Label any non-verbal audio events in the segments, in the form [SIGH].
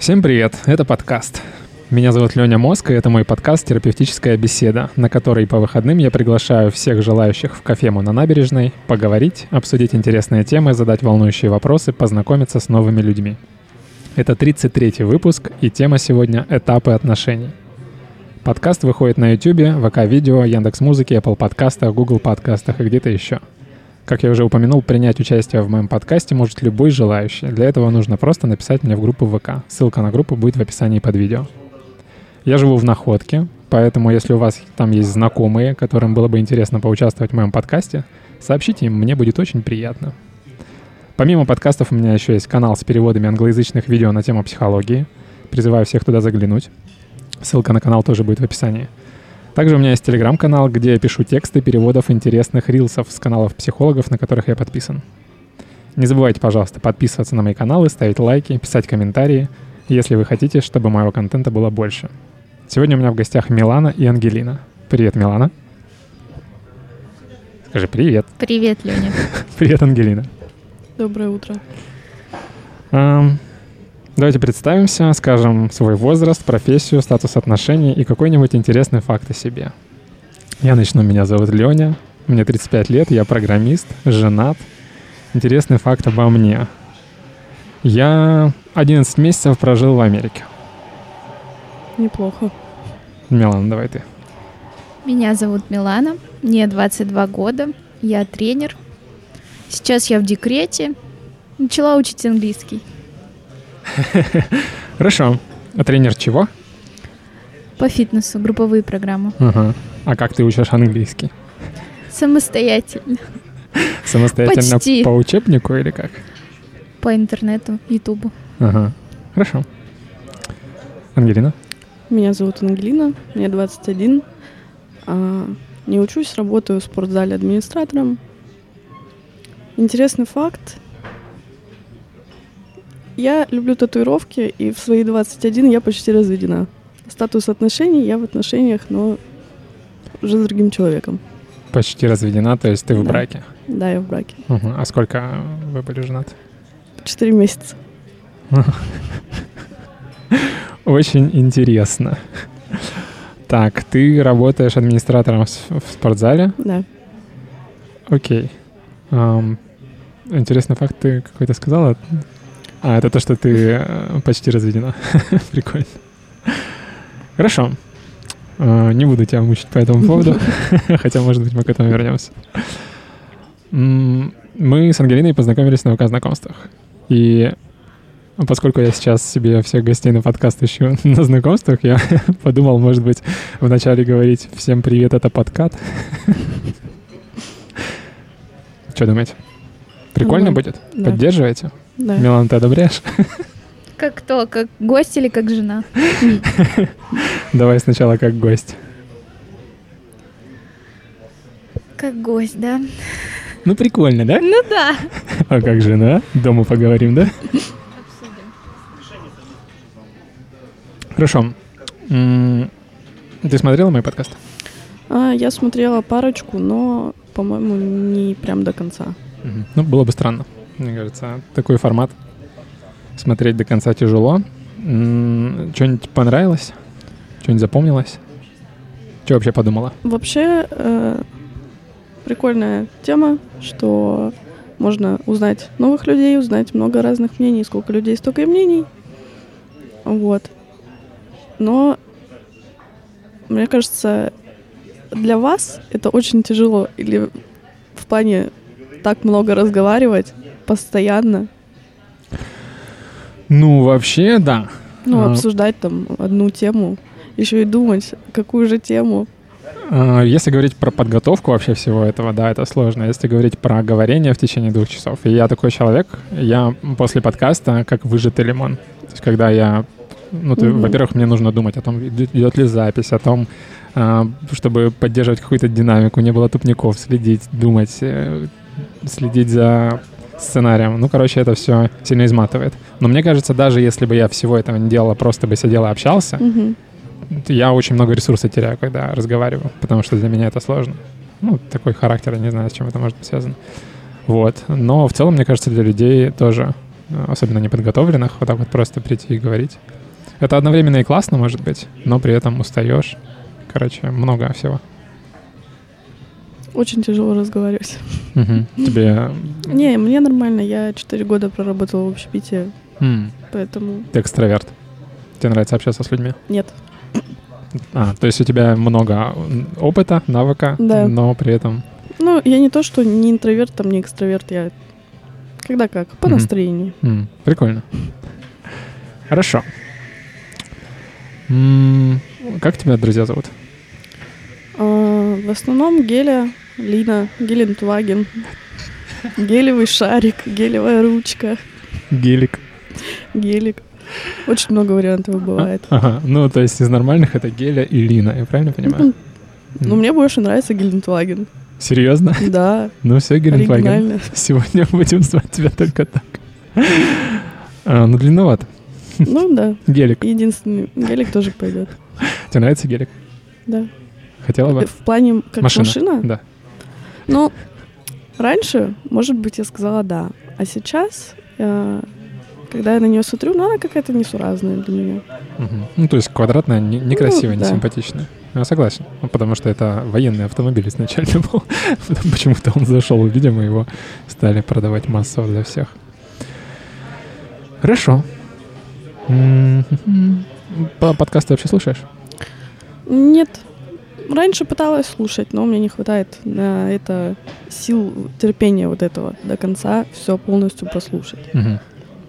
Всем привет, это подкаст. Меня зовут Леня Мозг, и это мой подкаст «Терапевтическая беседа», на который по выходным я приглашаю всех желающих в кафему на набережной поговорить, обсудить интересные темы, задать волнующие вопросы, познакомиться с новыми людьми. Это 33-й выпуск, и тема сегодня — этапы отношений. Подкаст выходит на YouTube, ВК-видео, Яндекс.Музыке, Apple подкастах, Google подкастах и где-то еще. Как я уже упомянул, принять участие в моем подкасте может любой желающий. Для этого нужно просто написать мне в группу ВК. Ссылка на группу будет в описании под видео. Я живу в Находке, поэтому если у вас там есть знакомые, которым было бы интересно поучаствовать в моем подкасте, сообщите им, мне будет очень приятно. Помимо подкастов у меня еще есть канал с переводами англоязычных видео на тему психологии. Призываю всех туда заглянуть. Ссылка на канал тоже будет в описании. Также у меня есть телеграм-канал, где я пишу тексты переводов интересных рилсов с каналов психологов, на которых я подписан. Не забывайте, пожалуйста, подписываться на мои каналы, ставить лайки, писать комментарии, если вы хотите, чтобы моего контента было больше. Сегодня у меня в гостях Милана и Ангелина. Привет, Милана. Скажи привет. Привет, Леня. [LAUGHS] Привет, Ангелина. Доброе утро. Давайте представимся, скажем свой возраст, профессию, статус отношений и какой-нибудь интересный факт о себе. Я начну. Меня зовут Леня. Мне 35 лет, я программист, женат. Интересный факт обо мне. Я 11 месяцев прожил в Америке. Неплохо. Милана, давай ты. Меня зовут Милана, мне 22 года, я тренер. Сейчас я в декрете, начала учить английский. [LAUGHS] Хорошо. А тренер чего? По фитнесу, групповые программы. Ага. А как ты учишь английский? Самостоятельно, [LAUGHS] Самостоятельно Почти. по учебнику или как? по интернету, ютубу. Ага. Хорошо. Ангелина? Меня зовут Ангелина, мне 21. А, не учусь, работаю в спортзале администратором. Интересный факт. Я люблю татуировки, и в свои 21 я почти разведена. Статус отношений, я в отношениях, но уже с другим человеком. Почти разведена, то есть ты в Да. браке. Да, я в браке. Мгм. А сколько вы были женаты? Четыре месяца. [LAUGHS] Очень интересно. Так, ты работаешь администратором в спортзале? Да. Окей. Ам, интересный факт ты какой-то сказала? А, это то, что ты э, почти разведена. [LAUGHS] Прикольно. Хорошо. А, Не буду тебя мучить по этому поводу, [LAUGHS] хотя, может быть, мы к этому вернемся. Мы с Ангелиной познакомились на ВК-знакомствах. И поскольку я сейчас себе всех гостей на подкаст ищу [LAUGHS] на знакомствах, я подумал, может быть, вначале говорить «Всем привет, это подкат». Что думаете? Прикольно будет? Поддерживаете? Да. Милан, ты одобряешь? Как кто? Как гость или как жена? [LAUGHS] Давай сначала как гость. Как гость, да? Ну, прикольно, да? Ну да. А как жена? Дома поговорим, да? Хорошо. Ты смотрела мой подкаст? А, я смотрела парочку, но, по-моему, не прям до конца. Ну, было бы странно. Мне кажется, такой формат смотреть до конца тяжело. Что-нибудь понравилось? Что-нибудь запомнилось? Что вообще подумала? Вообще, э, прикольная тема, что можно узнать новых людей, узнать много разных мнений. Сколько людей, столько и мнений. Вот. Но, мне кажется, для вас это очень тяжело. Или в плане так много разговаривать постоянно. Ну, вообще, да. Ну, А. обсуждать там одну тему. Еще и думать, какую же тему. А, Если говорить про подготовку вообще всего этого, да, это сложно. Если говорить про говорение в течение двух часов, и я такой человек, я после подкаста как выжатый лимон. То есть когда я, ну, ты, Мгм. во-первых, мне нужно думать о том, идет идет ли запись, о том, а, чтобы поддерживать какую-то динамику, не было тупников, следить, думать, э, следить за сценарием. Ну, короче, это все сильно изматывает. Но мне кажется, даже если бы я всего этого не делал, а просто бы сидел и общался, Мгм. я очень много ресурса теряю, когда разговариваю, потому что для меня это сложно. Ну, такой характер, я не знаю, с чем это может быть связано. Вот. Но в целом, мне кажется, для людей тоже э, особенно неподготовленных, вот так вот просто прийти и говорить. Это одновременно и классно, может быть, но при этом устаешь. Короче, много всего. Очень тяжело разговаривать. Тебе... [LAUGHS] Не, мне нормально. Я 4 года проработала в общепите, м, поэтому Ты экстраверт. Тебе нравится общаться с людьми? нет. А, то есть у тебя много опыта, навыка, Да. но при этом... Ну, я не то, что не интроверт, там, не экстраверт, я когда как, по Мгм. настроению. м, прикольно. Хорошо. М, Как тебя друзья зовут? А, в основном геля, Лина, Гелендваген, гелевый шарик, гелевая ручка, Гелик. гелик. Очень много вариантов бывает. Ага, ну то есть из нормальных это Геля и Лина, я правильно понимаю? Ну, мне больше нравится Гелендваген. Серьезно? Да, Ну все, Гелендваген. Сегодня [LAUGHS] будем звать тебя только так. А, ну длинновато. Ну да, Гелик. единственный. Гелик тоже пойдет. Тебе нравится гелик? Да. Хотела бы? В плане как Машина. машина? Да. Ну, раньше, может быть, я сказала да. А сейчас, э, когда я на нее смотрю, ну, она какая-то несуразная для меня. Мгм. Ну, то есть квадратная, не- некрасивая, Ну, да. несимпатичная. Я согласен. Ну, потому что это военный автомобиль изначально [LAUGHS] был. Почему-то он зашел, видимо, его стали продавать массово для всех. Хорошо. М, по- Подкасты вообще слушаешь? Нет. Раньше пыталась слушать, но у меня не хватает на это сил, терпения вот этого до конца все полностью прослушать. Мгм.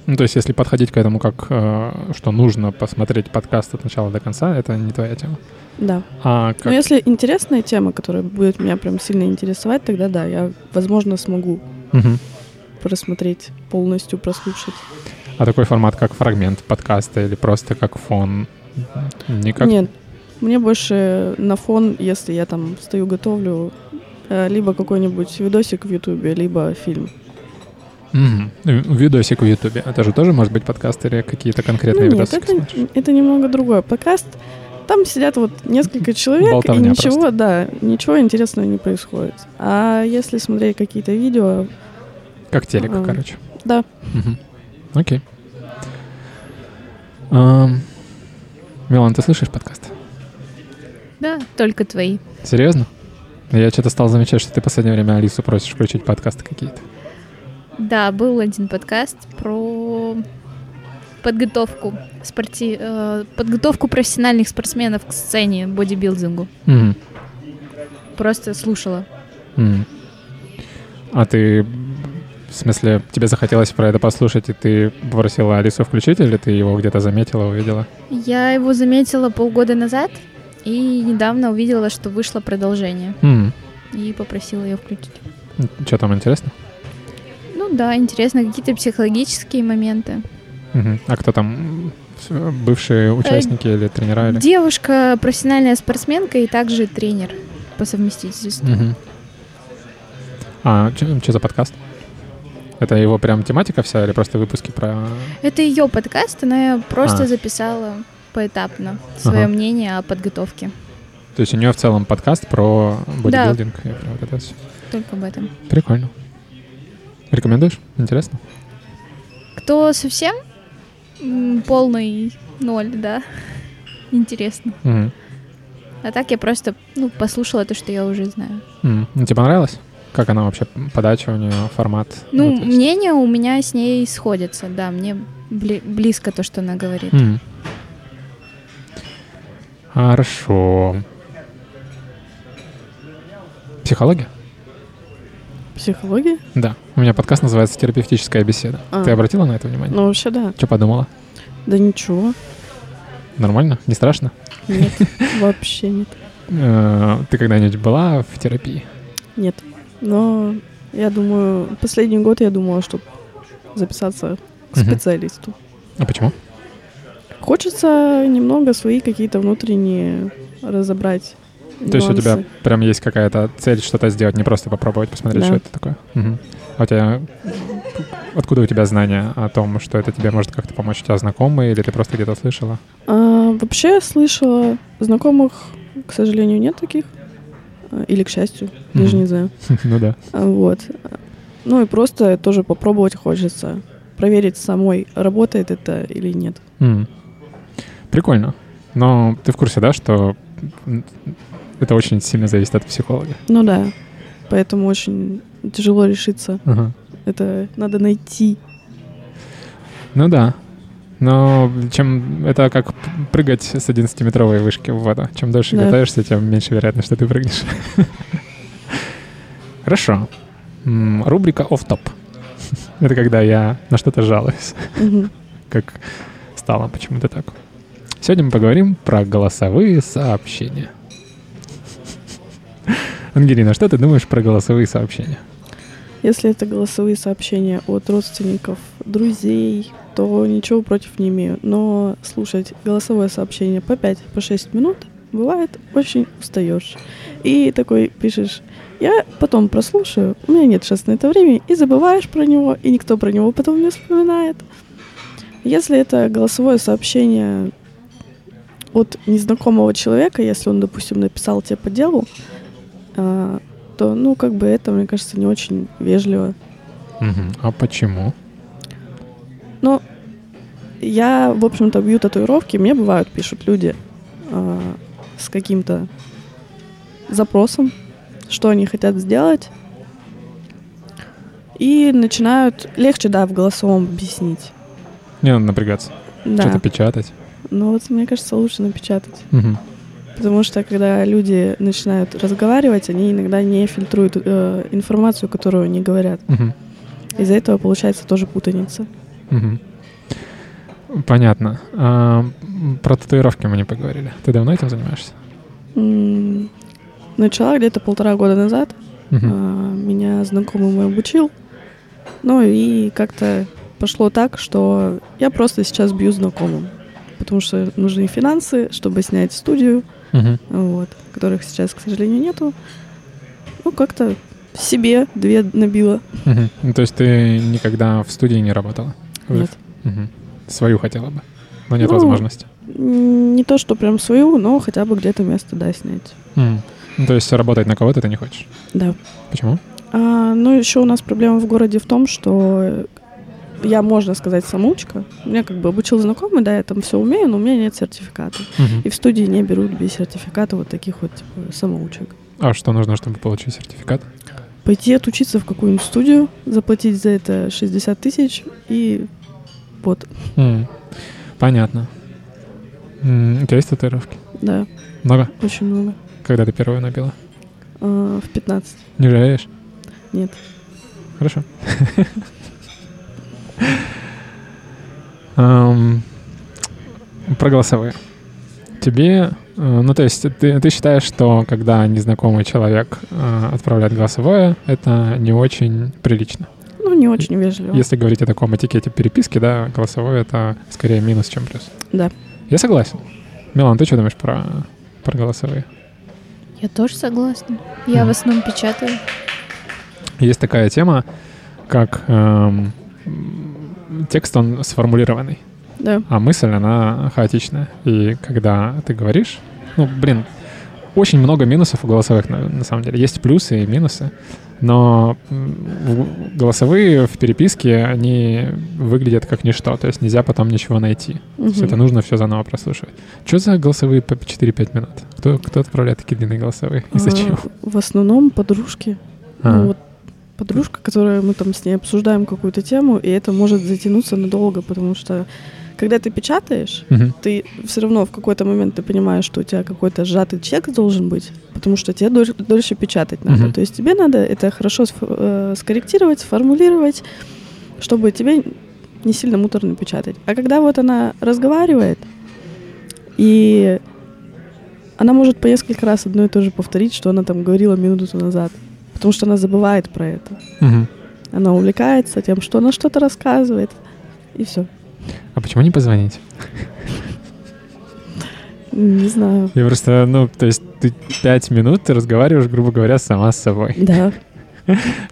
Ну, то есть, если подходить к этому как, э, что нужно посмотреть подкаст от начала до конца, это не твоя тема. Да. А как... Но если интересная тема, которая будет меня прям сильно интересовать, тогда да, я, возможно, смогу Мгм. просмотреть, полностью прослушать. А такой формат, как фрагмент подкаста или просто как фон? Никак? Нет, мне больше на фон, если я там стою, готовлю, э, либо какой-нибудь видосик в Ютубе, либо фильм. В- Видосик в Ютубе. Это же тоже может быть подкаст или какие-то конкретные Ну нет, видосики это, смотришь? это немного другое. Подкаст, там сидят вот несколько человек, Болтовня и ничего, просто. да, ничего интересного не происходит. А если смотреть какие-то видео, Как телек, Ага. короче. да. Окей. Милан, ты слышишь подкаст? Да, только твои. Серьезно? Я что-то стал замечать, что ты в последнее время Алису просишь включить подкасты какие-то. Да, был один подкаст про подготовку спорти... э, подготовку профессиональных спортсменов к сцене бодибилдингу. Мгм. Просто слушала. Мгм. А ты, в смысле, тебе захотелось про это послушать, и ты попросила Алису включить, или ты его где-то заметила, увидела? Я его заметила полгода назад и недавно увидела, что вышло продолжение. И попросила ее включить. Что там интересно? Ну да, интересно, какие-то психологические моменты. Мгм. А кто там? Бывшие участники или тренера? Или? Девушка профессиональная спортсменка и также тренер по совместительству. Мгм. А что за подкаст? Это его прям тематика вся или просто выпуски про... Это ее подкаст, она просто А. записала поэтапно свое Ага. мнение о подготовке. То есть у нее в целом подкаст про бодибилдинг и про вот это всё. Только об этом. Прикольно. Рекомендуешь? Интересно? Кто совсем полный ноль, да, [LAUGHS] интересно. Мгм. А так я просто ну, послушала то, что я уже знаю. М. Ну, тебе понравилось? Как она вообще, подача у нее, формат? Ну, Вот, есть- мнения у меня с ней сходятся, да, мне бли- близко то, что она говорит. М. Хорошо. Психология? психология. Да. У меня подкаст называется «Терапевтическая беседа». А. Ты обратила на это внимание? Ну, вообще, да. Что подумала? Да ничего. Нормально? Не страшно? Нет, [LAUGHS] вообще нет. Э, Ты когда-нибудь была в терапии? Нет. Но я думаю, последний год я думала, что записаться к специалисту. А почему? Хочется немного свои какие-то внутренние разобрать. То есть у тебя нюансы. прям есть какая-то цель что-то сделать, не просто попробовать посмотреть, Да. что это такое? Мгм. А у тебя... Откуда у тебя знания о том, что это тебе может как-то помочь? У тебя знакомые или ты просто где-то слышала? А, вообще слышала, знакомых, к сожалению, нет таких. А, Или к счастью, даже Мгм. не знаю. [LAUGHS] Ну да. А, Вот. Ну и просто тоже попробовать хочется. проверить самой, работает это или нет. М. Прикольно. Но ты в курсе, да, что это очень сильно зависит от психолога? Ну да, поэтому очень тяжело решиться. Ага. Это надо найти. Ну да. Но чем это как прыгать с 11-метровой вышки в воду. Чем дольше Да. готовишься, тем меньше вероятность, что ты прыгнешь. [LAUGHS] Хорошо. Рубрика оф-топ. [LAUGHS] Это когда я на что-то жалуюсь, как стало почему-то так. Сегодня мы поговорим про голосовые сообщения. Ангелина, что ты думаешь про голосовые сообщения? Если это голосовые сообщения от родственников, друзей, то ничего против не имею. Но слушать голосовое сообщение по 5-6 по шесть минут бывает очень устаешь. И такой пишешь, я потом прослушаю, у меня нет сейчас на это времени, и забываешь про него, и никто про него потом не вспоминает. Если это голосовое сообщение от незнакомого человека, если он, допустим, написал тебе по делу, а, то, ну, как бы это, мне кажется, не очень вежливо. Мгм. А почему? Но я, в общем-то, бью татуировки, мне бывают, пишут люди а, с каким-то запросом, что они хотят сделать. И начинают легче, да, в голосовом объяснить. Не надо напрягаться. Да. Что-то печатать. Но вот мне кажется, лучше напечатать. Мгм. Потому что когда люди начинают разговаривать, они иногда не фильтруют э, информацию, которую они говорят. Мгм. Из-за этого получается тоже путаница. Мгм. Понятно. А, про татуировки мы не поговорили. Ты давно этим занимаешься? Начала где-то полтора года назад. Мгм. А, Меня знакомый мой обучил. Ну и как-то пошло так, что я просто сейчас бью знакомым. Потому что нужны финансы, чтобы снять студию, Мгм. вот, которых сейчас, к сожалению, нету. Ну, как-то себе две набила. Мгм. Ну, то есть ты никогда в студии не работала? Нет. Мгм. Свою хотела бы, но нет Ну, возможности. Не то, что прям свою, но хотя бы где-то место, да, снять. М. Ну, то есть работать на кого-то ты не хочешь? Да. Почему? А, ну, еще у нас проблема в городе в том, что я, можно сказать, самоучка. Меня как бы обучил знакомый, да, я там все умею, но у меня нет сертификата. Мгм. И в студии не берут без сертификата вот таких вот типа, самоучек. А что нужно, чтобы получить сертификат? Пойти отучиться в какую-нибудь студию, заплатить за это 60 тысяч и вот, М. Понятно. М, У тебя есть татуировки? да, Много? очень много. Когда ты первую набила? А, в 15. Не жалеешь? Нет. Хорошо. [LAUGHS] Ам, Про голосовые. Тебе, э, ну то есть ты, ты считаешь, что когда незнакомый человек э, отправляет голосовое, это не очень прилично? Ну, не очень вежливо. Если говорить о таком этикете переписки, да, голосовое это скорее минус, чем плюс. Да. Я согласен. Милан, ты что думаешь про, про голосовые? Я тоже согласна. Я Мгм. в основном печатаю. Есть такая тема, как эм, текст, он сформулированный. Да. а мысль, она хаотичная. И когда ты говоришь, ну, блин, очень много минусов у голосовых, на, на самом деле. Есть плюсы и минусы, но голосовые в переписке, они выглядят как ничто, то есть нельзя потом ничего найти. То есть это нужно все заново прослушивать. Что за голосовые по 4-5 минут? Кто, кто отправляет такие длинные голосовые? И зачем? А, в основном подружки. А, Ну, вот подружка, которая мы там с ней обсуждаем какую-то тему, и это может затянуться надолго, потому что когда ты печатаешь, мгм, ты все равно в какой-то момент ты понимаешь, что у тебя какой-то сжатый текст должен быть, потому что тебе дольше, дольше печатать надо. Мгм. То есть тебе надо это хорошо сф- э, скорректировать, сформулировать, чтобы тебе не сильно муторно печатать. А когда вот она разговаривает, и она может по несколько раз одно и то же повторить, что она там говорила минуту назад, потому что она забывает про это. мгм. Она увлекается тем, что она что-то рассказывает, и все. А почему не позвонить? Не знаю. Я просто, ну, то есть ты пять минут ты разговариваешь, грубо говоря, сама с собой. Да.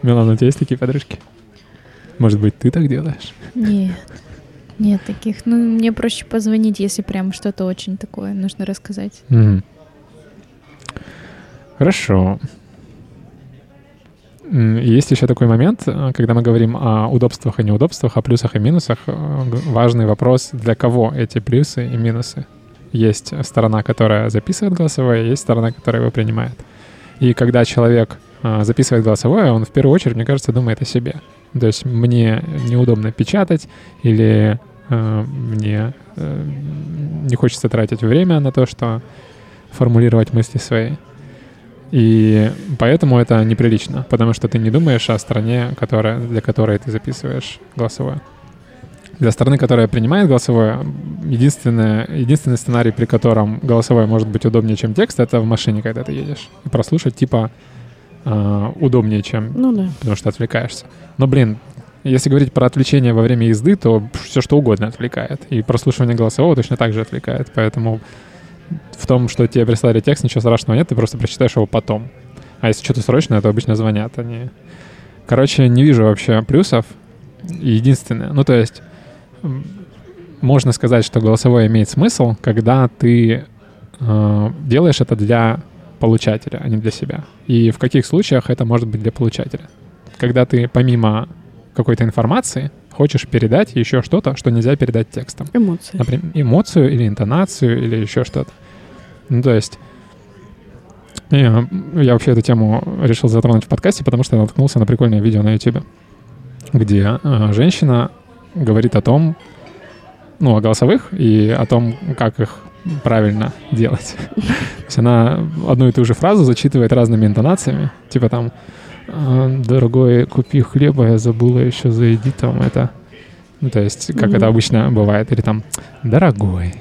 Милана, у тебя есть такие подружки? Может быть, ты так делаешь? Нет. Нет таких. Ну, мне проще позвонить, если прям что-то очень такое нужно рассказать. Хорошо. Есть еще такой момент, э, когда мы говорим о удобствах и неудобствах, о плюсах и минусах. э, Важный вопрос, для кого эти плюсы и минусы. Есть сторона, которая записывает голосовое, есть сторона, которая его принимает. И когда человек э, записывает голосовое, он в первую очередь, мне кажется, думает о себе. То есть мне неудобно печатать или э, мне э, не хочется тратить время на то, что формулировать мысли свои. И поэтому это неприлично, потому что ты не думаешь о стране, которая, для которой ты записываешь голосовое. Для страны, которая принимает голосовое, единственное, единственный сценарий, при котором голосовое может быть удобнее, чем текст, это в машине, когда ты едешь. И прослушать типа э, удобнее, чем Ну да. потому что отвлекаешься. Но, блин, если говорить про отвлечение во время езды, то все что угодно отвлекает. И прослушивание голосового точно так же отвлекает. Поэтому в том, что тебе прислали текст, ничего страшного нет, ты просто прочитаешь его потом. А если что-то срочное, то обычно звонят они. Короче, не вижу вообще плюсов. Единственное, ну то есть можно сказать, что голосовое имеет смысл, когда ты э, делаешь это для получателя, а не для себя. И в каких случаях это может быть для получателя? Когда ты помимо какой-то информации хочешь передать еще что-то, что нельзя передать текстом. Эмоции. Например, эмоцию или интонацию или еще что-то. Ну, то есть я, я вообще эту тему решил затронуть в подкасте, потому что я наткнулся на прикольное видео на YouTube, где э, женщина говорит о том, ну, о голосовых и о том, как их правильно делать. [LAUGHS] То есть она одну и ту же фразу зачитывает разными интонациями. Типа там «А, «Дорогой, купи хлеба, я забыла еще заеди там это». Ну, то есть, как Мгм. это обычно бывает. Или там «Дорогой».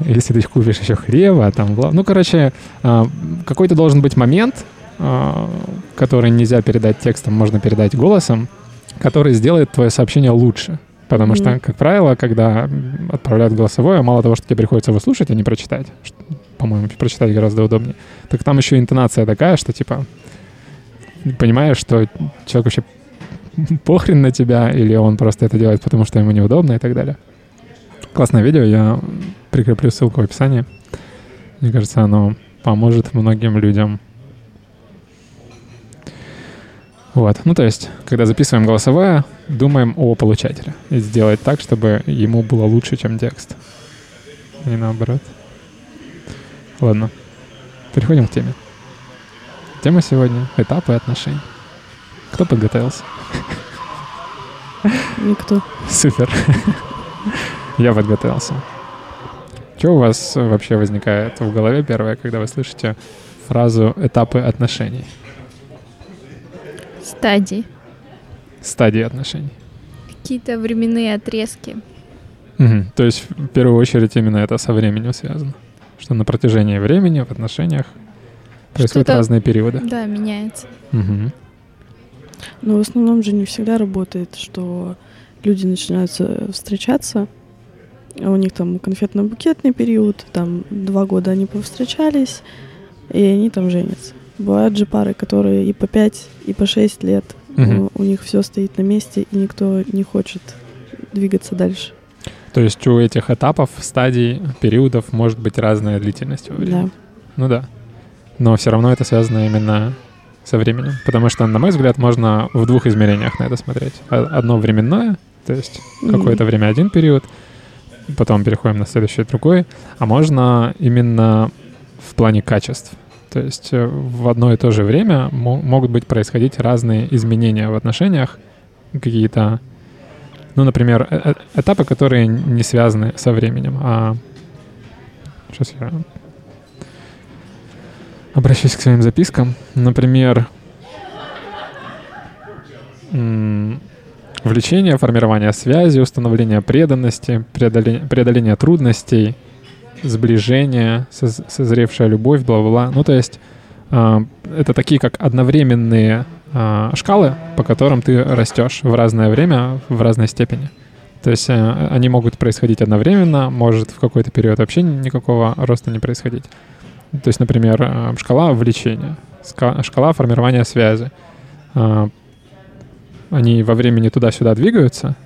Если ты купишь еще хлеба, там, ну, короче, а, какой-то должен быть момент, а, который нельзя передать текстом, можно передать голосом, который сделает твое сообщение лучше. Потому что, Мгм. как правило, когда отправляют голосовое, мало того, что тебе приходится его слушать, а не прочитать, что, по-моему, прочитать гораздо удобнее, так там еще интонация такая, что типа понимаешь, что человек вообще похрен на тебя, или он просто это делает, потому что ему неудобно и так далее. Классное видео, я прикреплю ссылку в описании. Мне кажется, оно поможет многим людям. Вот, ну то есть, когда записываем голосовое, думаем о получателе. И сделать так, чтобы ему было лучше, чем текст. И наоборот. Ладно, переходим к теме. Тема сегодня — этапы отношений. Кто подготовился? Никто. Супер. Я подготовился. Что у вас вообще возникает в голове первое, когда вы слышите фразу «этапы отношений», Стадии. стадии отношений? Какие-то временные отрезки. Мгм. То есть в первую очередь именно это со временем связано. Что на протяжении времени в отношениях происходят разные периоды. Да, меняется. Мгм. Но в основном же не всегда работает, что люди начинают встречаться, а у них там конфетно-букетный период, там два года они повстречались, и они там женятся. Бывают же пары, которые и по пять, и по шесть лет, Мгм. у, у них все стоит на месте, и никто не хочет двигаться дальше. То есть у этих этапов, стадий, периодов может быть разная длительность во времени. Да. Ну да. Но все равно это связано именно со временем. Потому что, на мой взгляд, можно в двух измерениях на это смотреть. О- Одно временное, то есть какое-то время один период, потом переходим на следующий другой. А можно именно в плане качеств. То есть э, в одно и то же время мо- могут быть происходить разные изменения в отношениях, какие-то, ну, например, э- э- этапы, которые не связаны со временем, а сейчас я обращусь к своим запискам. Например, влечение, формирование связи, установление преданности, преодоление, преодоление трудностей, сближение, соз- созревшая любовь, бла-бла-бла. Ну, то есть это такие как одновременные а, шкалы, по которым ты растешь в разное время, в разной степени. То есть э, они могут происходить одновременно, может в какой-то период вообще никакого роста не происходить. То есть, например, э, шкала влечения, шкала формирования связи. А, Они во времени туда-сюда двигаются,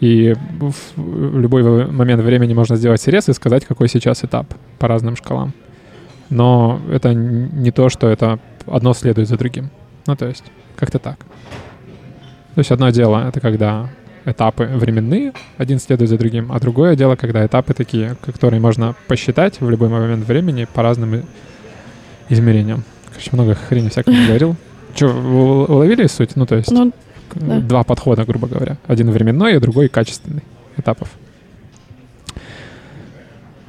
и в любой момент времени можно сделать срез и сказать, какой сейчас этап по разным шкалам. Но это не то, что это одно следует за другим. Ну, то есть, как-то так. То есть одно дело — это когда этапы временные, один следует за другим, а другое дело, когда этапы такие, которые можно посчитать в любой момент времени по разным измерениям. Короче, много хрени всякого говорил. Че, уловили суть? Ну, то есть Ну, да. два подхода, грубо говоря. Один временной, а другой качественный этапов.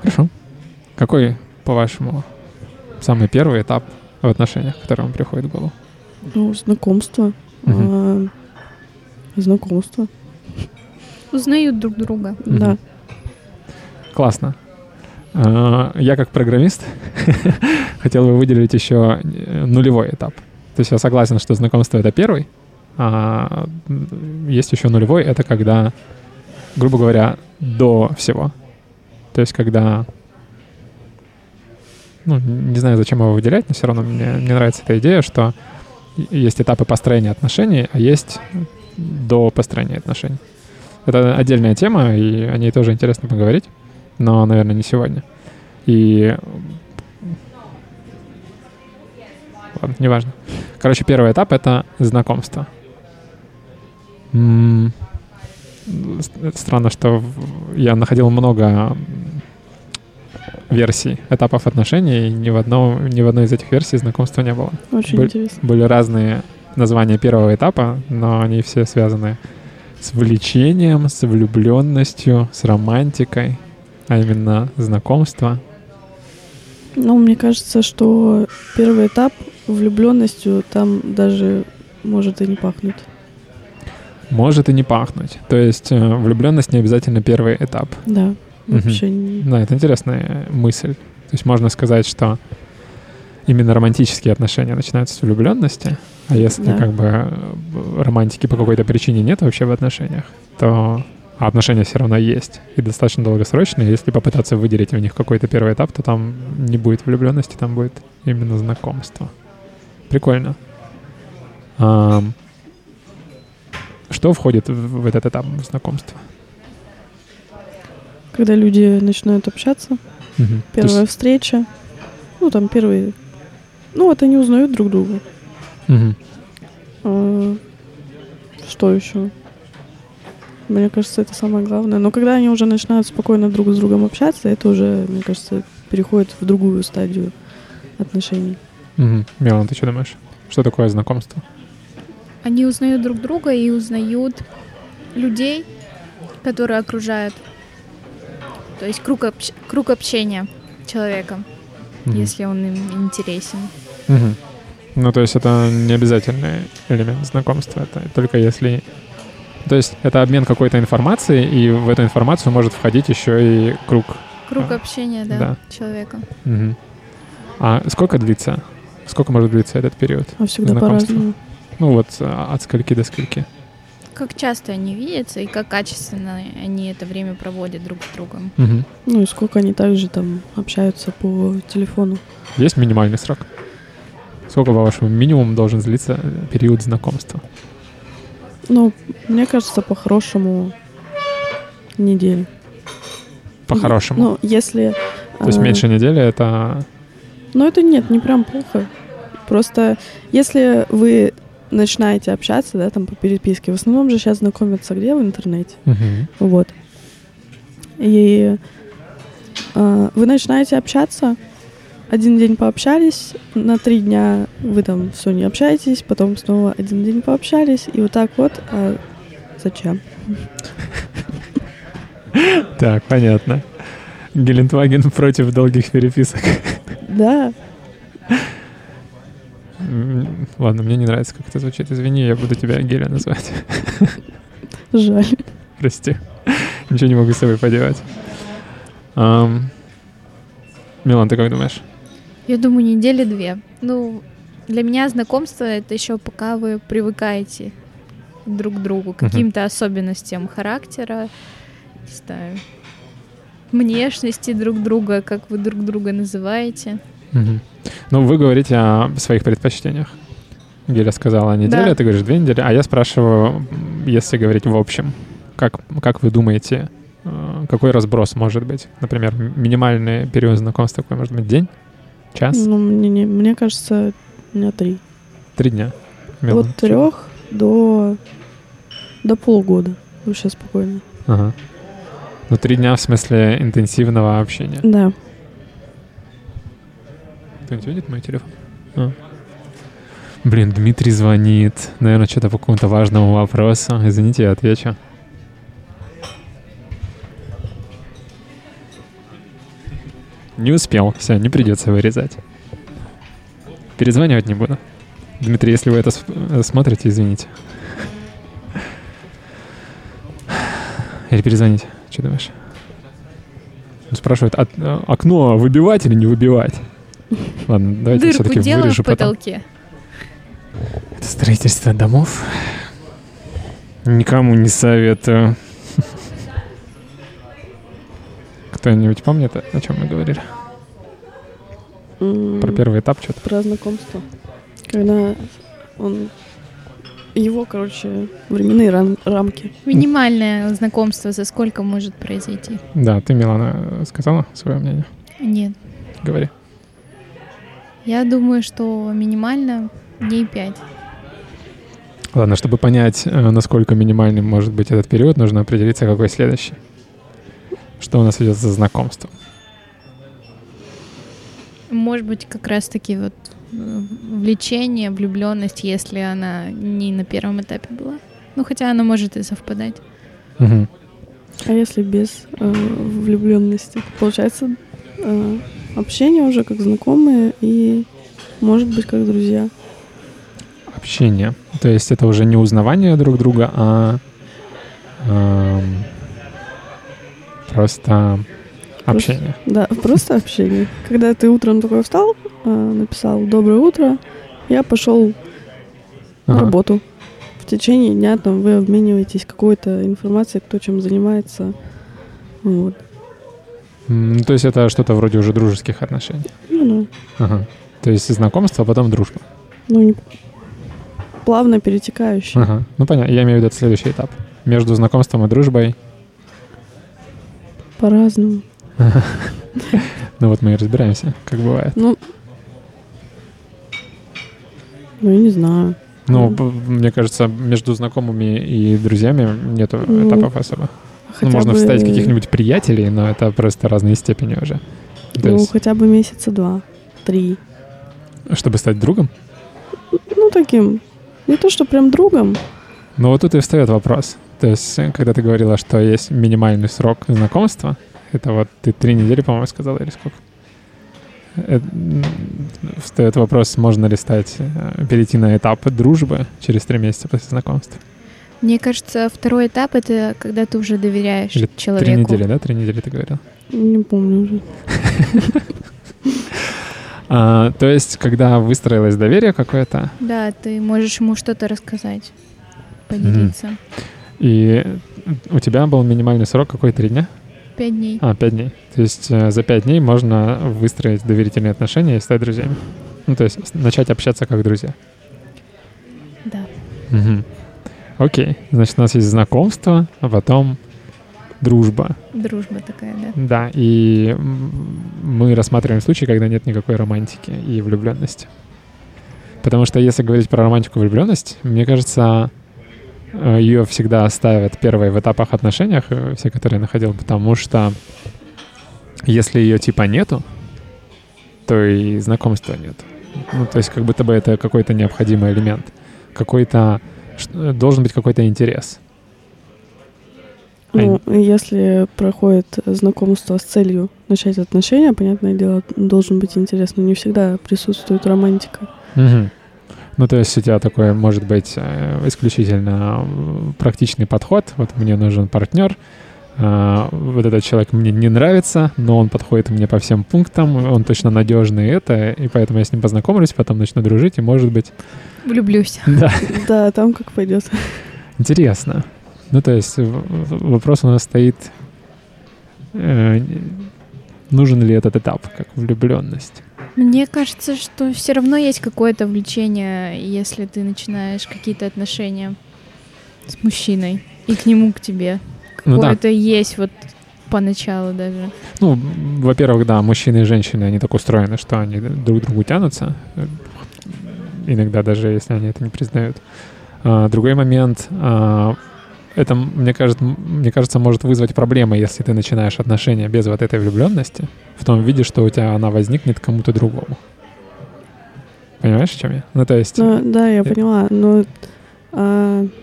Хорошо. Какой, по-вашему, самый первый этап в отношениях, который вам приходит в голову? ну, знакомство. Мгм. А, знакомство, Узнают друг друга. Мгм. да. Классно. А, Я как программист [LAUGHS] хотел бы выделить еще э, нулевой этап. То есть я согласен, что знакомство — это первый, а есть еще нулевой — это когда, грубо говоря, до всего. То есть когда... Ну, не знаю, зачем его выделять, но все равно мне, мне нравится эта идея, что есть этапы построения отношений, а есть до построения отношений. Это отдельная тема, и о ней тоже интересно поговорить, но, наверное, не сегодня. И... Ладно, неважно. Короче, первый этап — это знакомство. М, Странно, что я находил много версий этапов отношений, и ни в, одном, ни в одной из этих версий знакомства не было. Очень Боль- интересно. Были разные названия первого этапа, но они все связаны с влечением, с влюбленностью, с романтикой, а именно знакомство. Ну, мне кажется, что первый этап влюбленностью там даже может и не пахнуть. Может и не пахнуть. То есть э, влюбленность не обязательно первый этап. Да. Вообще не... Да, это интересная мысль. То есть можно сказать, что именно романтические отношения начинаются с влюбленности, а если Да. как бы э, романтики по какой-то причине нет вообще в отношениях, то а отношения все равно есть и достаточно долгосрочные. Если попытаться выделить в них какой-то первый этап, то там не будет влюбленности, там будет именно знакомство. Прикольно. Ам, Что входит в в этот этап знакомства? Когда люди начинают общаться. То первая есть- встреча, ну, там первые... Ну, вот они узнают друг друга. Мгм. А, Что еще? Мне кажется, это самое главное. Но когда они уже начинают спокойно друг с другом общаться, это уже, мне кажется, переходит в другую стадию отношений. Мгм. Милан, ты что думаешь? Что такое знакомство? Они узнают друг друга и узнают людей, которые окружают. То есть круг, общ- круг общения человека, Мгм. если он им интересен. Мгм. Ну, то есть это не обязательный элемент знакомства, это только если... То есть это обмен какой-то информацией, и в эту информацию может входить еще и круг. Круг А, общения, да, да. человека. Мгм. А сколько длится? Сколько может длиться этот период? А всегда Знакомство. по-разному. Ну вот а, от скольки до скольки? Как часто они видятся и как качественно они это время проводят друг с другом. Мгм. Ну и сколько они также там общаются по телефону. Есть минимальный срок? Сколько, по-вашему, минимум должен длиться э, период знакомства? Ну, мне кажется, по-хорошему неделю. По-хорошему. Ну, если... то есть а, меньше недели это... Ну, это нет, не прям плохо. Просто если вы начинаете общаться, да, там по переписке, в основном же сейчас знакомятся где? В интернете. Мгм. Вот. И а, вы начинаете общаться, один день пообщались, на три дня вы там все не общаетесь, потом снова один день пообщались, и вот так вот. А зачем? Так, понятно. Гелендваген против долгих переписок. Да, Ладно, мне не нравится, как это звучит. Извини, я буду тебя Геля называть. жаль. Прости. Ничего не могу с собой поделать. Милан, ты как думаешь? Я думаю, недели две. Ну, для меня знакомство это еще пока вы привыкаете друг к другу, к каким-то особенностям характера, не знаю, внешности друг друга, как вы друг друга называете. Мгм. Ну, вы говорите о своих предпочтениях. Геля сказала неделя, Да. ты говоришь две недели, а я спрашиваю, если говорить в общем, как, как вы думаете, э, какой разброс может быть? Например, минимальный период знакомства какой может быть? День? Час? Ну, мне, не- мне кажется, меня три. Три дня. Милана. От трех до, до полугода. Вообще спокойно. Ага. Ну, три дня в смысле интенсивного общения. Да. Кто-нибудь видит мой телефон? А. Блин, Дмитрий звонит. Наверное, что-то по какому-то важному вопросу. Извините, я отвечу. Не успел. Все, не придется вырезать. Перезванивать не буду. Дмитрий, если вы это э, смотрите, извините. Или перезвоните. Что думаешь? Он спрашивает, «А- а окно выбивать или не выбивать? Ладно, давайте Дырку все-таки делаем в вырежу потом. потолке. Это строительство домов. Никому не советую. Кто-нибудь помнит, о чем мы говорили? Про первый этап что-то? Про знакомство. Когда он... Его, короче, временные рам- рамки. Минимальное знакомство за сколько может произойти? Да, ты, Милана, сказала свое мнение? Нет. Говори. Я думаю, что минимально дней пять. Ладно, чтобы понять, э, насколько минимальным может быть этот период, нужно определиться, какой следующий. Что у нас идет за знакомство? Может быть, как раз-таки вот э, влечение, влюбленность, если она не на первом этапе была. Ну, хотя она может и совпадать. Мгм. А если без э, влюбленности? Получается, э, общение уже как знакомые и, может быть, как друзья. Общение. То есть это уже не узнавание друг друга, а эм, просто общение. Да, [LAUGHS] просто общение. Когда ты утром такой встал, э, написал «Доброе утро», я пошел на Ага. работу. В течение дня там вы обмениваетесь какой-то информацией, кто чем занимается. Вот. Ну, то есть это что-то вроде уже дружеских отношений. Ну, да. Ага. То есть знакомство, а потом дружба. Ну, плавно перетекающее. Ага. Ну, понятно. Я имею в виду это следующий этап. Между знакомством и дружбой. По-разному. [LAUGHS] Ну вот мы и разбираемся, как бывает. Ну, ну, я не знаю. Ну, п- мне кажется, между знакомыми и друзьями нету Ну, этапов особо. Хотя ну, можно бы, вставить каких-нибудь приятелей, но это просто разные степени уже. То Ну, есть, хотя бы месяца два, три. чтобы стать другом. Ну, таким. Не то, что прям другом. Но вот тут и встает вопрос. То есть, э, когда ты говорила, что есть минимальный срок знакомства, это вот ты три недели, по-моему, сказала, или сколько? Э, м, Встает вопрос, можно ли стать, э, перейти на этап дружбы через три месяца после знакомства. Мне кажется, второй этап — это когда ты уже доверяешь Или человеку. Три недели, да? Три недели ты говорил. Не помню уже. [LAUGHS] А, то есть, когда выстроилось доверие какое-то, Да, ты можешь ему что-то рассказать, поделиться. и у тебя был минимальный срок какой? Три дня? Пять дней. А, пять дней. То есть э, за пять дней можно выстроить доверительные отношения и стать друзьями. Ну, то есть начать общаться как друзья. Да. Мгм. Окей. Значит, у нас есть знакомство, а потом дружба. Дружба такая, да. Да, и мы рассматриваем случаи, когда нет никакой романтики и влюбленности. Потому что если говорить про романтику и влюбленность, мне кажется, ее всегда ставят первой в этапах отношениях, э, все, которые я находил, потому что если ее типа нету, то и знакомства нет. Ну, то есть как будто бы это какой-то необходимый элемент. Какой-то... Должен быть какой-то интерес. Ну, если проходит знакомство с целью начать отношения, понятное дело, должен быть интересно. Не всегда присутствует романтика. Мгм. Ну, то есть у тебя такой, может быть, э, исключительно практичный подход. Вот мне нужен партнер, а, вот этот человек мне не нравится, но он подходит мне по всем пунктам, он точно надежный это, и поэтому я с ним познакомлюсь, потом начну дружить, и, может быть, Влюблюсь. [LAUGHS] да, Да, там как пойдет. интересно. Ну, то есть вопрос у нас стоит, э, нужен ли этот этап, как влюбленность. Мне кажется, что все равно есть какое-то влечение, если ты начинаешь какие-то отношения с мужчиной и к нему, к тебе. Ну да. Какое-то есть вот поначалу даже. Ну, во-первых, да, мужчины и женщины, они так устроены, что они друг к другу тянутся. иногда даже если они это не признают. А, другой момент, а, это, мне кажется, мне кажется, может вызвать проблемы, если ты начинаешь отношения без вот этой влюбленности, в том виде, что у тебя она возникнет кому-то другому. Понимаешь, о чем я? Ну, то есть... Ну, да, я поняла, но... А... [LAUGHS]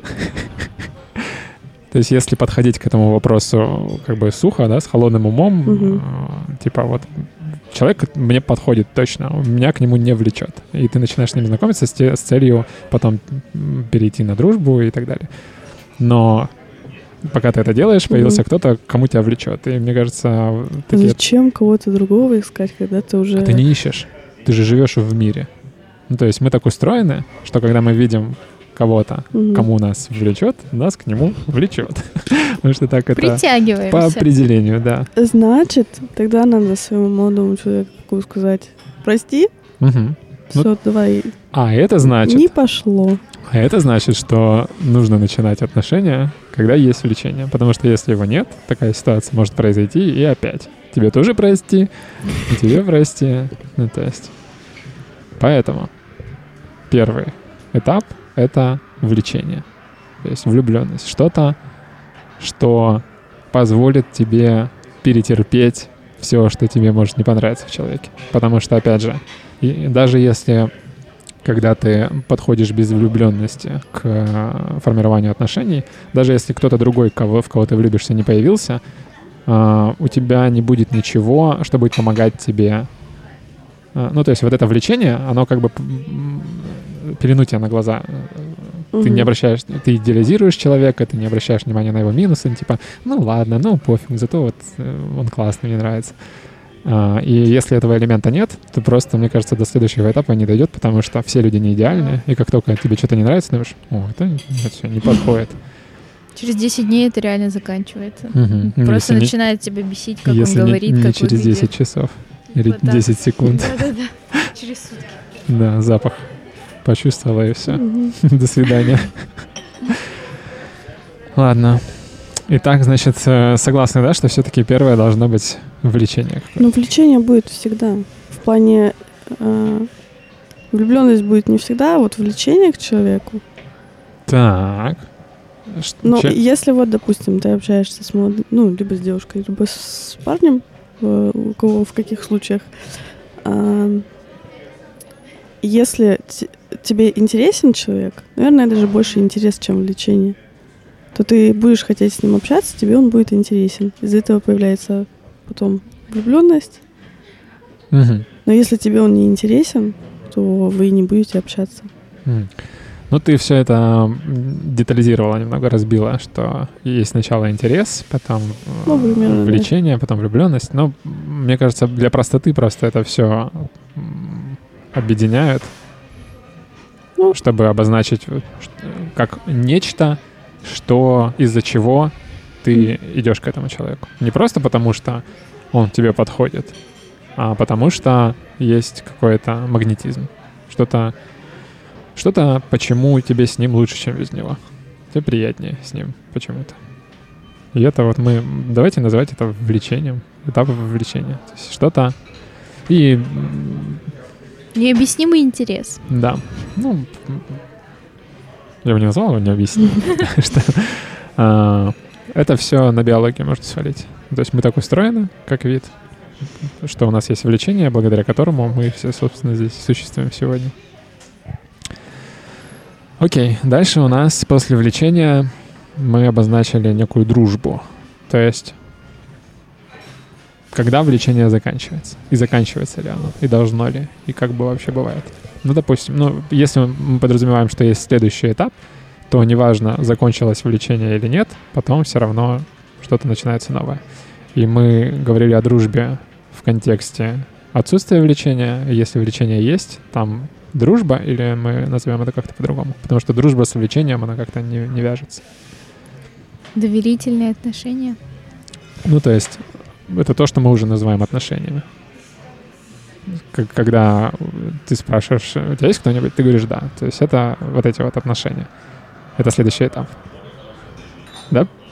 То есть, если подходить к этому вопросу как бы сухо, да, с холодным умом, э, типа вот человек мне подходит точно, меня к нему не влечет. И ты начинаешь с ним знакомиться с, те- с целью потом перейти на дружбу и так далее. Но пока ты это делаешь, появился Мгм. кто-то, кому тебя влечет. И мне кажется, такие... Зачем кого-то другого искать, когда ты уже... А ты не ищешь. Ты же живешь в мире. Ну, то есть мы так устроены, что когда мы видим кого-то, Мгм. кому нас влечет, нас к нему влечет. [LAUGHS] Потому что так это по определению, да. Значит, тогда надо своему молодому человеку сказать, прости, Мгм. Ну, все, давай, А это значит, не пошло. а это значит, что нужно начинать отношения, когда есть влечение. Потому что если его нет, такая ситуация может произойти и опять. Тебе тоже прости, и тебе прости. Ну, то есть. Поэтому первый этап — это влечение. То есть влюбленность. Что-то, что позволит тебе перетерпеть все, что тебе может не понравиться в человеке. Потому что, опять же, и даже если когда ты подходишь без влюбленности к э, формированию отношений, даже если кто-то другой, кого, в кого ты влюбишься, не появился, а, у тебя не будет ничего, что будет помогать тебе. А, Ну, то есть вот это влечение, оно как бы пелену тебя на глаза. Ты не обращаешь, ты идеализируешь человека, ты не обращаешь внимания на его минусы, ну, типа, ну ладно, ну пофиг, зато вот э, он классный, мне нравится. А, И если этого элемента нет, то просто, мне кажется, до следующего этапа не дойдет, потому что все люди не идеальны, и как только тебе что-то не нравится, ты думаешь, о, это, все не подходит. Через 10 дней это реально заканчивается. Мгм. Просто Если не- начинает тебя бесить, как Если он не- говорит, не, как через выглядит. 10 часов или Вот так. 10 секунд. Да-да-да. Через сутки. Да, запах почувствовала и все. Мгм. [LAUGHS] До свидания. Ладно. Итак, значит, э, согласны, да, что все-таки первое должно быть влечение. Ну, влечение будет всегда. В плане э, влюбленность будет не всегда, а вот влечение к человеку. Так. Но че- если вот, допустим, ты общаешься с молодым, ну, либо с девушкой, либо с парнем, э, у кого в каких случаях, а, если тебе интересен человек, наверное, даже больше интерес, чем влечение, то ты будешь хотеть с ним общаться, тебе он будет интересен. Из-за этого появляется потом влюбленность. Мгм. Но если тебе он не интересен, то вы не будете общаться. М. Ну, ты все это детализировала немного, разбила, что есть сначала интерес, потом э, Ну, примерно, да. влечение, потом влюбленность. Но мне кажется, для простоты просто это все объединяют. Чтобы обозначить э, как нечто, что из-за чего ты идешь к этому человеку. Не просто потому, что он тебе подходит, а потому что есть какой-то магнетизм. Что-то, что-то, почему тебе с ним лучше, чем без него. Тебе приятнее с ним почему-то. И это вот мы... Давайте называть это влечением. Этап влечения. То есть что-то... И Необъяснимый интерес. да. Ну, я бы не назвал его необъяснимо. [LAUGHS] [LAUGHS] Что, а, Это все на биологию можно свалить. То есть мы так устроены, как вид, что у нас есть влечение, благодаря которому мы все, собственно, здесь существуем сегодня. Окей, дальше у нас после влечения мы обозначили некую дружбу. То есть когда влечение заканчивается? И заканчивается ли оно? И должно ли? И как бы вообще бывает? Ну, допустим, ну, если мы подразумеваем, что есть следующий этап, то неважно, закончилось влечение или нет, потом все равно что-то начинается новое. И мы говорили о дружбе в контексте отсутствия влечения. Если влечение есть, там дружба, или мы назовем это как-то по-другому? Потому что дружба с влечением, она как-то не, не вяжется. Доверительные отношения. Ну, то есть, это то, что мы уже называем отношениями. Когда ты спрашиваешь, у тебя есть кто-нибудь, ты говоришь да. То есть это вот эти вот отношения. Это следующий этап.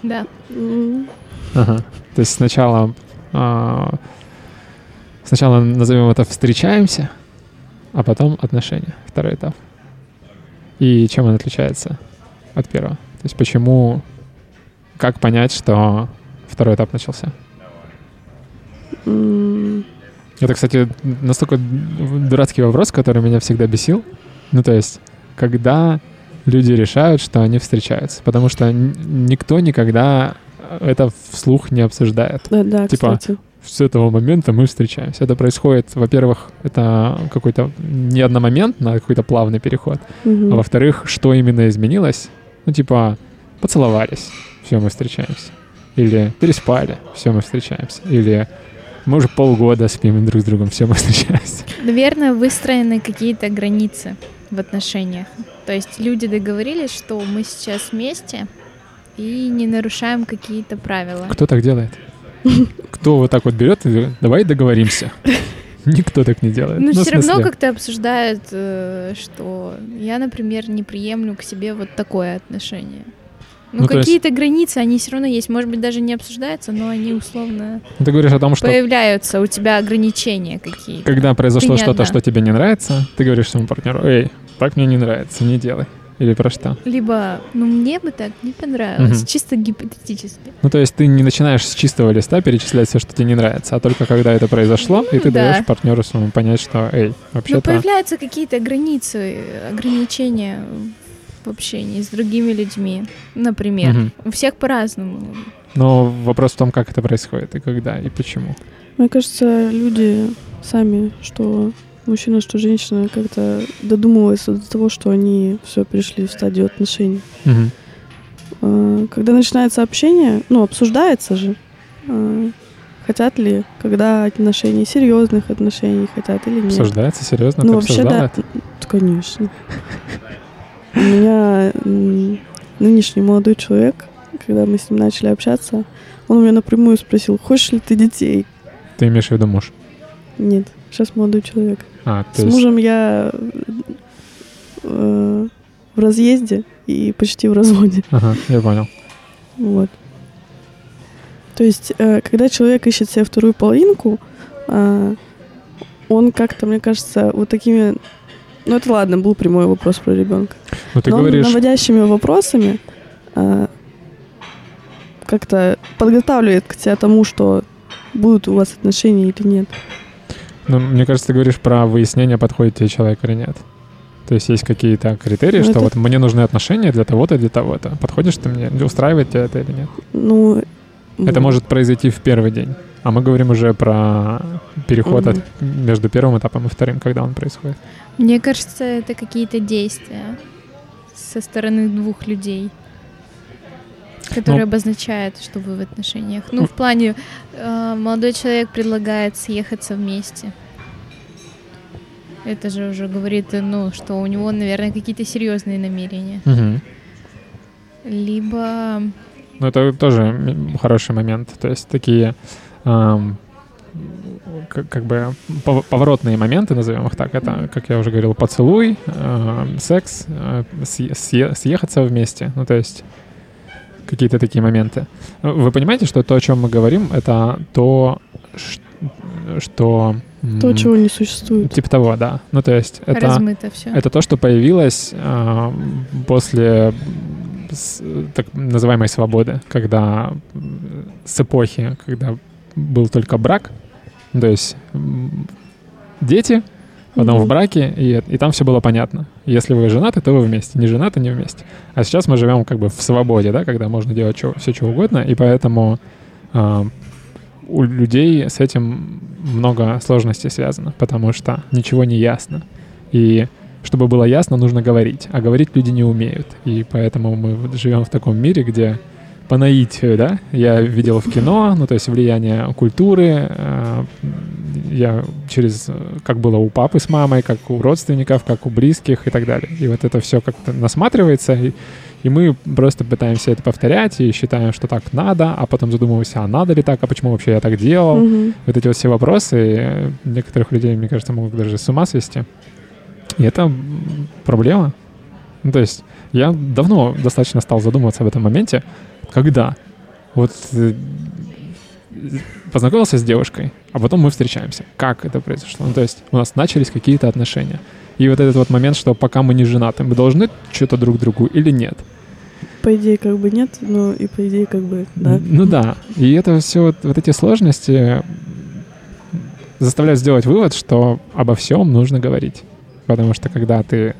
Да. М, Ага. То есть сначала а, сначала назовем это встречаемся, а потом отношения. Второй этап. И чем он отличается от первого? То есть почему, как понять, что второй этап начался? Это, кстати, настолько дурацкий вопрос, который меня всегда бесил. Ну, то есть, когда люди решают, что они встречаются. Потому что никто никогда это вслух не обсуждает. Да, да, Типа, кстати. С этого момента мы встречаемся. Это происходит, во-первых, это какой-то не одномоментно, а какой-то плавный переход. Мгм. А во-вторых, что именно изменилось? Ну, типа, поцеловались, все, мы встречаемся. Или переспали, все, мы встречаемся. Или мы уже полгода спим друг с другом, все, мы встречаемся. Наверное, выстроены какие-то границы в отношениях. То есть люди договорились, что мы сейчас вместе и не нарушаем какие-то правила. Кто так делает? Кто вот так вот берет и говорит, давай договоримся? Никто так не делает. Ну, в все равно как-то обсуждают, э, что я, например, не приемлю к себе вот такое отношение. Ну, Ну, то есть- какие-то границы, они все равно есть. Может быть, даже не обсуждаются, но они условно Ну, Ты говоришь о том, что появляются, у тебя ограничения какие-то. когда произошло что-то, что тебе не нравится, ты говоришь своему партнеру, эй, так мне не нравится, не делай. Или про что? Либо, ну, мне бы так не понравилось, Мгм. чисто гипотетически. Ну, то есть ты не начинаешь с чистого листа перечислять все, что тебе не нравится, а только когда это произошло, и Ну, ты да. даешь партнеру своему понять, что, эй, вообще-то... появляются какие-то границы, ограничения в общении с другими людьми, например. Мгм. У всех по-разному. Но вопрос в том, как это происходит, и когда, и почему. Мне кажется, люди сами, что мужчина, что женщина, как-то додумываются до того, что они все пришли в стадию отношений. А, Когда начинается общение, ну, обсуждается же, а, хотят ли, когда отношений, серьезных отношений хотят или нет. Обсуждается, серьезно, Ну, вообще, да, конечно. У меня нынешний молодой человек, когда мы с ним начали общаться, он у меня напрямую спросил, хочешь ли ты детей? Ты имеешь в виду муж? Нет, сейчас молодой человек. А, С есть... мужем я э, в разъезде и почти в разводе. Ага, я понял. Вот. То есть, э, когда человек ищет себе вторую половинку, а, он как-то, мне кажется, вот такими... Ну, это ладно, был прямой вопрос про ребенка. Ну, ты Но говоришь... наводящими вопросами а, как-то подготавливает к тебя тому, что будут у вас отношения или нет. Ну, мне кажется, ты говоришь про выяснение, подходит тебе человек или нет. То есть есть какие-то критерии, Ну, что это- вот мне нужны отношения для того-то, для того-то. Подходишь ты мне? Устраивает тебя это или нет? Ну, Это может произойти в первый день. А мы говорим уже про переход от, между первым этапом и вторым, когда он происходит. Мне кажется, это какие-то действия со стороны двух людей, которые Ну. обозначают, что вы в отношениях. Ну, в плане, э, молодой человек предлагает съехаться вместе. Это же уже говорит, ну, что у него, наверное, какие-то серьезные намерения. Мгм. Либо Ну, это тоже хороший момент. То есть такие как, как бы пов- поворотные моменты, назовем их так. Это, как я уже говорил, поцелуй, ам, секс, а, съе- съе- съехаться вместе. Ну, то есть какие-то такие моменты. Вы понимаете, что то, о чем мы говорим, это то, что... То, м, чего не существует. Типа того, да. Ну, то есть это... размыто все. Это то, что появилось а, после с- так называемой свободы, когда с эпохи, когда был только брак, то есть дети, потом Мгм. в браке, и, и там все было понятно. Если вы женаты, то вы вместе, не женаты, не вместе. А сейчас мы живем как бы в свободе, да, когда можно делать все, что угодно, и поэтому а, у людей с этим много сложностей связано, потому что ничего не ясно. И чтобы было ясно, нужно говорить. А говорить люди не умеют. И поэтому мы живем в таком мире, где по наитию, да, я видел в кино, ну, то есть влияние культуры, э, я через, э, как было у папы с мамой, как у родственников, как у близких и так далее. И вот это все как-то насматривается, и, и мы просто пытаемся это повторять и считаем, что так надо, а потом задумываемся, а надо ли так, а почему вообще я так делал. Мгм. Вот эти вот все вопросы э, некоторых людей, мне кажется, могут даже с ума свести. И это проблема. Ну, то есть я давно достаточно стал задумываться в этом моменте, когда вот э, познакомился с девушкой, а потом мы встречаемся. Как это произошло? Ну, то есть у нас начались какие-то отношения. И вот этот вот момент, что пока мы не женаты, мы должны что-то друг другу или нет? По идее, как бы нет, но и по идее, как бы да. Ну да. И это все, вот, вот эти сложности заставляют сделать вывод, что обо всем нужно говорить. Потому что когда ты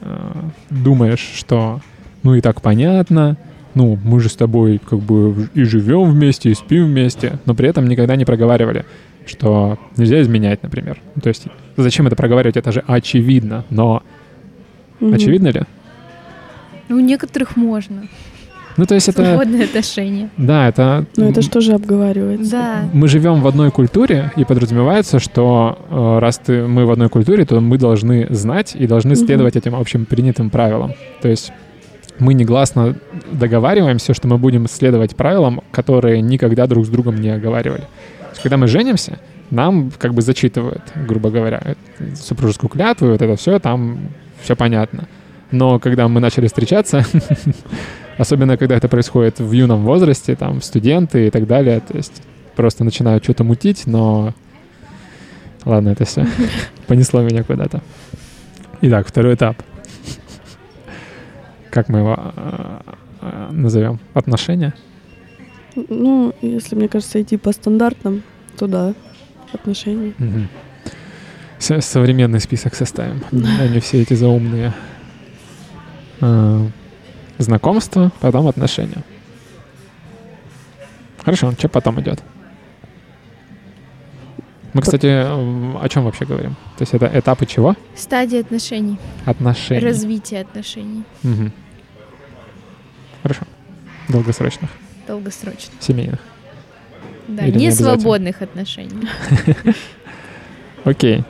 э, думаешь, что ну и так понятно, ну мы же с тобой как бы и живем вместе, и спим вместе, но при этом никогда не проговаривали, что нельзя изменять, например. Ну, то есть зачем это проговаривать, это же очевидно, но Мгм. очевидно ли? Ну, у некоторых можно. Ну то есть это, Свободные отношения. да, это... Ну это что же обговаривается? Да. мы живем в одной культуре, и подразумевается, что э, раз ты, мы в одной культуре, то мы должны знать и должны следовать этим общим принятым правилам. То есть мы негласно договариваемся, что мы будем следовать правилам, которые никогда друг с другом не оговаривали. То есть, когда мы женимся, нам как бы зачитывают, грубо говоря, э, супружескую клятву, и вот это все, там все понятно. Но когда мы начали встречаться, [LAUGHS] особенно когда это происходит в юном возрасте, там, студенты и так далее, то есть просто начинают что-то мутить, но... Ладно, это все [LAUGHS] понесло меня куда-то. Итак, второй этап. Как мы его э, э, назовем? Отношения? Ну, если, мне кажется, идти по стандартам, то да, отношения. С- Современный список составим, [LAUGHS] а не все эти заумные. Э, Знакомство, потом отношения. Хорошо, что потом идет? Мы, кстати, м, о чем вообще говорим? То есть это этапы чего? Стадии отношений. Отношений. Развитие отношений. Мгм. Хорошо. Долгосрочных, Долгосрочно. семейных. Да, Или не свободных отношений. [LAUGHS] Окей.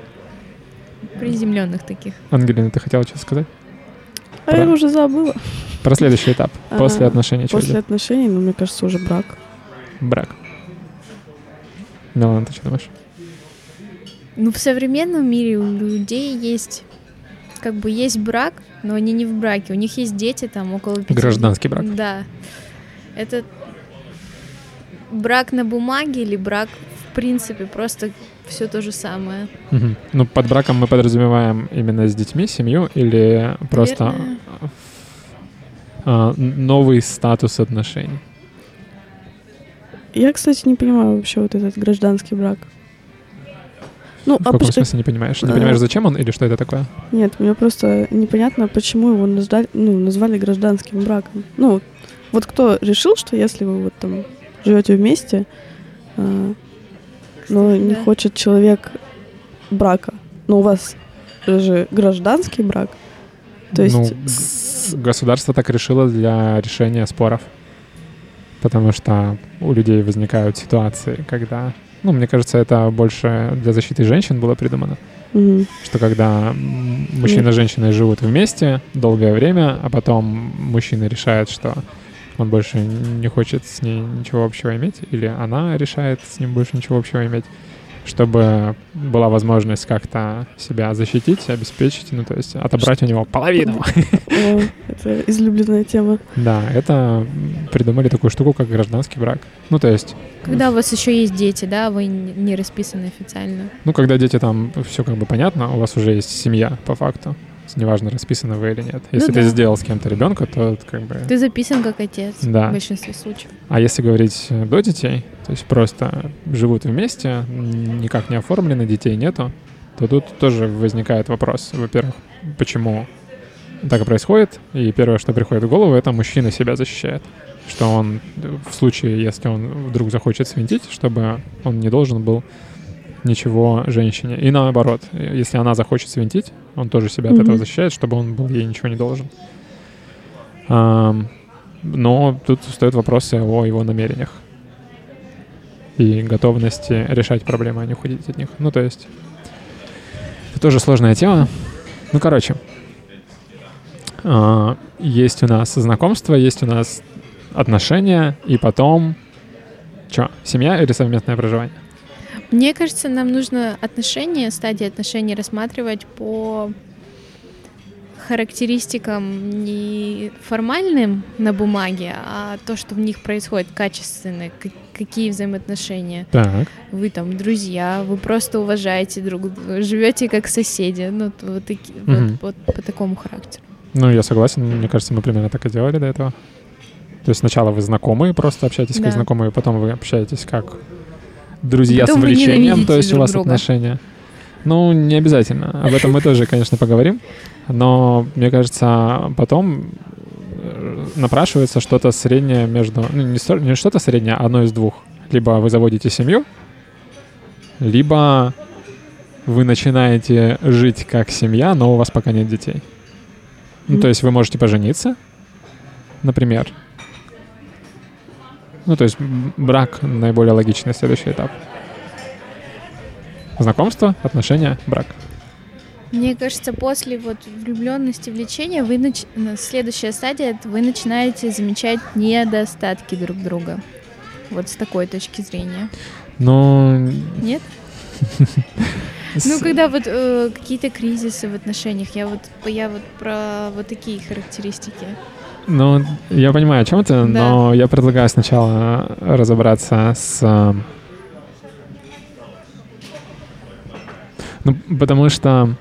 Приземленных таких. Ангелина, ты хотела что-то сказать? А я уже забыла. Про следующий этап. После А, отношений что После идет? отношений, ну, мне кажется, уже брак. Брак. Милана, ты что думаешь? Ну, в современном мире у людей есть как бы есть брак, но они не в браке. У них есть дети там около. Гражданский брак. Да. Это брак на бумаге или брак в принципе просто все то же самое. Мгм. Ну, под браком мы подразумеваем именно с детьми, семью или просто а, новый статус отношений? Я, кстати, не понимаю вообще вот этот гражданский брак. Ну, В а каком пош- смысле не понимаешь? Не А. понимаешь, зачем он или что это такое? Нет, мне просто непонятно, почему его назвали, ну, назвали гражданским браком. Ну, вот кто решил, что если вы вот там живете вместе, а, но не да. хочет человек брака, но у вас же гражданский брак, то есть Ну, с- Государство так решило для решения споров. Потому что у людей возникают ситуации, когда... Ну, мне кажется, это больше для защиты женщин было придумано. Мгм. Что когда мужчина и женщина живут вместе долгое время, а потом мужчина решает, что он больше не хочет с ней ничего общего иметь, или она решает с ним больше ничего общего иметь, чтобы была возможность как-то себя защитить, обеспечить, ну, то есть отобрать у него половину. [LAUGHS] О, это излюбленная тема. Да, это придумали такую штуку, как гражданский брак. Ну, то есть, Когда у вас еще есть дети, да, вы не расписаны официально. ну, когда дети там, все как бы понятно, у вас уже есть семья по факту. Неважно, расписаны вы или нет. Если ты да. сделал с кем-то ребенка, то как бы... Ты записан как отец Да. в большинстве случаев. А если говорить э, до детей, то есть просто живут вместе, никак не оформлены, детей нету, то тут тоже возникает вопрос. Во-первых, почему так и происходит? И первое, что приходит в голову, это мужчина себя защищает. Что он э, в случае, если он вдруг захочет свинтить, чтобы он не должен был ничего женщине. И наоборот, э, если она захочет свинтить, он тоже себя от Мгм. этого защищает, чтобы он был ей ничего не должен. Но тут стоят вопросы о его намерениях и готовности решать проблемы, а не уходить от них. Ну, то есть, это тоже сложная тема. Ну, короче, а, есть у нас знакомство, есть у нас отношения, и потом... Что, семья или совместное проживание? Мне кажется, нам нужно отношения, стадии отношений рассматривать по характеристикам не формальным на бумаге, а то, что в них происходит, качественные, к- какие взаимоотношения. Так. Вы там друзья, вы просто уважаете друг друга, живете как соседи. Ну, вот, таки- Мгм. вот, вот по такому характеру. Ну, я согласен. Мне кажется, мы примерно так и делали до этого. То есть сначала вы знакомые, просто общаетесь как Да. знакомые, потом вы общаетесь как друзья Потом с влечением, то есть у вас друга. отношения. Ну, не обязательно. Об этом мы тоже, конечно, поговорим. Но, мне кажется, потом э, напрашивается что-то среднее между... Ну, не, не что-то среднее, а одно из двух. Либо вы заводите семью, либо вы начинаете жить как семья, но у вас пока нет детей. Ну, то есть вы можете пожениться, например. Ну, то есть брак — наиболее логичный следующий этап. Знакомство, отношения, брак. Мне кажется, после вот влюбленности, влечения, вы нач... на- следующая стадия, вы начинаете замечать недостатки друг друга. Вот с такой точки зрения. Но... Нет? [LAUGHS] Ну, когда вот э, какие-то кризисы в отношениях, я вот, я вот про вот такие характеристики. Ну, я понимаю, о чем ты, но я предлагаю сначала разобраться с... а, Ну, потому что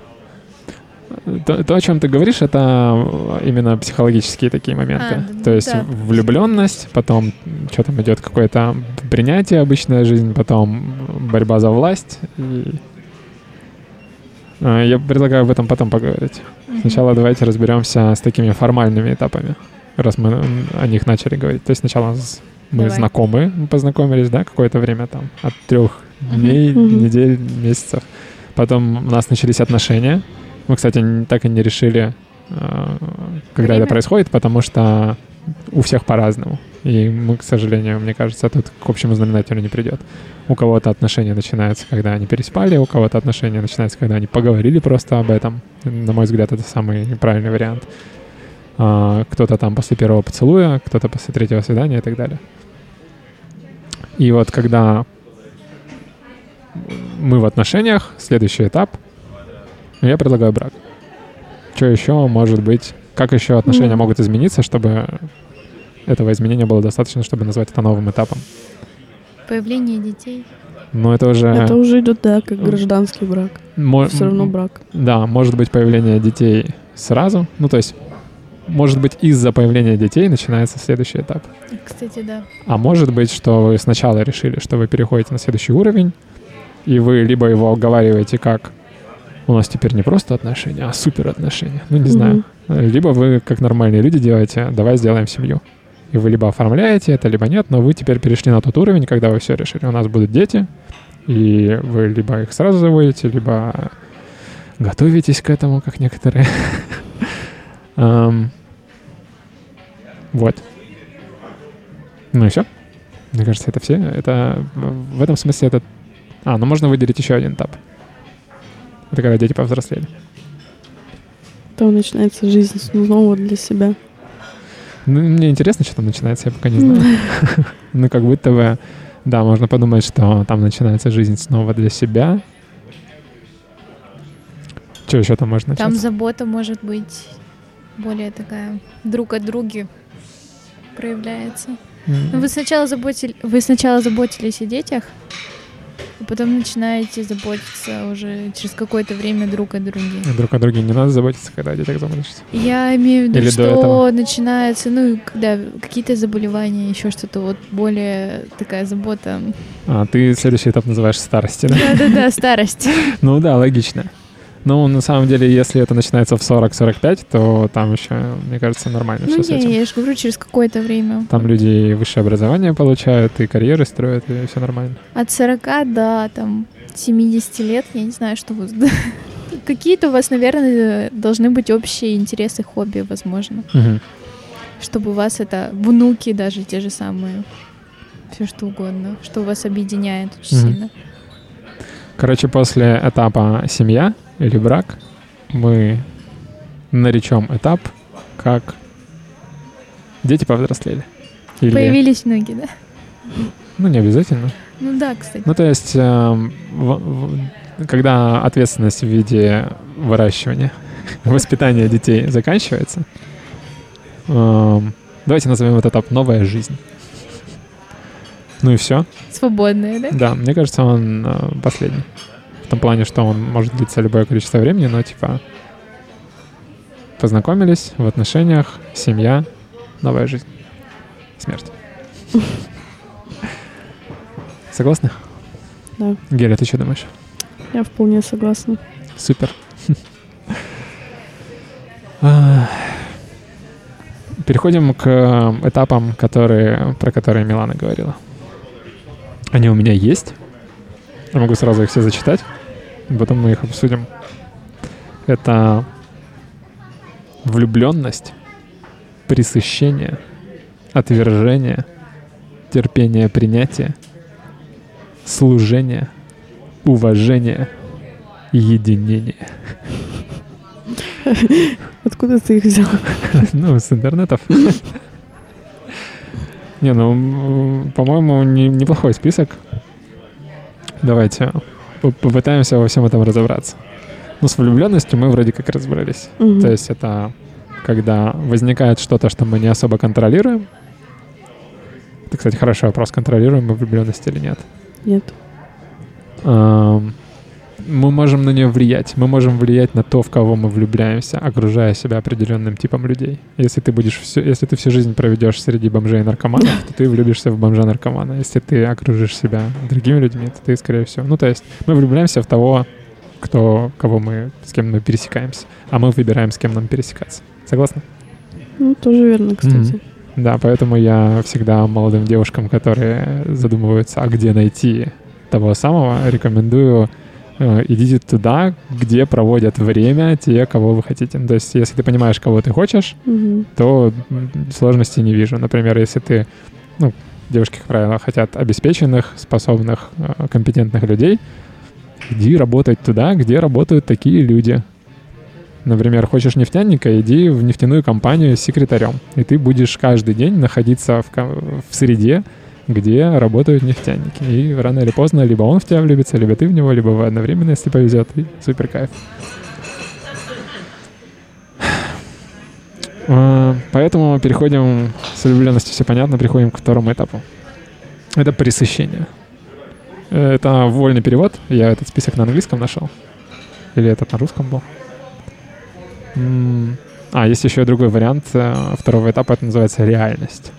то, то, о чем ты говоришь, это именно психологические такие моменты. А, да, То есть да. влюбленность, потом что там идет какое-то принятие, обычная жизнь, потом борьба за власть. И... А, Я предлагаю об этом потом поговорить. Сначала давайте разберемся с такими формальными этапами, раз мы о них начали говорить. То есть сначала мы Давай. знакомы, мы познакомились, да, какое-то время там, от трех дней, Мгм. недель, месяцев. Потом у нас начались отношения. Мы, кстати, так и не решили, а, когда Время? это происходит, потому что у всех по-разному. И мы, к сожалению, мне кажется, тут к общему знаменателю не придет. У кого-то отношения начинаются, когда они переспали, у кого-то отношения начинаются, когда они поговорили просто об этом. На мой взгляд, это самый правильный вариант. А, кто-то там после первого поцелуя, кто-то после третьего свидания и так далее. И вот когда мы в отношениях, следующий этап, я предлагаю брак. Что еще может быть? Как еще отношения Ну. могут измениться, чтобы этого изменения было достаточно, чтобы назвать это новым этапом? Появление детей. Но это уже... Это уже идет, да, как гражданский брак. мо- Все равно брак. Да, может быть появление детей сразу. Ну, то есть, может быть, из-за появления детей начинается следующий этап. Кстати, да. А может быть, что вы сначала решили, что вы переходите на следующий уровень, и вы либо его оговариваете как у нас теперь не просто отношения, а супер отношения. Ну, не знаю. Либо вы, как нормальные люди, делаете, давай сделаем семью. И вы либо оформляете это, либо нет, но вы теперь перешли на тот уровень, когда вы все решили. У нас будут дети, и вы либо их сразу заводите, либо готовитесь к этому, как некоторые. [LAUGHS] Ам, Вот. Ну и все. Мне кажется, это все. Это в этом смысле это... А, ну можно выделить еще один этап. Это когда дети повзрослели. Там начинается жизнь снова для себя. Ну, мне интересно, что там начинается, я пока не знаю. [LAUGHS] Ну, как будто бы, да, можно подумать, что там начинается жизнь снова для себя. Что еще там можно Там забота может быть более такая друг о друге проявляется. Ну, вы сначала заботили, вы сначала заботились о детях, а потом начинаете заботиться уже через какое-то время друг о друге. Друг о друге не надо заботиться, когда о детях заботишься. Я имею в виду, Или что начинается, ну, когда какие-то заболевания, еще что-то, вот более такая забота. А, ты следующий этап называешь старости, да? Да-да-да, [LAUGHS] старость. Ну да, логично. Ну, на самом деле, если это начинается в 40-45, то там еще, мне кажется, нормально Ну, все с этим. я же говорю, через какое-то время. Там люди и высшее образование получают, и карьеры строят, и все нормально. От 40 до там 70 лет, я не знаю, что вы... [LAUGHS] Какие-то у вас, наверное, должны быть общие интересы, хобби, возможно. Мгм. Чтобы у вас это внуки даже те же самые. Все что угодно, что вас объединяет очень Мгм. сильно. Короче, после этапа семья или брак мы наречем этап как дети повзрослели. Или, Появились внуки, да? ну, не обязательно. Ну да, кстати. Ну, то есть, эм, в- в- когда ответственность в виде выращивания, [LAUGHS] воспитания детей заканчивается, эм, давайте назовем этот этап «новая жизнь». Ну и все. Свободные, да? Да, мне кажется, он э, последний. В том плане, что он может длиться любое количество времени, но типа познакомились в отношениях, семья, новая жизнь, смерть. [LAUGHS] Согласны? Да. Геля, ты что думаешь? Я вполне согласна. Супер. [LAUGHS] А, Переходим к этапам, которые, про которые Милана говорила. Они у меня есть. Я могу сразу их все зачитать. Потом мы их обсудим. Это влюбленность, пресыщение, отвержение, терпение принятия, служение, уважение, единение. Откуда ты их взял? [LAUGHS] Ну, с интернетов. Не, ну, по-моему, не- неплохой список. Давайте попытаемся во всем этом разобраться. Ну, с влюбленностью мы вроде как разобрались. Мгм. То есть это когда возникает что-то, что мы не особо контролируем. Это, кстати, хороший вопрос, контролируем мы влюбленность или нет. Нет. Ам, мы можем на нее влиять. Мы можем влиять на то, в кого мы влюбляемся, окружая себя определенным типом людей. Если ты будешь всю, если ты всю жизнь проведешь среди бомжей и наркоманов, то ты влюбишься в бомжа-наркомана. Если ты окружишь себя другими людьми, то ты, скорее всего... Ну, то есть мы влюбляемся в того, кто, кого мы, с кем мы пересекаемся. А мы выбираем, с кем нам пересекаться. Согласны? Ну, тоже верно, кстати. Да, поэтому я всегда молодым девушкам, которые задумываются, а где найти того самого, рекомендую идите туда, где проводят время те, кого вы хотите. То есть, если ты понимаешь, кого ты хочешь, Мгм. то сложностей не вижу. Например, если ты, ну, девушки, как правило, хотят обеспеченных, способных, э, компетентных людей, иди работать туда, где работают такие люди. Например, хочешь нефтяника, иди в нефтяную компанию с секретарем, и ты будешь каждый день находиться в, в среде, где работают нефтяники. И рано или поздно либо он в тебя влюбится, либо ты в него, либо вы одновременно, если повезет. И супер кайф. [SIGHS] А, Поэтому переходим с влюбленностью, все понятно, переходим к второму этапу. Это пресыщение. Э, Это вольный перевод. Я этот список на английском нашел. Или этот на русском был? А, есть еще другой вариант э, второго этапа, это называется реальность.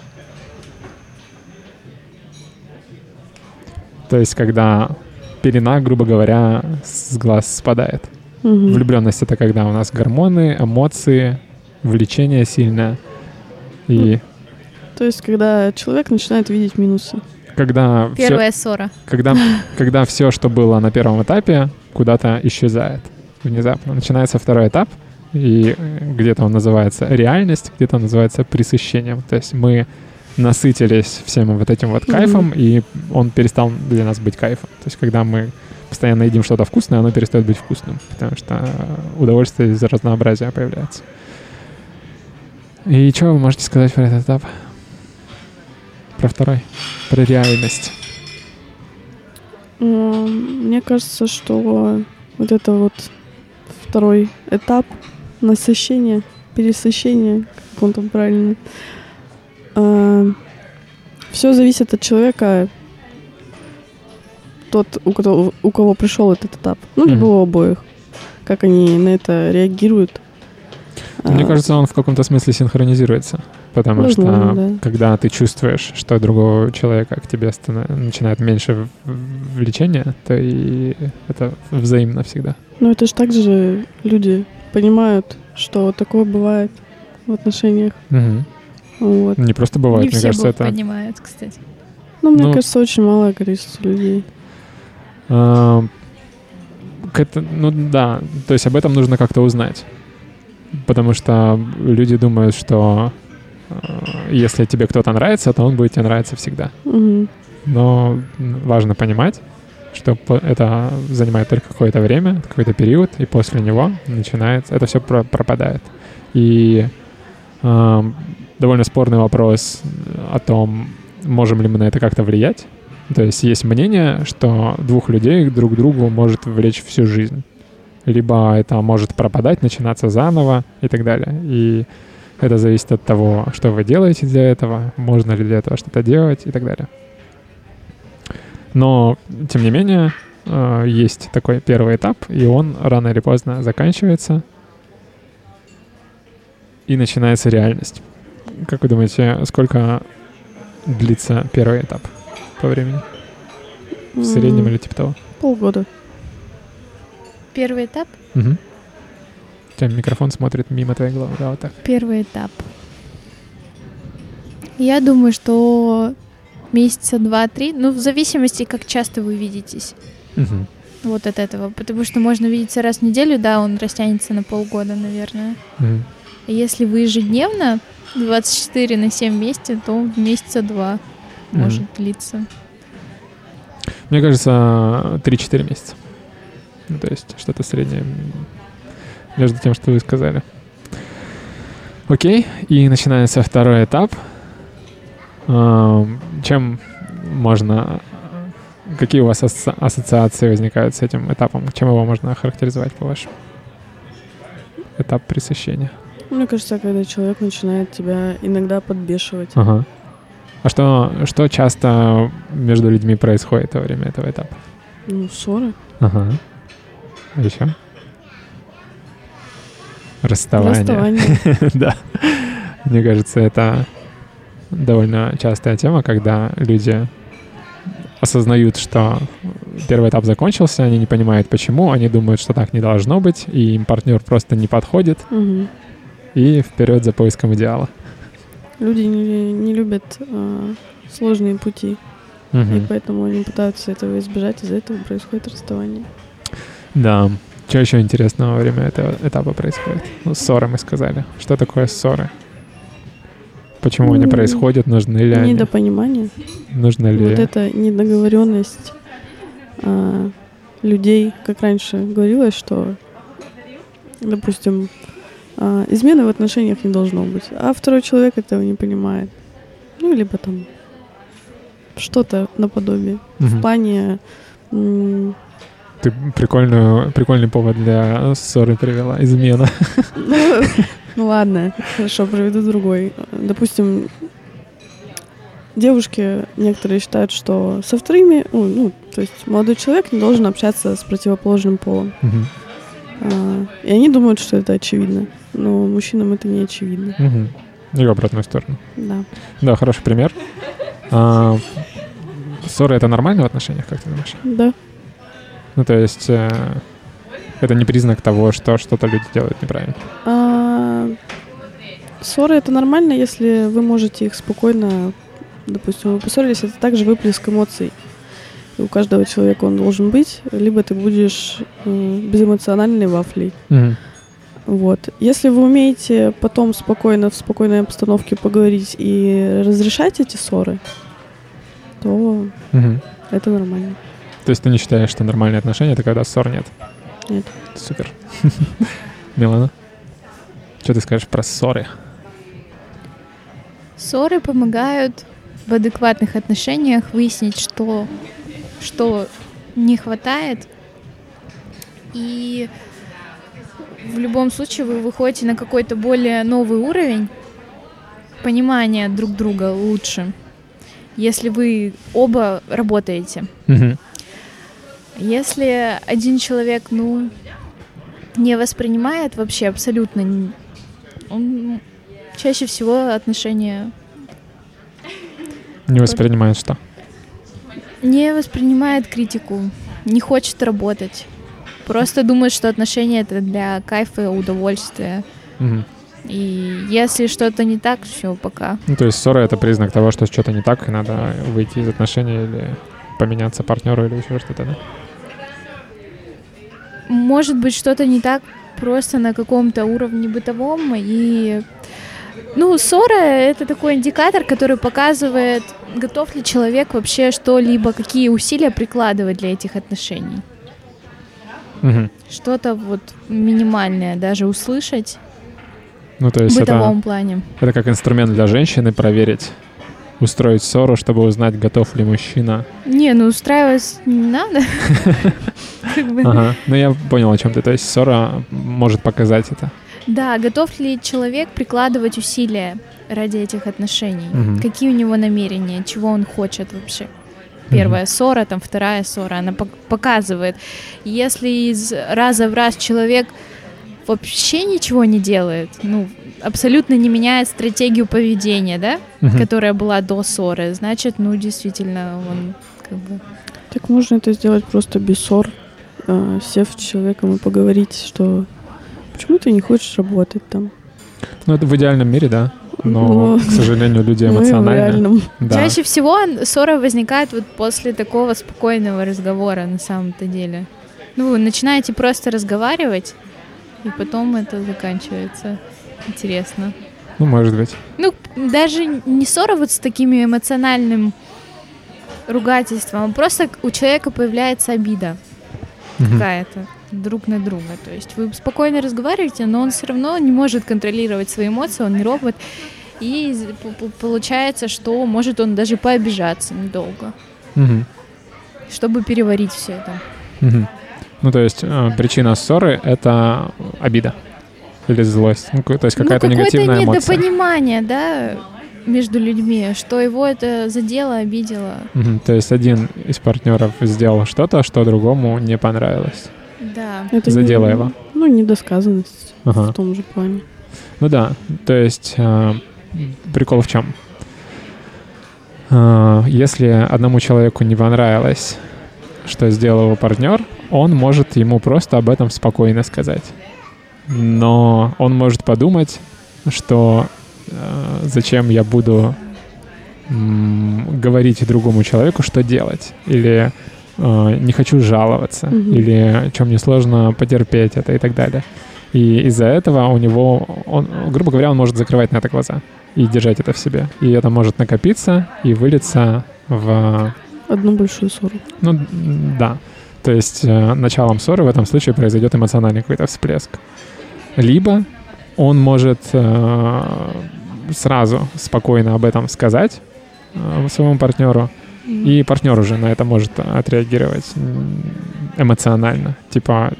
То есть, когда пелена, грубо говоря, с глаз спадает. Мгм. Влюбленность это когда у нас гормоны, эмоции, влечение сильное. И То есть, когда человек начинает видеть минусы. когда все, Первая ссора. когда, когда все, что было на первом этапе, куда-то исчезает внезапно. Начинается второй этап, и где-то он называется реальность, где-то он называется пресыщением. То есть мы насытились всем вот этим вот кайфом, и он перестал для нас быть кайфом. То есть когда мы постоянно едим что-то вкусное, оно перестает быть вкусным, потому что удовольствие из-за разнообразия появляется. И что вы можете сказать про этот этап? Про второй? Про реальность. Мне кажется, что вот это вот второй этап насыщения, пересыщения, как он там правильно, все зависит от человека, тот, у кого, у кого пришел этот этап. Ну, либо у обоих. Как они на это реагируют. Мне А, кажется, он в каком-то смысле синхронизируется. Потому Возможно, что да. когда ты чувствуешь, что другого человека к тебе стана- начинает меньше влечения, то и это взаимно всегда. Ну, это же также люди понимают, что такое бывает в отношениях. Мгм. Вот. Не просто бывает, Не мне все кажется, это... понимают, кстати. Ну, мне Ну, кажется, очень малое количество людей. а, к это- ну да, то есть об этом нужно как-то узнать. Потому что люди думают, что а, если тебе кто-то нравится, то он будет тебе нравиться всегда. Мгм. но важно понимать, что это занимает только какое-то время, какой-то период, и после него начинается, это все пропадает. И ам, довольно спорный вопрос о том, можем ли мы на это как-то влиять. То есть есть мнение, что двух людей друг другу может влечь всю жизнь. Либо это может пропадать, начинаться заново и так далее. И это зависит от того, что вы делаете для этого, можно ли для этого что-то делать и так далее. Но, тем не менее, э, есть такой первый этап, и он рано или поздно заканчивается, и начинается реальность. Как вы думаете, сколько длится первый этап по времени? В среднем или типа того? Полгода. Первый этап? Угу. У тебя микрофон смотрит мимо твоей головы, да, вот так. Первый этап. Я думаю, что месяца два-три, ну, в зависимости, как часто вы видитесь Мгм. вот от этого. Потому что можно видеться раз в неделю, да, он растянется на полгода, наверное. А Если вы ежедневно 24 на 7 вместе, то месяца два Мгм. может длиться. Мне кажется, 3-4 месяца. Ну, то есть что-то среднее между тем, что вы сказали. Окей, и начинается второй этап. Чем можно... Какие у вас ассоциации возникают с этим этапом? Чем его можно охарактеризовать, по-вашему? Этап пресыщения. Мне кажется, когда человек начинает тебя иногда подбешивать. Ага. А что, что часто между людьми происходит во время этого этапа? Ну, ссоры. Ага. А еще? Расставание. Расставание. [LAUGHS] да. Мне кажется, это довольно частая тема, когда люди осознают, что первый этап закончился, они не понимают почему, они думают, что так не должно быть, и им партнер просто не подходит, Мгм. И вперед за поиском идеала. Люди не, не любят а, сложные пути, и Мгм. поэтому они пытаются этого избежать, из-за этого происходит расставание. Да. Что еще интересного во время этого этапа происходит? Ну, ссоры мы сказали. Что такое ссоры? Почему они происходят? Нужны ли они? Недопонимание. Нужно ли... Вот эта недоговоренность а, людей, как раньше говорилось, что, допустим, измены в отношениях не должно быть, а второй человек этого не понимает. Ну, либо там что-то наподобие. Мгм. В плане м, Ты прикольную, прикольный повод для ссоры привела. Измена. Ну, [LAUGHS] ну ладно, хорошо, приведу другой. Допустим, девушки некоторые считают, что со вторыми, ну, ну, то есть молодой человек не должен общаться с противоположным полом. Мгм. А, и они думают, что это очевидно. Но мужчинам это не очевидно. Мгм. И в обратную сторону. Да. Да, хороший пример. А, ссоры — это нормально в отношениях, как ты думаешь? Да. Ну, то есть э, это не признак того, что что-то люди делают неправильно. А, ссоры это нормально, если вы можете их спокойно, допустим, вы поссорились, это также выплеск эмоций. У каждого человека он должен быть, либо ты будешь э, безэмоциональной вафлей. Мгм. Вот. Если вы умеете потом спокойно, в спокойной обстановке поговорить и разрешать эти ссоры, то Мгм. это нормально. То есть ты не считаешь, что нормальные отношения — это когда ссор нет? Нет. Супер. [LAUGHS] Милана, что ты скажешь про ссоры? Ссоры помогают в адекватных отношениях выяснить, что, что не хватает. И в любом случае вы выходите на какой-то более новый уровень понимания друг друга лучше, если вы оба работаете. Мгм. Если один человек, ну, не воспринимает вообще абсолютно, он чаще всего отношения Не воспринимает что? Не воспринимает критику, не хочет работать. Просто думает, что отношения это для кайфа, удовольствия. Мгм. И если что-то не так, все, пока. Ну, то есть ссора — это признак того, что что-то не так, и надо выйти из отношений или поменяться партнеру или еще что-то, да? Может быть, что-то не так просто на каком-то уровне бытовом. И, ну, ссора — это такой индикатор, который показывает, готов ли человек вообще что-либо, какие усилия прикладывать для этих отношений. Мгм. Что-то вот минимальное даже услышать Ну, то в есть это, бытовом плане. это как инструмент для женщины проверить, устроить ссору, чтобы узнать, готов ли мужчина. Не, ну устраивать не надо. [LAUGHS] Ага. Ну, я понял, о чем ты. То есть ссора может показать это. Да, готов ли человек прикладывать усилия ради этих отношений? Мгм. Какие у него намерения, чего он хочет вообще? первая ссора, там вторая ссора, она пок- показывает. Если из раза в раз человек вообще ничего не делает, ну, абсолютно не меняет стратегию поведения, да, Мгм. которая была до ссоры, значит, ну, действительно, он как бы... Так можно это сделать просто без ссор, э, сев с человеком и поговорить, что почему ты не хочешь работать там. Ну, это в идеальном мире, да. Но, Ну, к сожалению, люди [LAUGHS] Ну эмоциональны. Да. Чаще всего ссора возникает вот после такого спокойного разговора на самом-то деле. Ну, вы начинаете просто разговаривать, и потом это заканчивается. Интересно. Ну, может быть. Ну, даже не ссора вот с такими эмоциональным ругательством, а просто у человека появляется обида Мгм. какая-то друг на друга. То есть вы спокойно разговариваете, но он все равно не может контролировать свои эмоции, он не робот. И получается, что может он даже пообижаться недолго, Мгм. чтобы переварить все это. Мгм. Ну, то есть э, причина ссоры — это обида или злость. Ну, то есть какая-то ну, негативная эмоция. недопонимание, да, между людьми, что его это задело, обидело. Мгм. То есть один из партнеров сделал что-то, что другому не понравилось. Да. Это Задело не- его. Ну, недосказанность Ага. в том же плане. Ну да, то есть э, прикол в чем? Э, если одному человеку не понравилось, что сделал его партнер, он может ему просто об этом спокойно сказать. Но он может подумать, что э, зачем я буду м, говорить другому человеку, что делать, или не хочу жаловаться, Мгм. или чем мне сложно потерпеть это и так далее. И из-за этого у него, он, грубо говоря, он может закрывать на это глаза и держать это в себе. И это может накопиться и вылиться в... Одну большую ссору. Ну, да. То есть э, началом ссоры в этом случае произойдет эмоциональный какой-то всплеск. Либо он может э, сразу спокойно об этом сказать э, своему партнеру, и партнер уже на это может отреагировать эмоционально. Типа,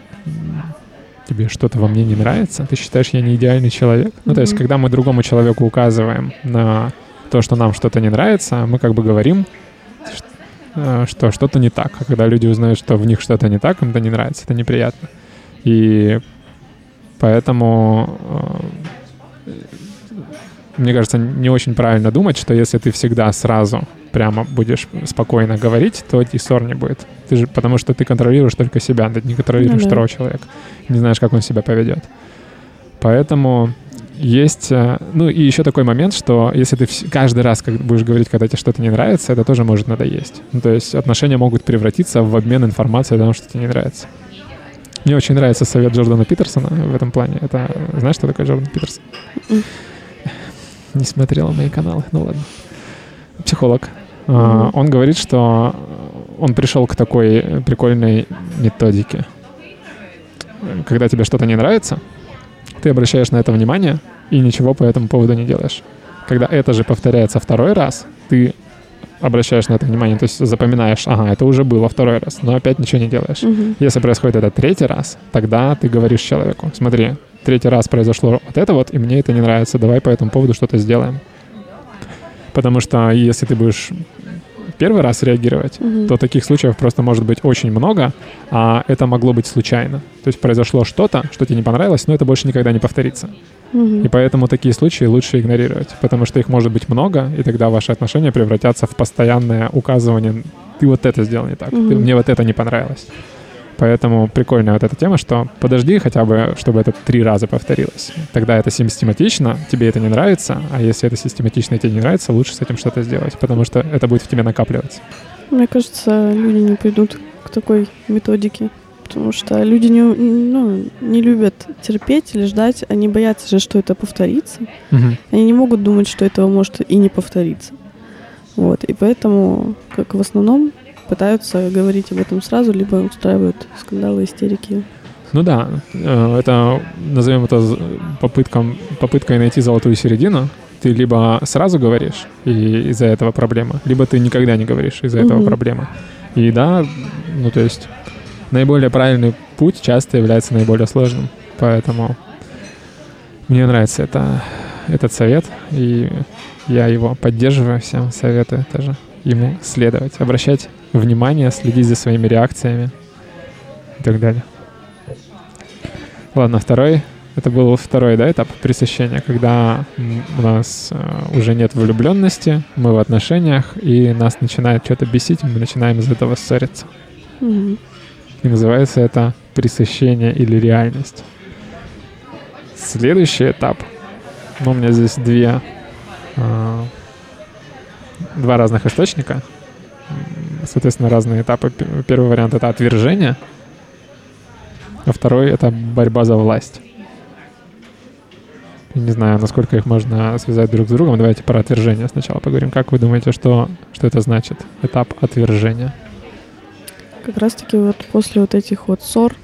тебе что-то во мне не нравится? Ты считаешь, я не идеальный человек? Ну, то есть, когда мы другому человеку указываем на то, что нам что-то не нравится, мы как бы говорим, э, что что-то не так. А когда люди узнают, что в них что-то не так, им это не нравится, это неприятно. И поэтому э, мне кажется, не очень правильно думать, что если ты всегда сразу прямо будешь спокойно говорить, то и ссор не будет. Ты же, потому что ты контролируешь только себя, ты не контролируешь Ну да. второго человека. Не знаешь, как он себя поведет. Поэтому есть... э, Ну и еще такой момент, что если ты каждый раз как будешь говорить, когда тебе что-то не нравится, это тоже может надоесть. Ну, то есть отношения могут превратиться в обмен информацией о том, что тебе не нравится. Мне очень нравится совет Джордана Питерсона в этом плане. Это знаешь, что такое Джордан Питерсон? Мгм. Не смотрела мои каналы, ну ладно. Психолог. А. Он говорит, что он пришел к такой прикольной методике. Когда тебе что-то не нравится, ты обращаешь на это внимание и ничего по этому поводу не делаешь. Когда это же повторяется второй раз, ты обращаешь на это внимание, то есть запоминаешь, ага, это уже было второй раз, но опять ничего не делаешь. Мгм. Если происходит это третий раз, тогда ты говоришь человеку, смотри, третий раз произошло вот это вот, и мне это не нравится, давай по этому поводу что-то сделаем. Потому что если ты будешь первый раз реагировать, Мгм. то таких случаев просто может быть очень много, а это могло быть случайно. То есть произошло что-то, что тебе не понравилось, но это больше никогда не повторится. Мгм. И поэтому такие случаи лучше игнорировать, потому что их может быть много, и тогда ваши отношения превратятся в постоянное указывание «ты вот это сделал не так, ты- Мгм. мне вот это не понравилось». Поэтому прикольная вот эта тема, что подожди хотя бы, чтобы это три раза повторилось. Тогда это систематично, тебе это не нравится, а если это систематично и тебе не нравится, лучше с этим что-то сделать, потому что это будет в тебе накапливаться. Мне кажется, люди не пойдут к такой методике. Потому что люди не, ну, не любят терпеть или ждать. Они боятся же, что это повторится. Они не могут думать, что этого может и не повториться. Вот. И поэтому, как в основном, пытаются говорить об этом сразу, либо устраивают скандалы, истерики. Ну да, э, это, назовем это попытком, попыткой найти золотую середину. Ты либо сразу говоришь, и из-за этого проблема, либо ты никогда не говоришь, из-за этого Мгм. проблема. И да, ну то есть наиболее правильный путь часто является наиболее сложным. Поэтому мне нравится это, этот совет, и я его поддерживаю, всем советую тоже ему следовать, обращать внимание, следить за своими реакциями и так далее. Ладно, второй. Это был второй да, этап пресыщения, когда у нас э, уже нет влюбленности, мы в отношениях, и нас начинает что-то бесить, мы начинаем из этого ссориться. Мгм. И называется это пресыщение или реальность. Следующий этап. Ну, у меня здесь две, а, два разных источника. Соответственно, разные этапы. Первый вариант — это отвержение, а второй — это борьба за власть. Не знаю, насколько их можно связать друг с другом. Давайте про отвержение сначала поговорим. Как вы думаете, что, что это значит? Этап отвержения. Как раз-таки вот после вот этих вот ссор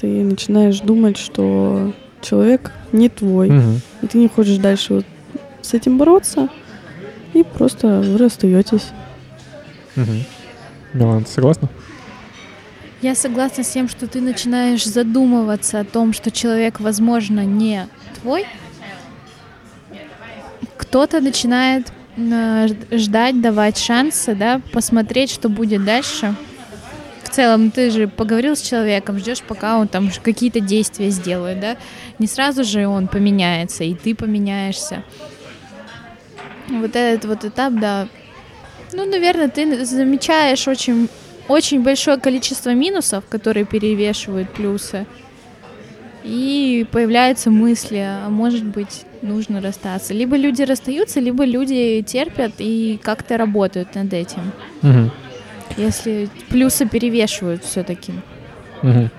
ты начинаешь думать, что человек не твой, Мгм. и ты не хочешь дальше вот с этим бороться, и просто вы расстаетесь. Мгм. Милана, ты согласна? Я согласна с тем, что ты начинаешь задумываться о том, что человек, возможно, не твой. Кто-то начинает э, ждать, давать шансы, да, посмотреть, что будет дальше. В целом, ты же поговорил с человеком, ждешь, пока он там какие-то действия сделает, да. Не сразу же он поменяется, и ты поменяешься. Вот этот вот этап, да. Ну, наверное, ты замечаешь очень очень большое количество минусов, которые перевешивают плюсы. И появляются мысли, а может быть, нужно расстаться. Либо люди расстаются, либо люди терпят и как-то работают над этим. Мгм. Если плюсы перевешивают все-таки. Мгм.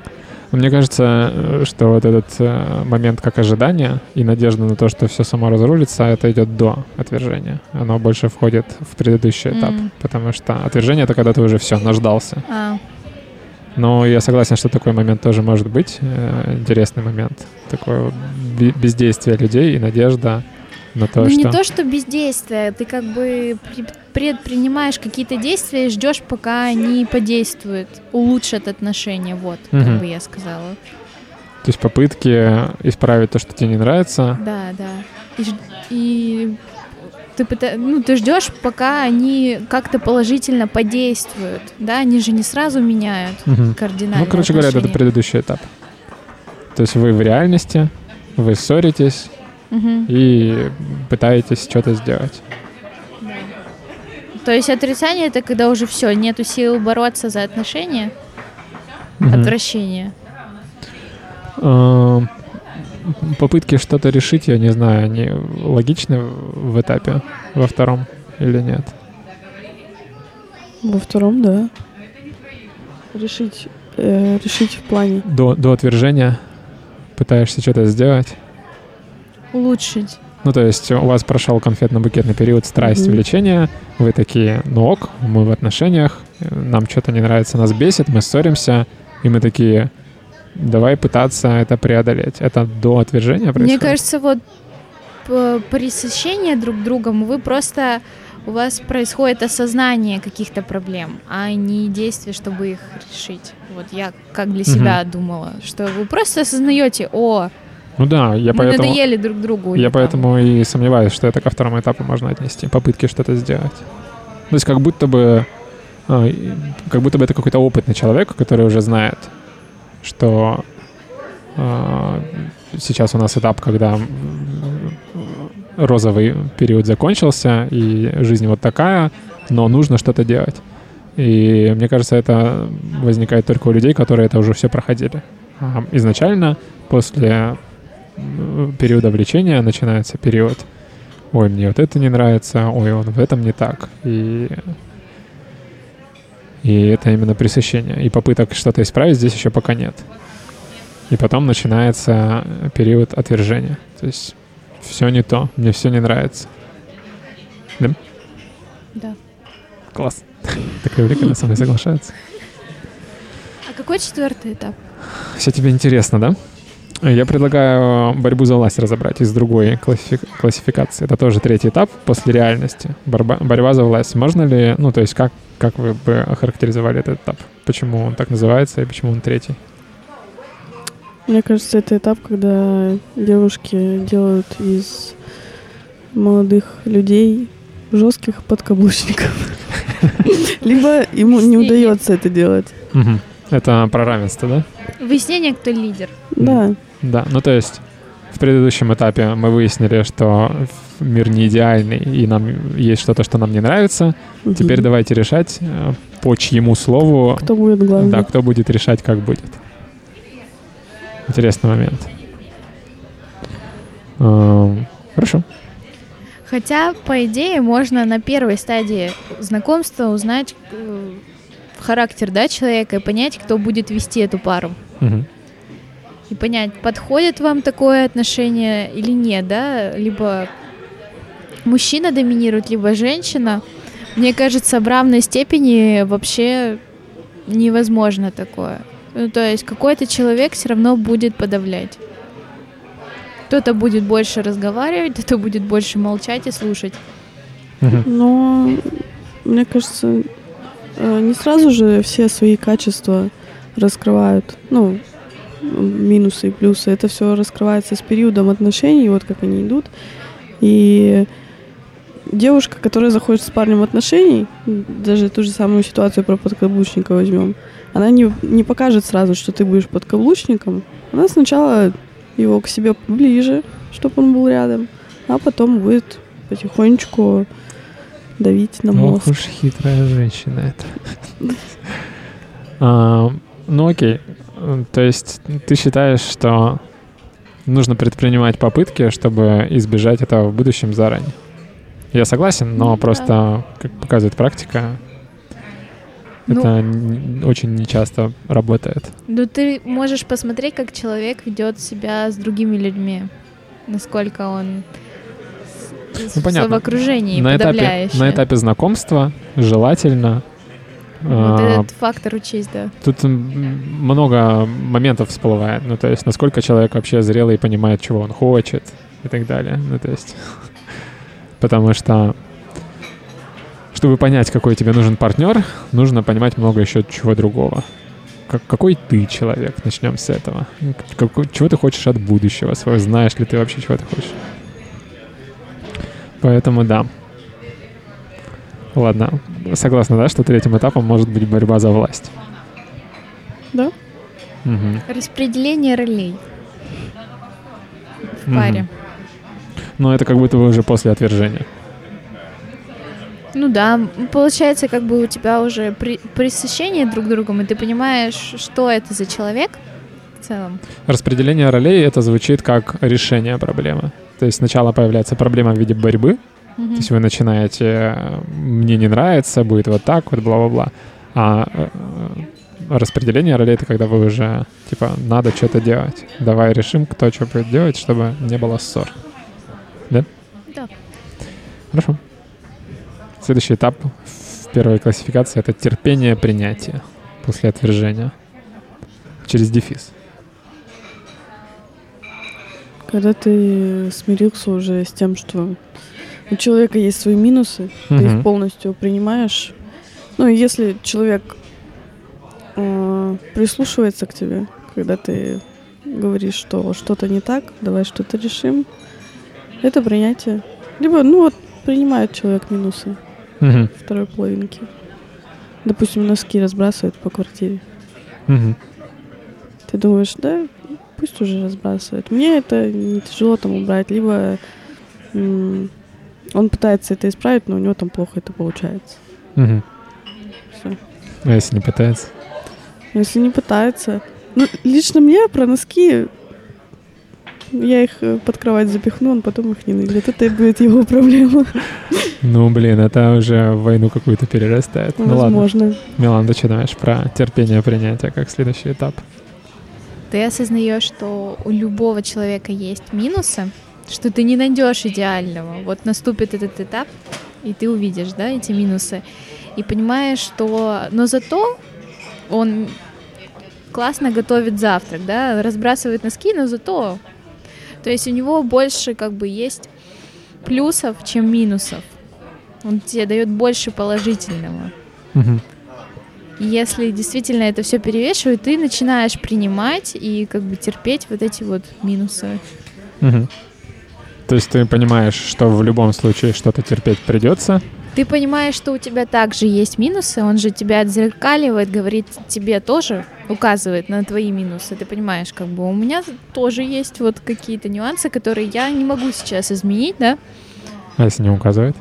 Мне кажется, э, что вот этот э, момент как ожидание и надежда на то, что все само разрулится, это идет до отвержения. Оно больше входит в предыдущий этап. М. Потому что отвержение это когда ты уже все наждался. А, Но я согласен, что такой момент тоже может быть. э, интересный момент. Такое бездействие людей и надежда на то, ну что... не то, что бездействие, ты как бы при- предпринимаешь какие-то действия и ждешь, пока они подействуют, улучшат отношения, вот, Мгм. как бы я сказала. То есть попытки исправить то, что тебе не нравится. Да, да. И, и ты, пыта- ну, ты ждешь, пока они как-то положительно подействуют. Да, они же не сразу меняют Мгм. кардинально. Ну, короче говоря, это отношения. предыдущий этап. То есть вы в реальности, вы ссоритесь И пытаетесь что-то сделать. То есть отрицание это когда уже все, нету сил бороться за отношения, Мгм. отвращение. Эм, Попытки что-то решить, я не знаю, они логичны в этапе во втором или нет? Во втором, да. Решить, э, решить в плане. До, до отвержения пытаешься что-то сделать. Улучшить. Ну, то есть у вас прошел конфетно-букетный период страсть, Мгм. влечения, вы такие, ну ок, мы в отношениях, нам что-то не нравится, нас бесит, мы ссоримся, и мы такие, давай пытаться это преодолеть. Это до отвержения происходит? Мне кажется, вот пресыщение друг другом, вы просто у вас происходит осознание каких-то проблем, а не действия, чтобы их решить. Вот я как для себя думала, что вы просто осознаете, о, Ну да, я мы поэтому... надоели друг другу. Я там. поэтому и сомневаюсь, что это ко второму этапу можно отнести. Попытки что-то сделать. То есть как будто бы... а, Как будто бы это какой-то опытный человек, который уже знает, что а, сейчас у нас этап, когда розовый период закончился, и жизнь вот такая, но нужно что-то делать. И мне кажется, это возникает только у людей, которые это уже все проходили. А изначально, после периода влечения начинается период ой, мне вот это не нравится, ой, он в этом не так. И, и это именно пресыщение. И попыток что-то исправить здесь еще пока нет. И потом начинается период отвержения. То есть все не то, мне все не нравится. Да. Класс. [LAUGHS] Так увлекательно со мной соглашаются. А какой четвертый этап? Все тебе интересно, да? Я предлагаю борьбу за власть разобрать из другой классифи- классификации. Это тоже третий этап после реальности. Борьба, борьба за власть. Можно ли, ну, то есть как, как вы бы охарактеризовали этот этап? Почему он так называется и почему он третий? Мне кажется, это этап, когда девушки делают из молодых людей жестких подкаблучников. [LAUGHS] Либо ему не удается это делать. Это про равенство, да? Выяснение, кто лидер. Да. Да, ну то есть в предыдущем этапе мы выяснили, что мир не идеальный, и нам есть что-то, что нам не нравится. Теперь Мгм. давайте решать, э, по чьему слову, Кто будет главным? да, кто будет решать, как будет. Интересный момент. Эм, Хорошо. Хотя, по идее, можно на первой стадии знакомства узнать э, характер да, человека и понять, кто будет вести эту пару. Мгм. И понять, подходит вам такое отношение или нет, да? Либо мужчина доминирует, либо женщина. Мне кажется, в равной степени вообще невозможно такое. Ну, то есть какой-то человек все равно будет подавлять. Кто-то будет больше разговаривать, кто-то будет больше молчать и слушать. Но, мне кажется, э, не сразу же все свои качества раскрывают. Ну, минусы и плюсы. Это все раскрывается с периодом отношений, вот как они идут. И девушка, которая заходит с парнем в отношений, даже ту же самую ситуацию про подкаблучника возьмем, она не, не покажет сразу, что ты будешь подкаблучником. Она сначала его к себе ближе, чтобы он был рядом, а потом будет потихонечку давить на мозг. Ох уж хитрая женщина это. [LAUGHS] А, Ну окей. То есть ты считаешь, что нужно предпринимать попытки, чтобы избежать этого в будущем заранее? Я согласен, но Ну, да. просто, как показывает практика, Ну- это очень нечасто работает. Ну, ты можешь посмотреть, как человек ведет себя с другими людьми. Насколько он Ну, понятно. в окружении На этапе, на этапе знакомства желательно Вот а, этот фактор учесть, да. Тут много моментов всплывает. Ну, то есть, насколько человек вообще зрелый и понимает, чего он хочет и так далее. Ну, то есть, [LAUGHS] потому что, чтобы понять, какой тебе нужен партнер, нужно понимать много еще чего другого. Как, какой ты человек? Начнем с этого. Какой- чего ты хочешь от будущего своего? Знаешь ли ты вообще, чего ты хочешь? Поэтому да. Ладно, согласна, да, что третьим этапом может быть борьба за власть. Да? Мгм. Распределение ролей в паре. Но это как будто бы уже после отвержения. Ну да, получается, как бы у тебя уже при, пресыщение друг другом, и ты понимаешь, что это за человек в целом. Распределение ролей это звучит как решение проблемы. То есть сначала появляется проблема в виде борьбы, Мгм. то есть вы начинаете э, «мне не нравится», будет вот так, вот бла-бла-бла. А э, распределение ролей это когда вы уже типа надо что-то делать. Давай решим, кто что будет делать, чтобы не было ссор. Да? Да. Хорошо. Следующий этап в первой классификации это терпение принятия после отвержения. Через дефис. Когда ты смирился уже с тем, что у человека есть свои минусы, ты Мгм. их полностью принимаешь. Ну, и если человек э, прислушивается к тебе, когда ты говоришь, что что-то не так, давай что-то решим, это принятие. Либо, ну вот, принимает человек минусы Мгм. второй половинки. Допустим, носки разбрасывает по квартире. Мгм. Ты думаешь, да, пусть уже разбрасывает. Мне это не тяжело там убрать, либо он пытается это исправить, но у него там плохо это получается. Мгм. Все. А если не пытается? Если не пытается. Ну, лично мне про носки я их э, под кровать запихну, он потом их не найдет. Это и будет его [LAUGHS] проблема. Ну, блин, это уже войну какую-то перерастает. Ну ладно. Возможно. Милан, ты что думаешь про терпение принятия как следующий этап? Ты осознаешь, что у любого человека есть минусы, что ты не найдешь идеального. Вот наступит этот этап, и ты увидишь, да, эти минусы. И понимаешь, что... Но зато он классно готовит завтрак, да, разбрасывает носки, но зато... То есть у него больше как бы есть плюсов, чем минусов. Он тебе дает больше положительного. Если действительно это все перевешивает, ты начинаешь принимать и как бы терпеть вот эти вот минусы. Мгм. То есть ты понимаешь, что в любом случае что-то терпеть придется, ты понимаешь, что у тебя также есть минусы, он же тебя отзеркаливает, говорит тебе тоже, указывает на твои минусы. Ты понимаешь, как бы у меня тоже есть вот какие-то нюансы, которые я не могу сейчас изменить, да? А если не указывает?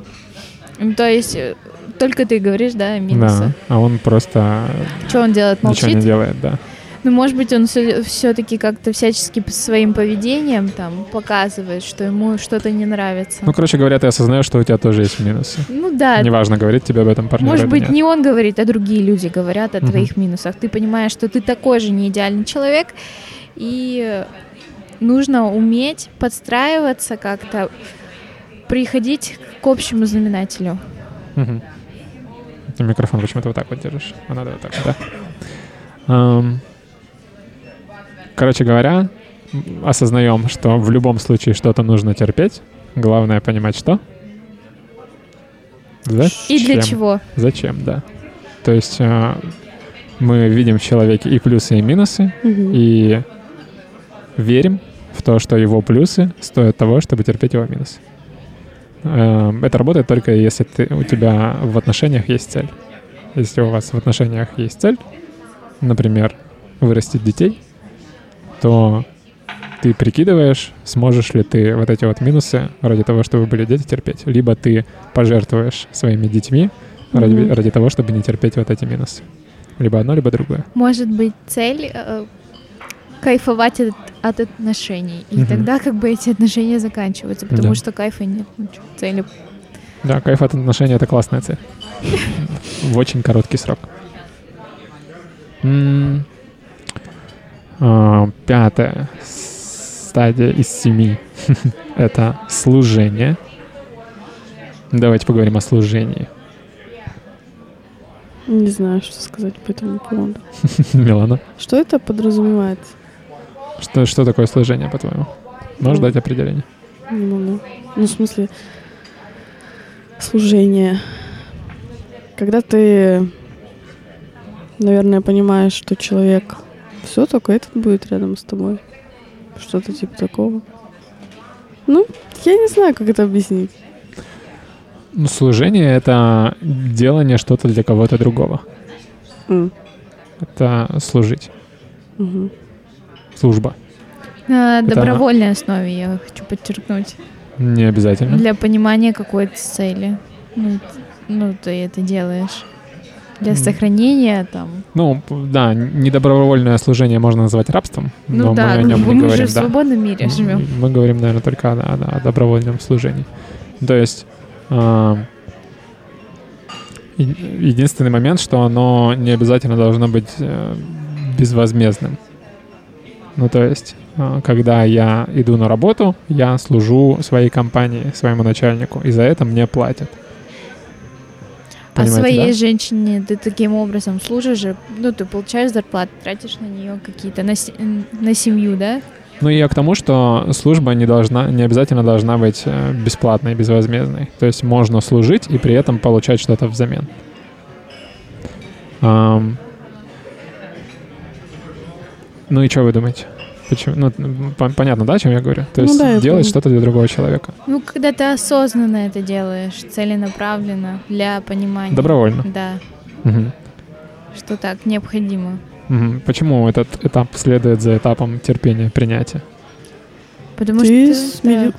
Ну, то есть э, только ты говоришь, да, минусы. Да, а он просто Что он делает? Молчит? ничего не делает, да. Ну, может быть, он все-таки как-то всячески своим поведением там показывает, что ему что-то не нравится. Ну, короче говоря, ты осознаешь, что у тебя тоже есть минусы. Ну да, Неважно, говорит тебе об этом партнер может быть, нет. не он говорит, а другие люди говорят о Мгм. твоих минусах. Ты понимаешь, что ты такой же не идеальный человек, и нужно уметь подстраиваться как-то, приходить к общему знаменателю. Мгм. Ты микрофон почему-то вот так вот держишь. А надо вот так, да? Ам, Короче говоря, осознаем, что в любом случае что-то нужно терпеть. Главное понимать, что. Зачем? И для чего? Зачем, да. То есть а, мы видим в человеке и плюсы, и минусы, Мгм. и верим в то, что его плюсы стоят того, чтобы терпеть его минусы. Эм, Это работает только если ты, у тебя в отношениях есть цель. Если у вас в отношениях есть цель, например, вырастить детей, то ты прикидываешь, сможешь ли ты вот эти вот минусы ради того, чтобы были дети, терпеть. Либо ты пожертвуешь своими детьми ради, Мгм. ради того, чтобы не терпеть вот эти минусы. Либо одно, либо другое. Может быть, цель э, кайфовать от, от отношений. И Мгм. тогда как бы эти отношения заканчиваются, потому Да. что кайфа нет. Ну, чё, цели Да, кайф от отношений — это классная цель. [LAUGHS] В очень короткий срок. М, Пятая стадия из семи [LAUGHS] — это служение. Давайте поговорим о служении. Не знаю, что сказать по этому поводу. [LAUGHS] Милана, Что это подразумевает? что, что такое служение, по-твоему? Можешь Ну. дать определение? Не могу. Ну, в смысле, служение. Когда ты, наверное, понимаешь, что человек все, только этот будет рядом с тобой. Что-то типа такого. Ну, я не знаю, как это объяснить. Ну, служение — это делание что-то для кого-то другого. М, Это служить. мгм. Служба. на Это- добровольной основе, я хочу подчеркнуть. Не обязательно. Для понимания какой-то цели. Ну, ну, ты это делаешь. Для сохранения там. Ну, да, недобровольное служение можно назвать рабством, Ну но да, мы о нем мы не же говорим, в да. свободном мире живем. Мы говорим, наверное, только о, о- о добровольном служении. То есть е- единственный момент, что оно не обязательно должно быть э, безвозмездным. Ну, то есть, а, когда я иду на работу, я служу своей компании, своему начальнику, и за это мне платят. А Понимаете, своей да? женщине ты таким образом служишь же, ну, ты получаешь зарплату, тратишь на нее какие-то, на, на семью, да? Ну я к тому, что служба не должна, не обязательно должна быть э, бесплатной, безвозмездной. То есть можно служить и при этом получать что-то взамен. Ам. Ну и что вы думаете? Почему? Ну, понятно, да, о чем я говорю? То Ну есть да, я делать что-то для другого человека. Ну, когда ты осознанно это делаешь, целенаправленно, для понимания. Добровольно. Да, Мгм. что так необходимо. Мгм. Почему этот этап следует за этапом терпения, принятия? Потому Ты, что... смири-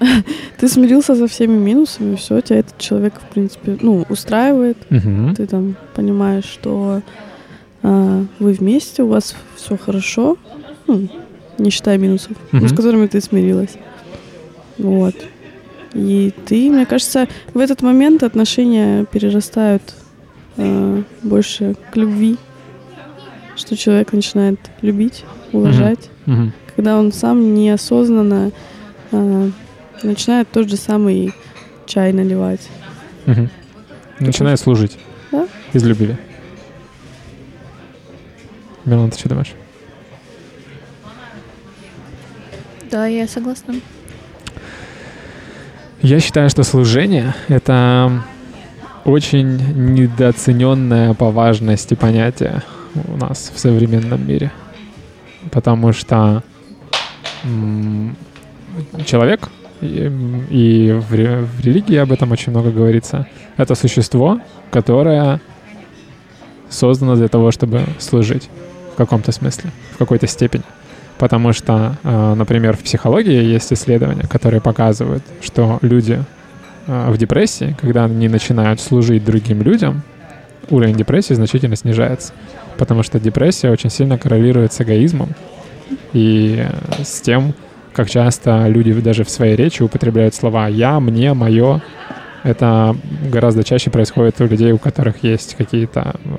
[LAUGHS] ты смирился со всеми минусами, все, тебя этот человек, в принципе, ну, устраивает. Мгм. Ты там понимаешь, что а, вы вместе, у вас все хорошо, ну, не считая минусов, ну, с которыми ты смирилась. Вот. И ты, мне кажется, в этот момент отношения перерастают а, больше к любви, что человек начинает любить, уважать, Мгм. когда он сам неосознанно а, начинает тот же самый чай наливать. Мгм. Начинает служить. Да. Из любви. Милан, ты что думаешь? Да, я согласна. Я считаю, что служение — это очень недооцененное по важности понятие у нас в современном мире. Потому что человек и, и в, в религии об этом очень много говорится, это существо, которое создано для того, чтобы служить в каком-то смысле, в какой-то степени. Потому что, э, например, в психологии есть исследования, которые показывают, что люди э, в депрессии, когда они начинают служить другим людям, уровень депрессии значительно снижается. Потому что депрессия очень сильно коррелирует с эгоизмом и с тем, как часто люди даже в своей речи употребляют слова «я», «мне», «моё». Это гораздо чаще происходит у людей, у которых есть какие-то э,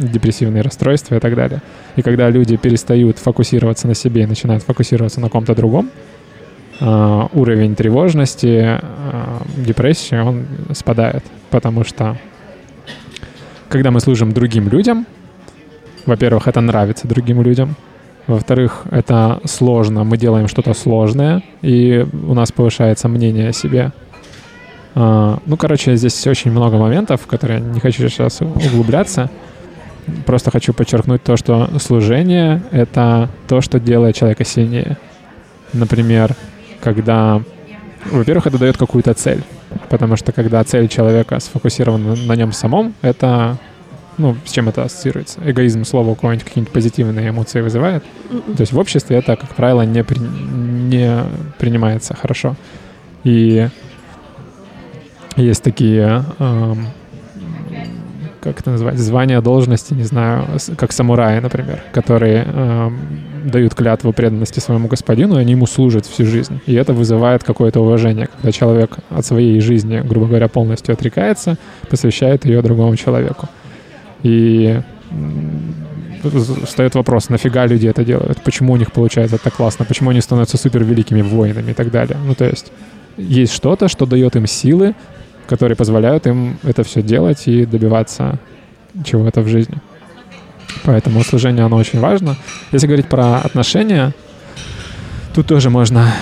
депрессивные расстройства и так далее. И когда люди перестают фокусироваться на себе и начинают фокусироваться на ком-то другом, э, уровень тревожности, э, депрессии, он спадает. Потому что когда мы служим другим людям, во-первых, это нравится другим людям, во-вторых, это сложно, мы делаем что-то сложное, и у нас повышается мнение о себе. А, ну, короче, здесь очень много моментов, в которые не хочу сейчас углубляться. Просто хочу подчеркнуть то, что служение — это то, что делает человека сильнее. Например, когда... Во-первых, это дает какую-то цель. Потому что когда цель человека сфокусирована на нем самом, это ну, с чем это ассоциируется? Эгоизм слова у кого-нибудь какие-нибудь позитивные эмоции вызывает? Mm-mm. То есть в обществе это, как правило, не, при, не принимается хорошо. И есть такие, эм, как это называть, звания, должности, не знаю, как самураи, например, которые эм, дают клятву преданности своему господину, и они ему служат всю жизнь. И это вызывает какое-то уважение, когда человек от своей жизни, грубо говоря, полностью отрекается, посвящает ее другому человеку. И встает вопрос, нафига люди это делают, почему у них получается так классно, почему они становятся супер великими воинами и так далее. Ну, то есть есть что-то, что дает им силы, которые позволяют им это все делать и добиваться чего-то в жизни. Поэтому служение, оно очень важно. Если говорить про отношения, тут тоже можно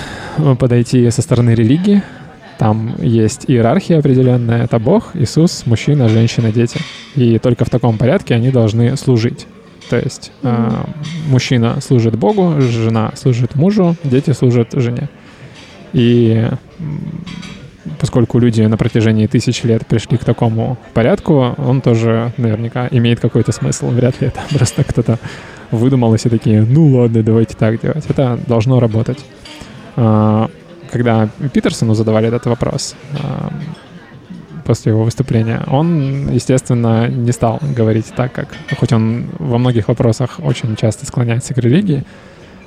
подойти со стороны религии, там есть иерархия определенная. Это Бог, Иисус, мужчина, женщина, дети. И только в таком порядке они должны служить. То есть э, мужчина служит Богу, жена служит мужу, дети служат жене. И поскольку люди на протяжении тысяч лет пришли к такому порядку, он тоже наверняка имеет какой-то смысл. Вряд ли это [LAUGHS] просто кто-то выдумал и все такие, ну ладно, давайте так делать. Это должно работать. А, когда Питерсону задавали этот вопрос после его выступления, он, естественно, не стал говорить так, как, хоть он во многих вопросах очень часто склоняется к религии,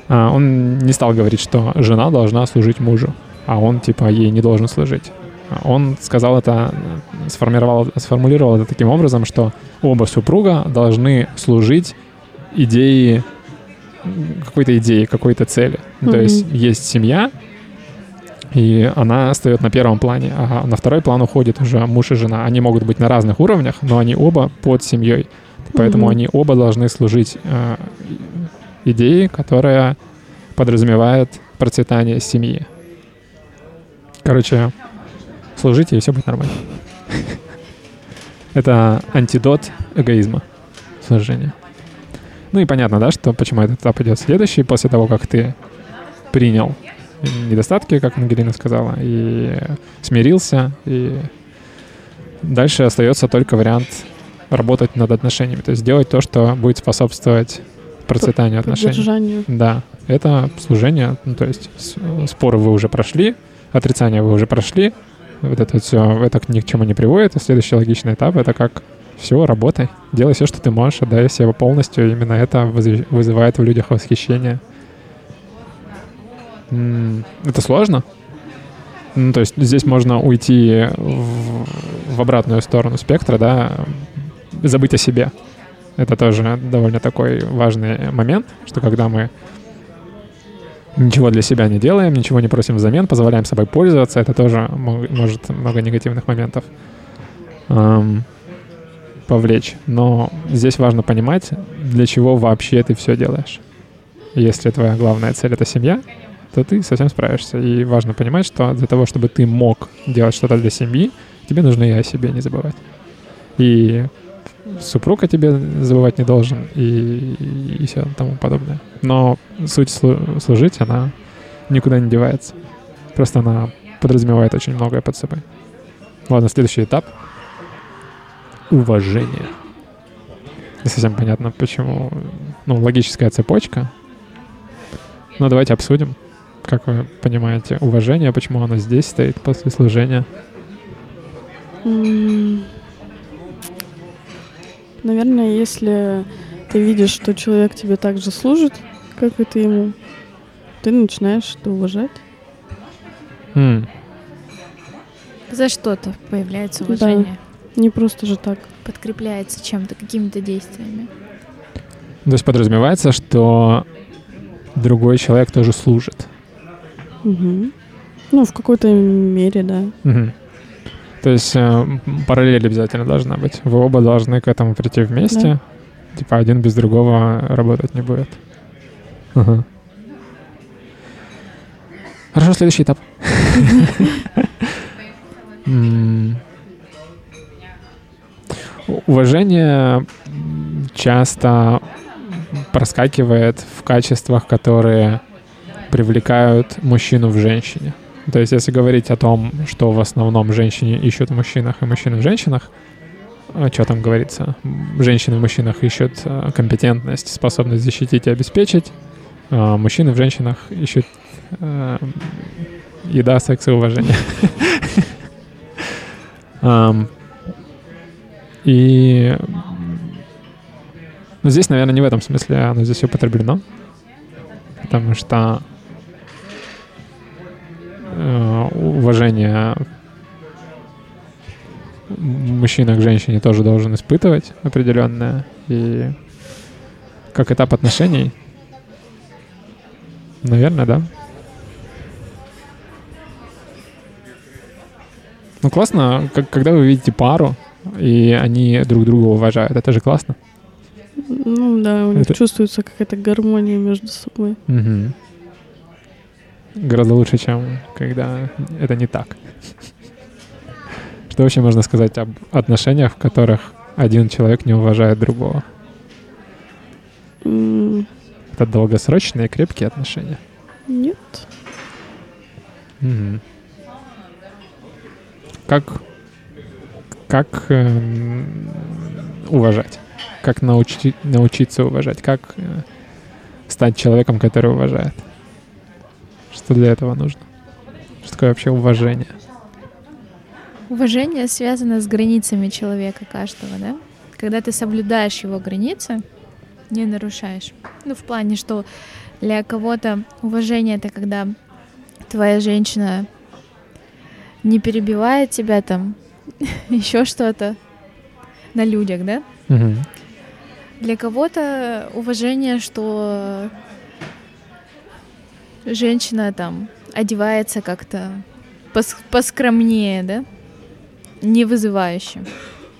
а, он не стал говорить, что жена должна служить мужу, а он, типа, ей не должен служить. Он сказал это, сформировал, сформулировал это таким образом, что оба супруга должны служить идее, какой-то идее, какой-то цели. Mm-hmm. То есть есть семья, и она встает на первом плане, а на второй план уходит уже муж и жена. Они могут быть на разных уровнях, но они оба под семьей. Поэтому mm-hmm. они оба должны служить э, идее, которая подразумевает процветание семьи. Короче, служите, и все будет нормально. Это антидот эгоизма, служение. Ну и понятно, да, что почему этот этап идет следующий, после того, как ты принял недостатки, как Ангелина сказала, и смирился, и дальше остается только вариант работать над отношениями, то есть делать то, что будет способствовать процветанию отношений. Да, это служение, ну, то есть споры вы уже прошли, отрицание вы уже прошли, вот это все, это ни к чему не приводит, следующий логичный этап — это как все, работай, делай все, что ты можешь, отдай себя полностью, именно это вызывает в людях восхищение — это сложно? Ну, то есть здесь можно уйти в, в обратную сторону спектра, да, забыть о себе. Это тоже довольно такой важный момент, что когда мы ничего для себя не делаем, ничего не просим взамен, позволяем собой пользоваться, это тоже может много негативных моментов эм, повлечь. Но здесь важно понимать, для чего вообще ты все делаешь. Если твоя главная цель — это семья, то ты совсем справишься. И важно понимать, что для того, чтобы ты мог делать что-то для семьи, тебе нужно и о себе не забывать. И супруг о тебе забывать не должен, и, и, все тому подобное. Но суть служить, она никуда не девается. Просто она подразумевает очень многое под собой. Ладно, следующий этап. Уважение. Не совсем понятно, почему. Ну, логическая цепочка. Но давайте обсудим. Как вы понимаете, уважение, почему оно здесь стоит после служения? Наверное, если ты видишь, что человек тебе так же служит, как и ты ему, ты начинаешь это уважать. М, За что-то появляется уважение. Не просто же так. Подкрепляется чем-то, какими-то действиями. То есть подразумевается, что другой человек тоже служит. Мгм. Ну, в какой-то мере, да. Мгм. То есть э, параллель обязательно должна быть. Вы оба должны к этому прийти вместе. Типа один без другого работать не будет. Ага. Хорошо, следующий этап. Уважение часто проскакивает в качествах, которые привлекают мужчину в женщине. То есть, если говорить о том, что в основном женщины ищут в мужчинах и мужчины в женщинах, что там говорится? Женщины в мужчинах ищут э, компетентность, способность защитить и обеспечить. а мужчины в женщинах ищут э, еда, секс и уважение. [LAUGHS] И ну, здесь, наверное, не в этом смысле оно здесь употреблено, потому что уважение мужчина к женщине тоже должен испытывать определенное. И как этап отношений, наверное, да. Ну, классно, как- когда вы видите пару, и они друг друга уважают. Это же классно. Ну да, у них Это- чувствуется какая-то гармония между собой. Мгм. Гораздо лучше, чем когда это не так. Что вообще можно сказать об отношениях, в которых один человек не уважает другого? М, Это долгосрочные крепкие отношения. Нет. Мгм. Как как эм, уважать? Как научи- научиться уважать? Как э, стать человеком, который уважает? Что для этого нужно? Что такое вообще уважение? Уважение связано с границами человека каждого, да? Когда ты соблюдаешь его границы, не нарушаешь. Ну, в плане, что для кого-то уважение это когда твоя женщина не перебивает тебя там, [LAUGHS] еще что-то на людях, да? Мгм. Для кого-то уважение, что женщина там одевается как-то пос- поскромнее, да? Не вызывающе.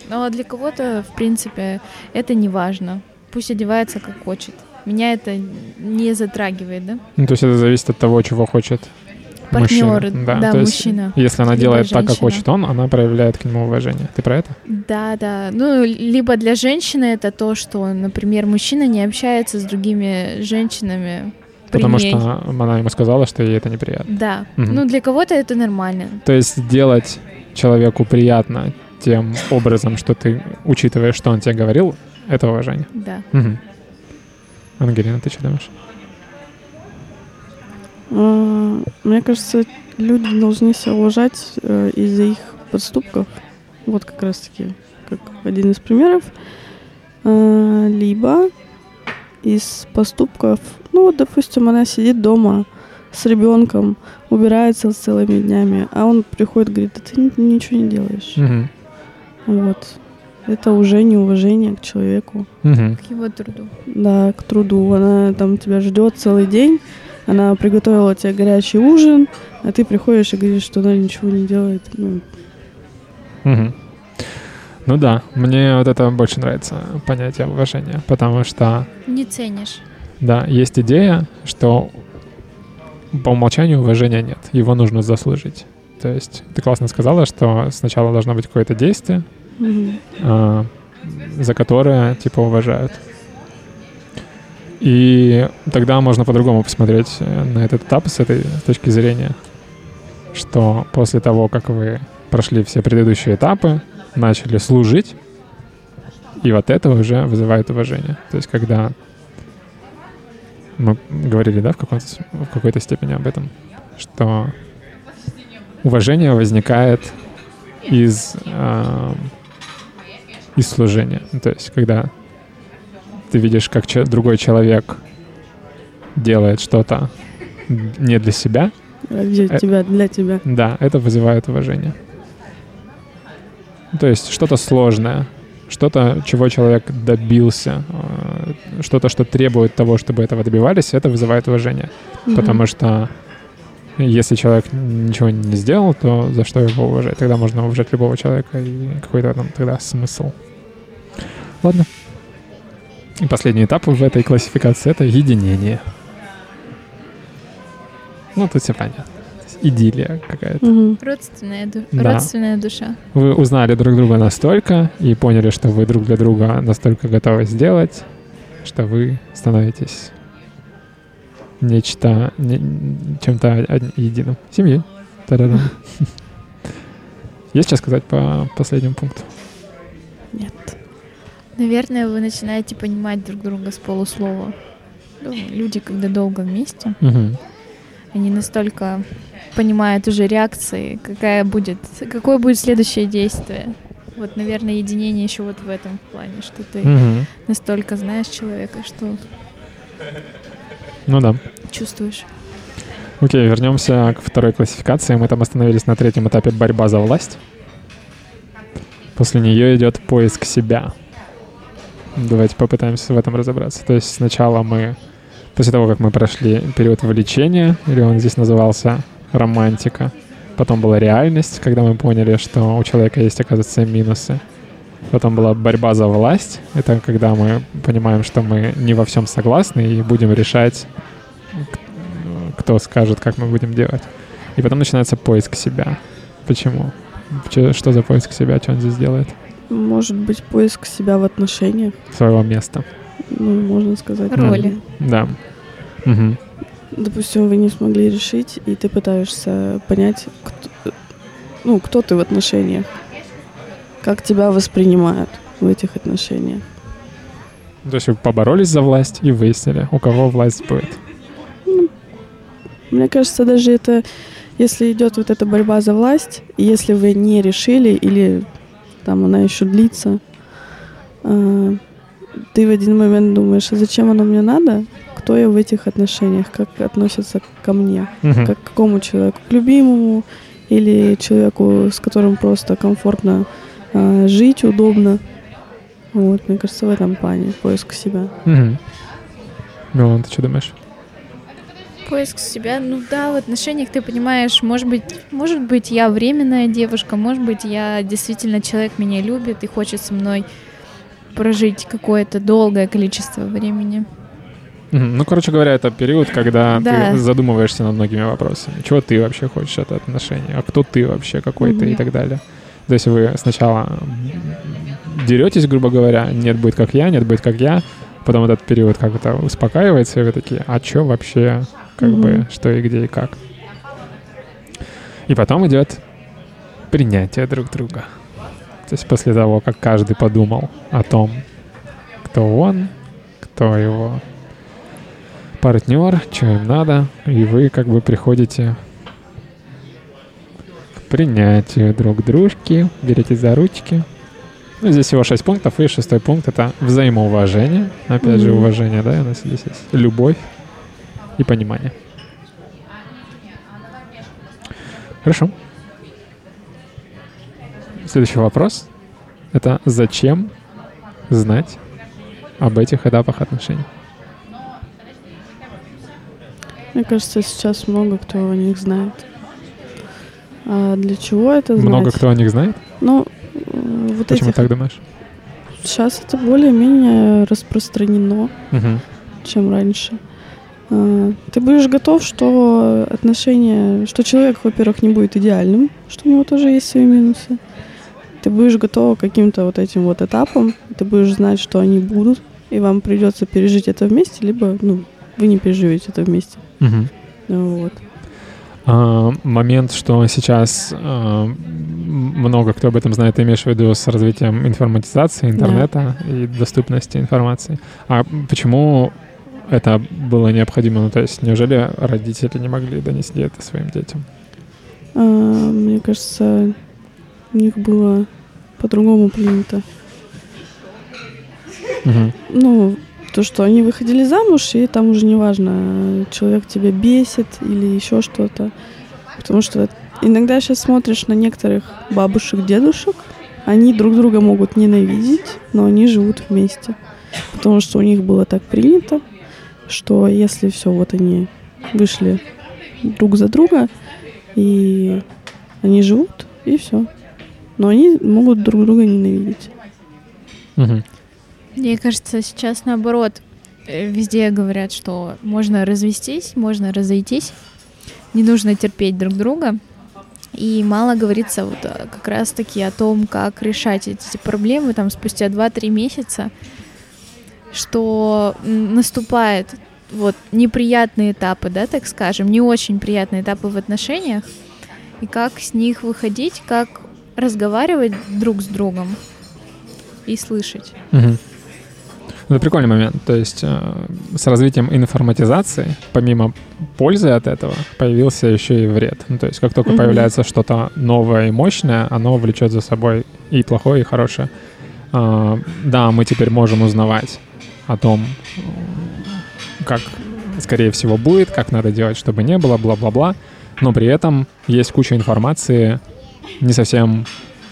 Но для кого-то, в принципе, это не важно. Пусть одевается как хочет. Меня это не затрагивает, да? Ну, то есть это зависит от того, чего хочет Партнер, мужчина. да, то есть мужчина. Если она либо делает так, как женщина. хочет он, она проявляет к нему уважение. Ты про это? Да, да. Ну, либо для женщины это то, что, например, мужчина не общается с другими женщинами. Потому ней. что она ему сказала, что ей это неприятно. Да. Мгм. Ну, для кого-то это нормально. То есть делать человеку приятно тем образом, что ты учитываешь, что он тебе говорил, это уважение. Да. Мгм. Ангелина, ты что думаешь? А, Мне кажется, люди должны себя уважать э, из-за их поступков. Вот как раз-таки, как один из примеров. А, Либо из поступков, ну вот, допустим, она сидит дома с ребенком, убирается целыми днями, а он приходит и говорит, да ты ни- ничего не делаешь. Мгм. Вот. Это уже неуважение к человеку. Мгм. К его труду. Да, к труду. Она там тебя ждет целый день. Она приготовила тебе горячий ужин, а ты приходишь и говоришь, что она ничего не делает. Ну, Мгм. Ну да, мне вот это больше нравится понятие уважения, потому что, Не ценишь. Да, есть идея, что по умолчанию уважения нет, его нужно заслужить. То есть ты классно сказала, что сначала должно быть какое-то действие, мгм. а, за которое типа уважают. И тогда можно по-другому посмотреть э, на этот этап с этой точки зрения. что после того, как вы прошли все предыдущие этапы, начали служить, и вот это уже вызывает уважение. То есть когда мы говорили, да, в, в какой-то степени об этом, что уважение возникает из, э, из служения. То есть когда ты видишь, как че- другой человек делает что-то не для себя. А для э- тебя, для тебя. Да, это вызывает уважение. То есть что-то сложное, что-то, чего человек добился, что-то, что требует того, чтобы этого добивались, это вызывает уважение. Mm-hmm. Потому что если человек ничего не сделал, то за что его уважать? Тогда можно уважать любого человека, и какой-то там тогда смысл. Ладно. И последний этап в этой классификации — это единение. Ну, тут все понятно. Идиллия какая-то. Угу. Родственная, ду- да. родственная душа. Вы узнали друг друга настолько и поняли, что вы друг для друга настолько готовы сделать, что вы становитесь нечто, не, чем-то единым. Семьей. Та-да-да. Есть что сказать по последнему пункту? Нет. Наверное, вы начинаете понимать друг друга с полуслова. Ну, люди, когда долго вместе, угу. они настолько понимают уже реакции, какая будет, какое будет следующее действие. Вот, наверное, единение еще вот в этом плане, что ты угу. настолько знаешь человека, что ну да. чувствуешь. Окей, вернемся к второй классификации. Мы там остановились на третьем этапе борьба за власть. После нее идет поиск себя. Давайте попытаемся в этом разобраться. То есть сначала мы, после того, как мы прошли период влечения, или он здесь назывался романтика, потом была реальность, когда мы поняли, что у человека есть, оказывается, минусы. Потом была борьба за власть. Это когда мы понимаем, что мы не во всем согласны и будем решать, кто скажет, как мы будем делать. И потом начинается поиск себя. Почему? Что за поиск себя? Что он здесь делает? Может быть, поиск себя в отношениях. Своего места. Ну, можно сказать. Роли. Да. Угу. Допустим, вы не смогли решить, и ты пытаешься понять, кто, ну, кто ты в отношениях. Как тебя воспринимают в этих отношениях. То есть вы поборолись за власть и выяснили, у кого власть будет. Ну, мне кажется, даже это, если идет вот эта борьба за власть, если вы не решили или там она еще длится, э, ты в один момент думаешь, а зачем оно мне надо? Кто я в этих отношениях? Как относятся ко мне? Угу. Как к какому человеку? К любимому или человеку, с которым просто комфортно э, жить, удобно? Вот, мне кажется, в этом плане поиск себя. Угу. Милан, ты что думаешь? поиск себя, ну да, в отношениях ты понимаешь, может быть, может быть, я временная девушка, может быть, я действительно человек меня любит и хочет со мной прожить какое-то долгое количество времени. Ну, короче говоря, это период, когда да. ты задумываешься над многими вопросами. Чего ты вообще хочешь от отношений? А кто ты вообще какой-то mm-hmm. и так далее. То есть вы сначала деретесь, грубо говоря, нет, будет как я, нет, будет как я, потом этот период как-то успокаивается, и вы такие, а что вообще, как mm-hmm. бы, что и где и как. И потом идет принятие друг друга. То есть после того, как каждый подумал о том, кто он, кто его партнер, что им надо, и вы как бы приходите к принятию друг дружки, берете за ручки. Ну, здесь всего шесть пунктов, и шестой пункт — это взаимоуважение. Опять mm-hmm. же, уважение, да, у нас здесь есть любовь и понимание. Хорошо. Следующий вопрос — это зачем знать об этих этапах отношений? Мне кажется, сейчас много кто о них знает. А для чего это знать? Много кто о них знает? Ну, э, вот Почему этих... так думаешь? Сейчас это более-менее распространено, угу. чем раньше. А, ты будешь готов, что отношения, что человек, во-первых, не будет идеальным, что у него тоже есть свои минусы. Ты будешь готов к каким-то вот этим вот этапам, ты будешь знать, что они будут, и вам придется пережить это вместе, либо, ну, вы не переживете это вместе. Угу. Вот. А, момент, что сейчас а, много кто об этом знает, ты имеешь в виду с развитием информатизации, интернета да. и доступности информации. А почему это было необходимо? Ну, то есть неужели родители не могли донести это своим детям? А, мне кажется, у них было по-другому принято. Угу. Ну, то, что они выходили замуж, и там уже не важно, человек тебя бесит или еще что-то. Потому что иногда сейчас смотришь на некоторых бабушек, дедушек, они друг друга могут ненавидеть, но они живут вместе. Потому что у них было так принято, что если все, вот они вышли друг за друга, и они живут, и все. Но они могут друг друга ненавидеть. Угу. Мне кажется, сейчас наоборот, э, везде говорят, что можно развестись, можно разойтись, не нужно терпеть друг друга. И мало говорится вот э, как раз-таки о том, как решать эти проблемы там спустя 2-3 месяца, что наступает вот неприятные этапы, да, так скажем, не очень приятные этапы в отношениях, и как с них выходить, как разговаривать друг с другом и слышать. Угу. Это прикольный момент. То есть э, с развитием информатизации, помимо пользы от этого, появился еще и вред. Ну, то есть как только mm-hmm. появляется что-то новое и мощное, оно влечет за собой и плохое, и хорошее. Э, да, мы теперь можем узнавать о том, как, скорее всего, будет, как надо делать, чтобы не было, бла-бла-бла. Но при этом есть куча информации не совсем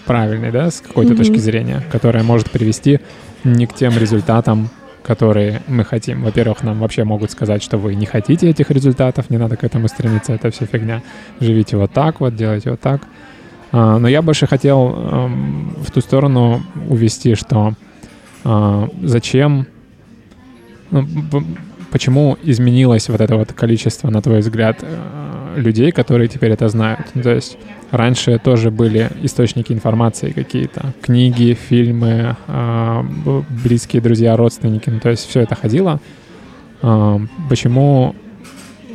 правильной, да, с какой-то mm-hmm. точки зрения, которая может привести не к тем результатам, которые мы хотим. Во-первых, нам вообще могут сказать, что вы не хотите этих результатов, не надо к этому стремиться, это все фигня. Живите вот так вот, делайте вот так. А, но я больше хотел в ту сторону увести, что а, зачем, ну, почему изменилось вот это вот количество, на твой взгляд, э, людей, которые теперь это знают. Ну, то есть раньше тоже были источники информации какие-то, книги, фильмы, а, близкие друзья, родственники, ну, то есть все это ходило. А, почему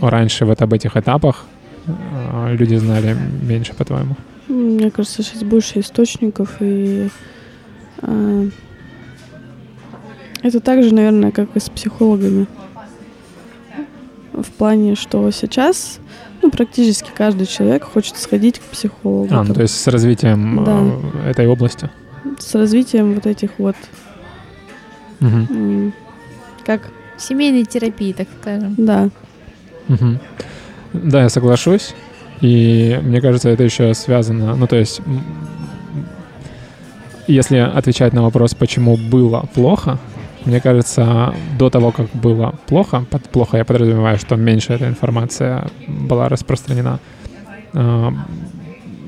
раньше вот об этих этапах а, люди знали меньше, по-твоему? Мне кажется, сейчас больше источников, и это так же, наверное, как и с психологами. В плане, что сейчас ну, практически каждый человек хочет сходить к психологу. А, ну, то есть с развитием да. Э, этой области? С развитием вот этих вот... Угу. Как? Семейной терапии, так скажем. Да. Угу. Да, я соглашусь. И мне кажется, это еще связано, ну, то есть, если отвечать на вопрос, почему было плохо, мне кажется, до того, как было плохо, под плохо я подразумеваю, что меньше эта информация была распространена, а,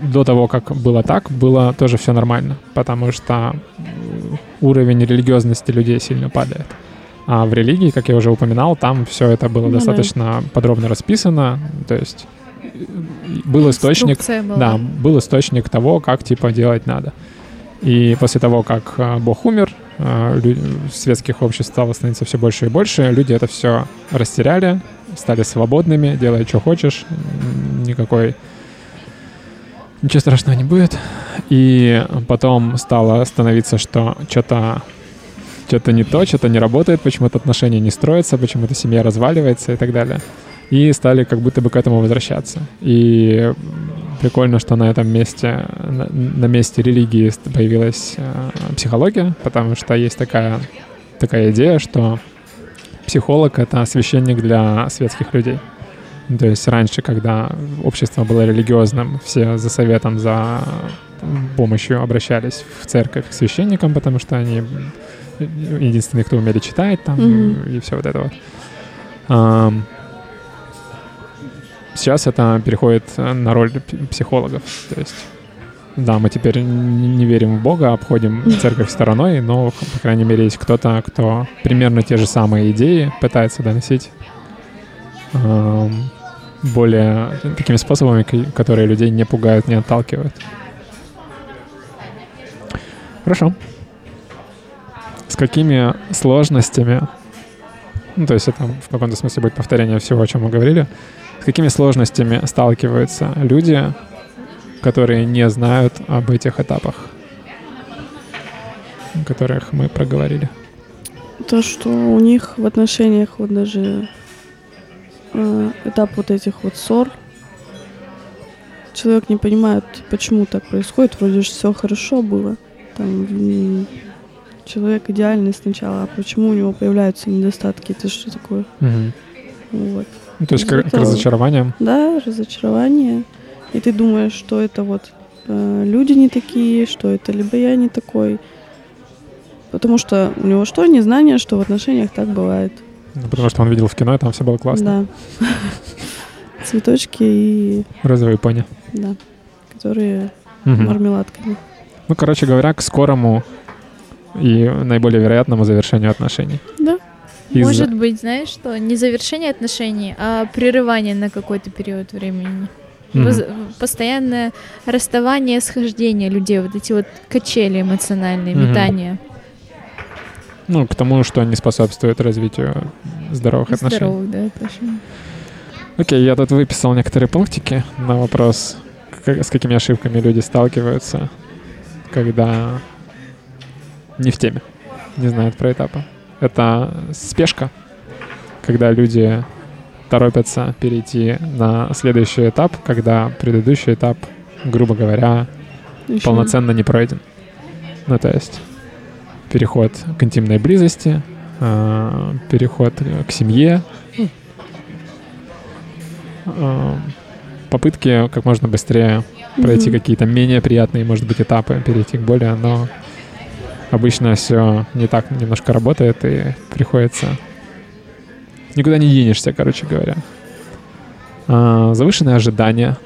до того, как было так, было тоже все нормально, потому что уровень религиозности людей сильно падает. А в религии, как я уже упоминал, там все это было ну, достаточно да. подробно расписано, то есть был источник, была. да, был источник того, как типа делать надо. И после того, как а, Бог умер, светских обществ стало становиться все больше и больше, люди это все растеряли, стали свободными, делай, что хочешь, никакой... Ничего страшного не будет. И потом стало становиться, что что-то что-то не то, что-то не работает, почему-то отношения не строятся, почему-то семья разваливается и так далее. И стали как будто бы к этому возвращаться. И прикольно, что на этом месте, на, месте религии появилась э, психология, потому что есть такая, такая идея, что психолог — это священник для светских людей. То есть раньше, когда общество было религиозным, все за советом, за помощью обращались в церковь к священникам, потому что они единственные, кто умели читать там mm-hmm. и все вот это вот. Сейчас это переходит э, на роль психологов. То есть, да, мы теперь не верим в Бога, обходим [LAUGHS] церковь стороной, но, по крайней мере, есть кто-то, кто примерно те же самые идеи пытается доносить э, более такими способами, которые людей не пугают, не отталкивают. Хорошо. С какими сложностями ну, то есть это в каком-то смысле будет повторение всего, о чем мы говорили, какими сложностями сталкиваются люди, которые не знают об этих этапах, которых мы проговорили? То, что у них в отношениях вот даже э, этап вот этих вот ссор, человек не понимает, почему так происходит, вроде же все хорошо было, там человек идеальный сначала, а почему у него появляются недостатки, это что такое? Мгм. Вот. То есть Из к, разочарованиям. Да, разочарование. И ты думаешь, что это вот э, люди не такие, что это либо я не такой. Потому что у него что, незнание, что в отношениях так бывает. Ну, потому что он видел в кино, и там все было классно. Да. [LAUGHS] Цветочки и, Розовые пони. да, которые мармеладками. Ну, короче говоря, к скорому и наиболее вероятному завершению отношений. Да. Из- Может быть, знаешь что, не завершение отношений, а прерывание на какой-то период времени. Воз- Постоянное расставание, схождение людей, вот эти вот качели эмоциональные, Мгм. метания. Ну, к тому, что не способствует развитию здоровых отношений. Здоровых, да, отношений. Окей, я тут выписал некоторые пунктики на вопрос, к- с какими ошибками люди сталкиваются, когда не в теме, не знают про этапы. Это спешка, когда люди торопятся перейти на следующий этап, когда предыдущий этап, грубо говоря, Ещё полноценно не пройден. Ну, то есть переход к интимной близости, а, переход к семье, а, попытки как можно быстрее пройти Мгм. какие-то менее приятные, может быть, этапы, перейти к более, но обычно все не так немножко работает и приходится... Никуда не денешься, короче говоря. А, Завышенные ожидания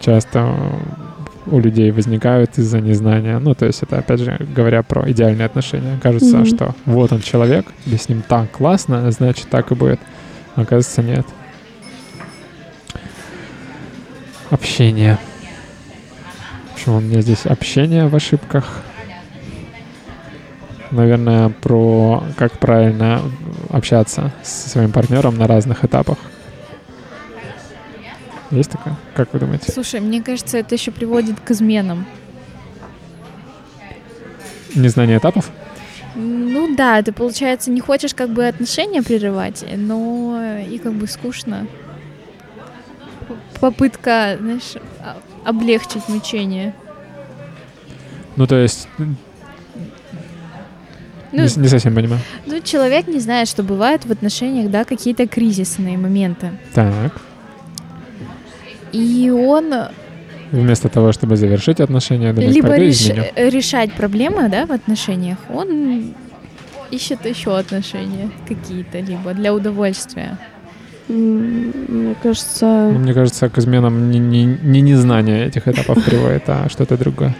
часто у людей возникают из-за незнания. Ну, то есть это, опять же, говоря про идеальные отношения. Кажется, Мгм. что вот он человек, тебе с ним так классно, значит, так и будет. А Оказывается, нет. Общение. Почему у меня здесь общение в ошибках? Наверное, про как правильно общаться со своим партнером на разных этапах. Есть такое? Как вы думаете? Слушай, мне кажется, это еще приводит к изменам. Незнание этапов? Ну да, ты, получается, не хочешь как бы отношения прерывать, но и как бы скучно. Попытка, знаешь, а- облегчить мучение. Ну, то есть, Ну, не, не совсем понимаю. ну, человек не знает, что бывают в отношениях, да, какие-то кризисные моменты. Так, И он вместо того, чтобы завершить отношения, думает, либо реш- изменю. решать проблемы, да, в отношениях, он ищет еще отношения какие-то, либо для удовольствия. Мне Ну, кажется, мне кажется, к изменам не, не, не незнание этих этапов приводит, а что-то другое.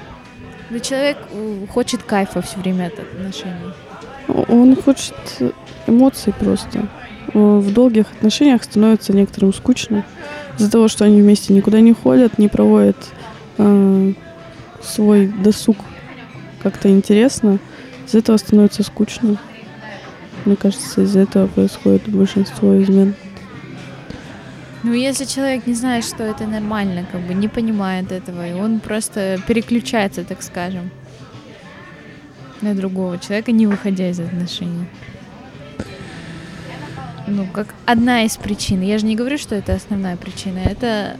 Но человек э, хочет кайфа все время от отношений. Он хочет эмоций просто. Э, В долгих отношениях становится некоторым скучно. Из-за того, что они вместе никуда не ходят, не проводят э, свой досуг как-то интересно, из-за этого становится скучно. Мне кажется, из-за этого происходит большинство измен. Ну, если человек не знает, что это нормально, как бы не понимает этого, и он просто переключается, так скажем, на другого человека, не выходя из отношений. Ну, как одна из причин. Я же не говорю, что это основная причина. Это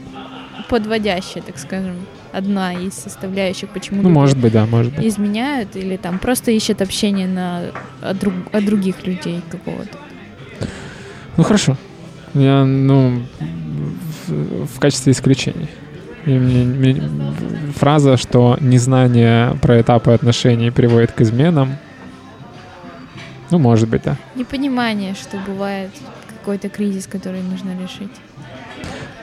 подводящая, так скажем, одна из составляющих, почему Ну, может быть, да, может быть. изменяют или там просто ищут общение на, от, друг- от других людей какого-то. Ну, хорошо. Я, ну, в, в качестве исключений. И фраза, что незнание про этапы отношений приводит к изменам, ну, может быть, да. Непонимание, что бывает какой-то кризис, который нужно решить.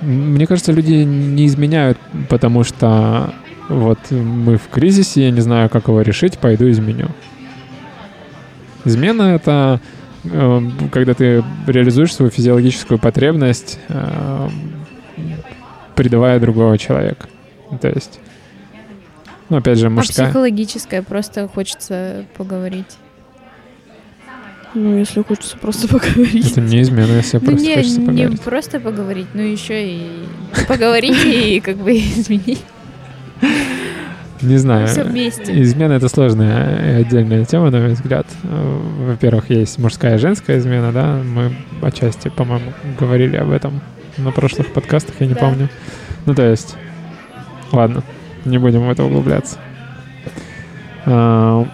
Мне кажется, люди не изменяют, потому что вот мы в кризисе, я не знаю, как его решить, пойду изменю. Измена — это э, когда ты реализуешь свою физиологическую потребность, э, предавая другого человека. То есть, ну, опять же, А мужская... психологическое просто хочется поговорить. Ну, если хочется просто [LAUGHS] поговорить. Это не измена, если Ну просто не, хочется не поговорить. просто поговорить, но еще и поговорить и как бы изменить Не знаю. все вместе. Измена — это сложная и отдельная тема, на мой взгляд. Во-первых, есть мужская и женская измена, да? Мы отчасти, по-моему, говорили об этом на прошлых подкастах, я не Да. помню. Ну, то есть, ладно, не будем в это углубляться. А,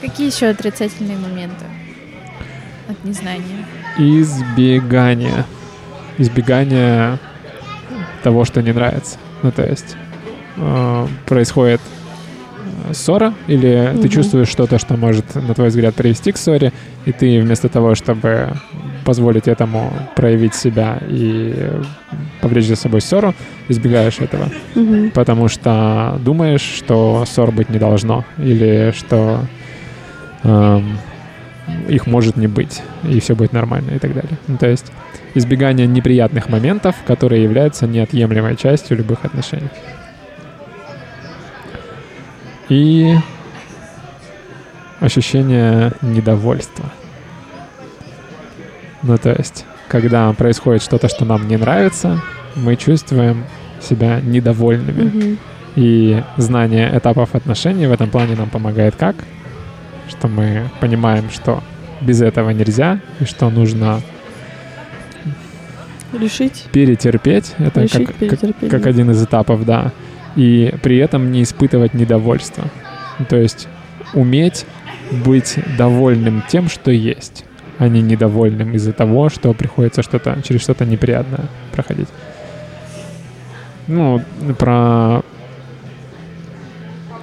Какие еще отрицательные моменты от незнания? Избегание. Избегание того, что не нравится. Ну, то есть э, происходит ссора, или ты Мгм. чувствуешь что-то, что может, на твой взгляд, привести к ссоре, и ты вместо того, чтобы позволить этому проявить себя и повлечь за собой ссору, избегаешь этого, Мгм. потому что думаешь, что ссор быть не должно, или что эм, их может не быть, и все будет нормально, и так далее. Ну, то есть избегание неприятных моментов, которые являются неотъемлемой частью любых отношений. И ощущение недовольства. Ну, то есть, когда происходит что-то, что нам не нравится, мы чувствуем себя недовольными. Мгм. И знание этапов отношений в этом плане нам помогает как? Что мы понимаем, что без этого нельзя, и что нужно Решить, перетерпеть. Это решить, как, как, перетерпеть. как да. один из этапов, да. И при этом не испытывать недовольства. Ну, То есть уметь быть довольным тем, что есть, не недовольным из-за того, что приходится что-то через что-то неприятное проходить. Ну, про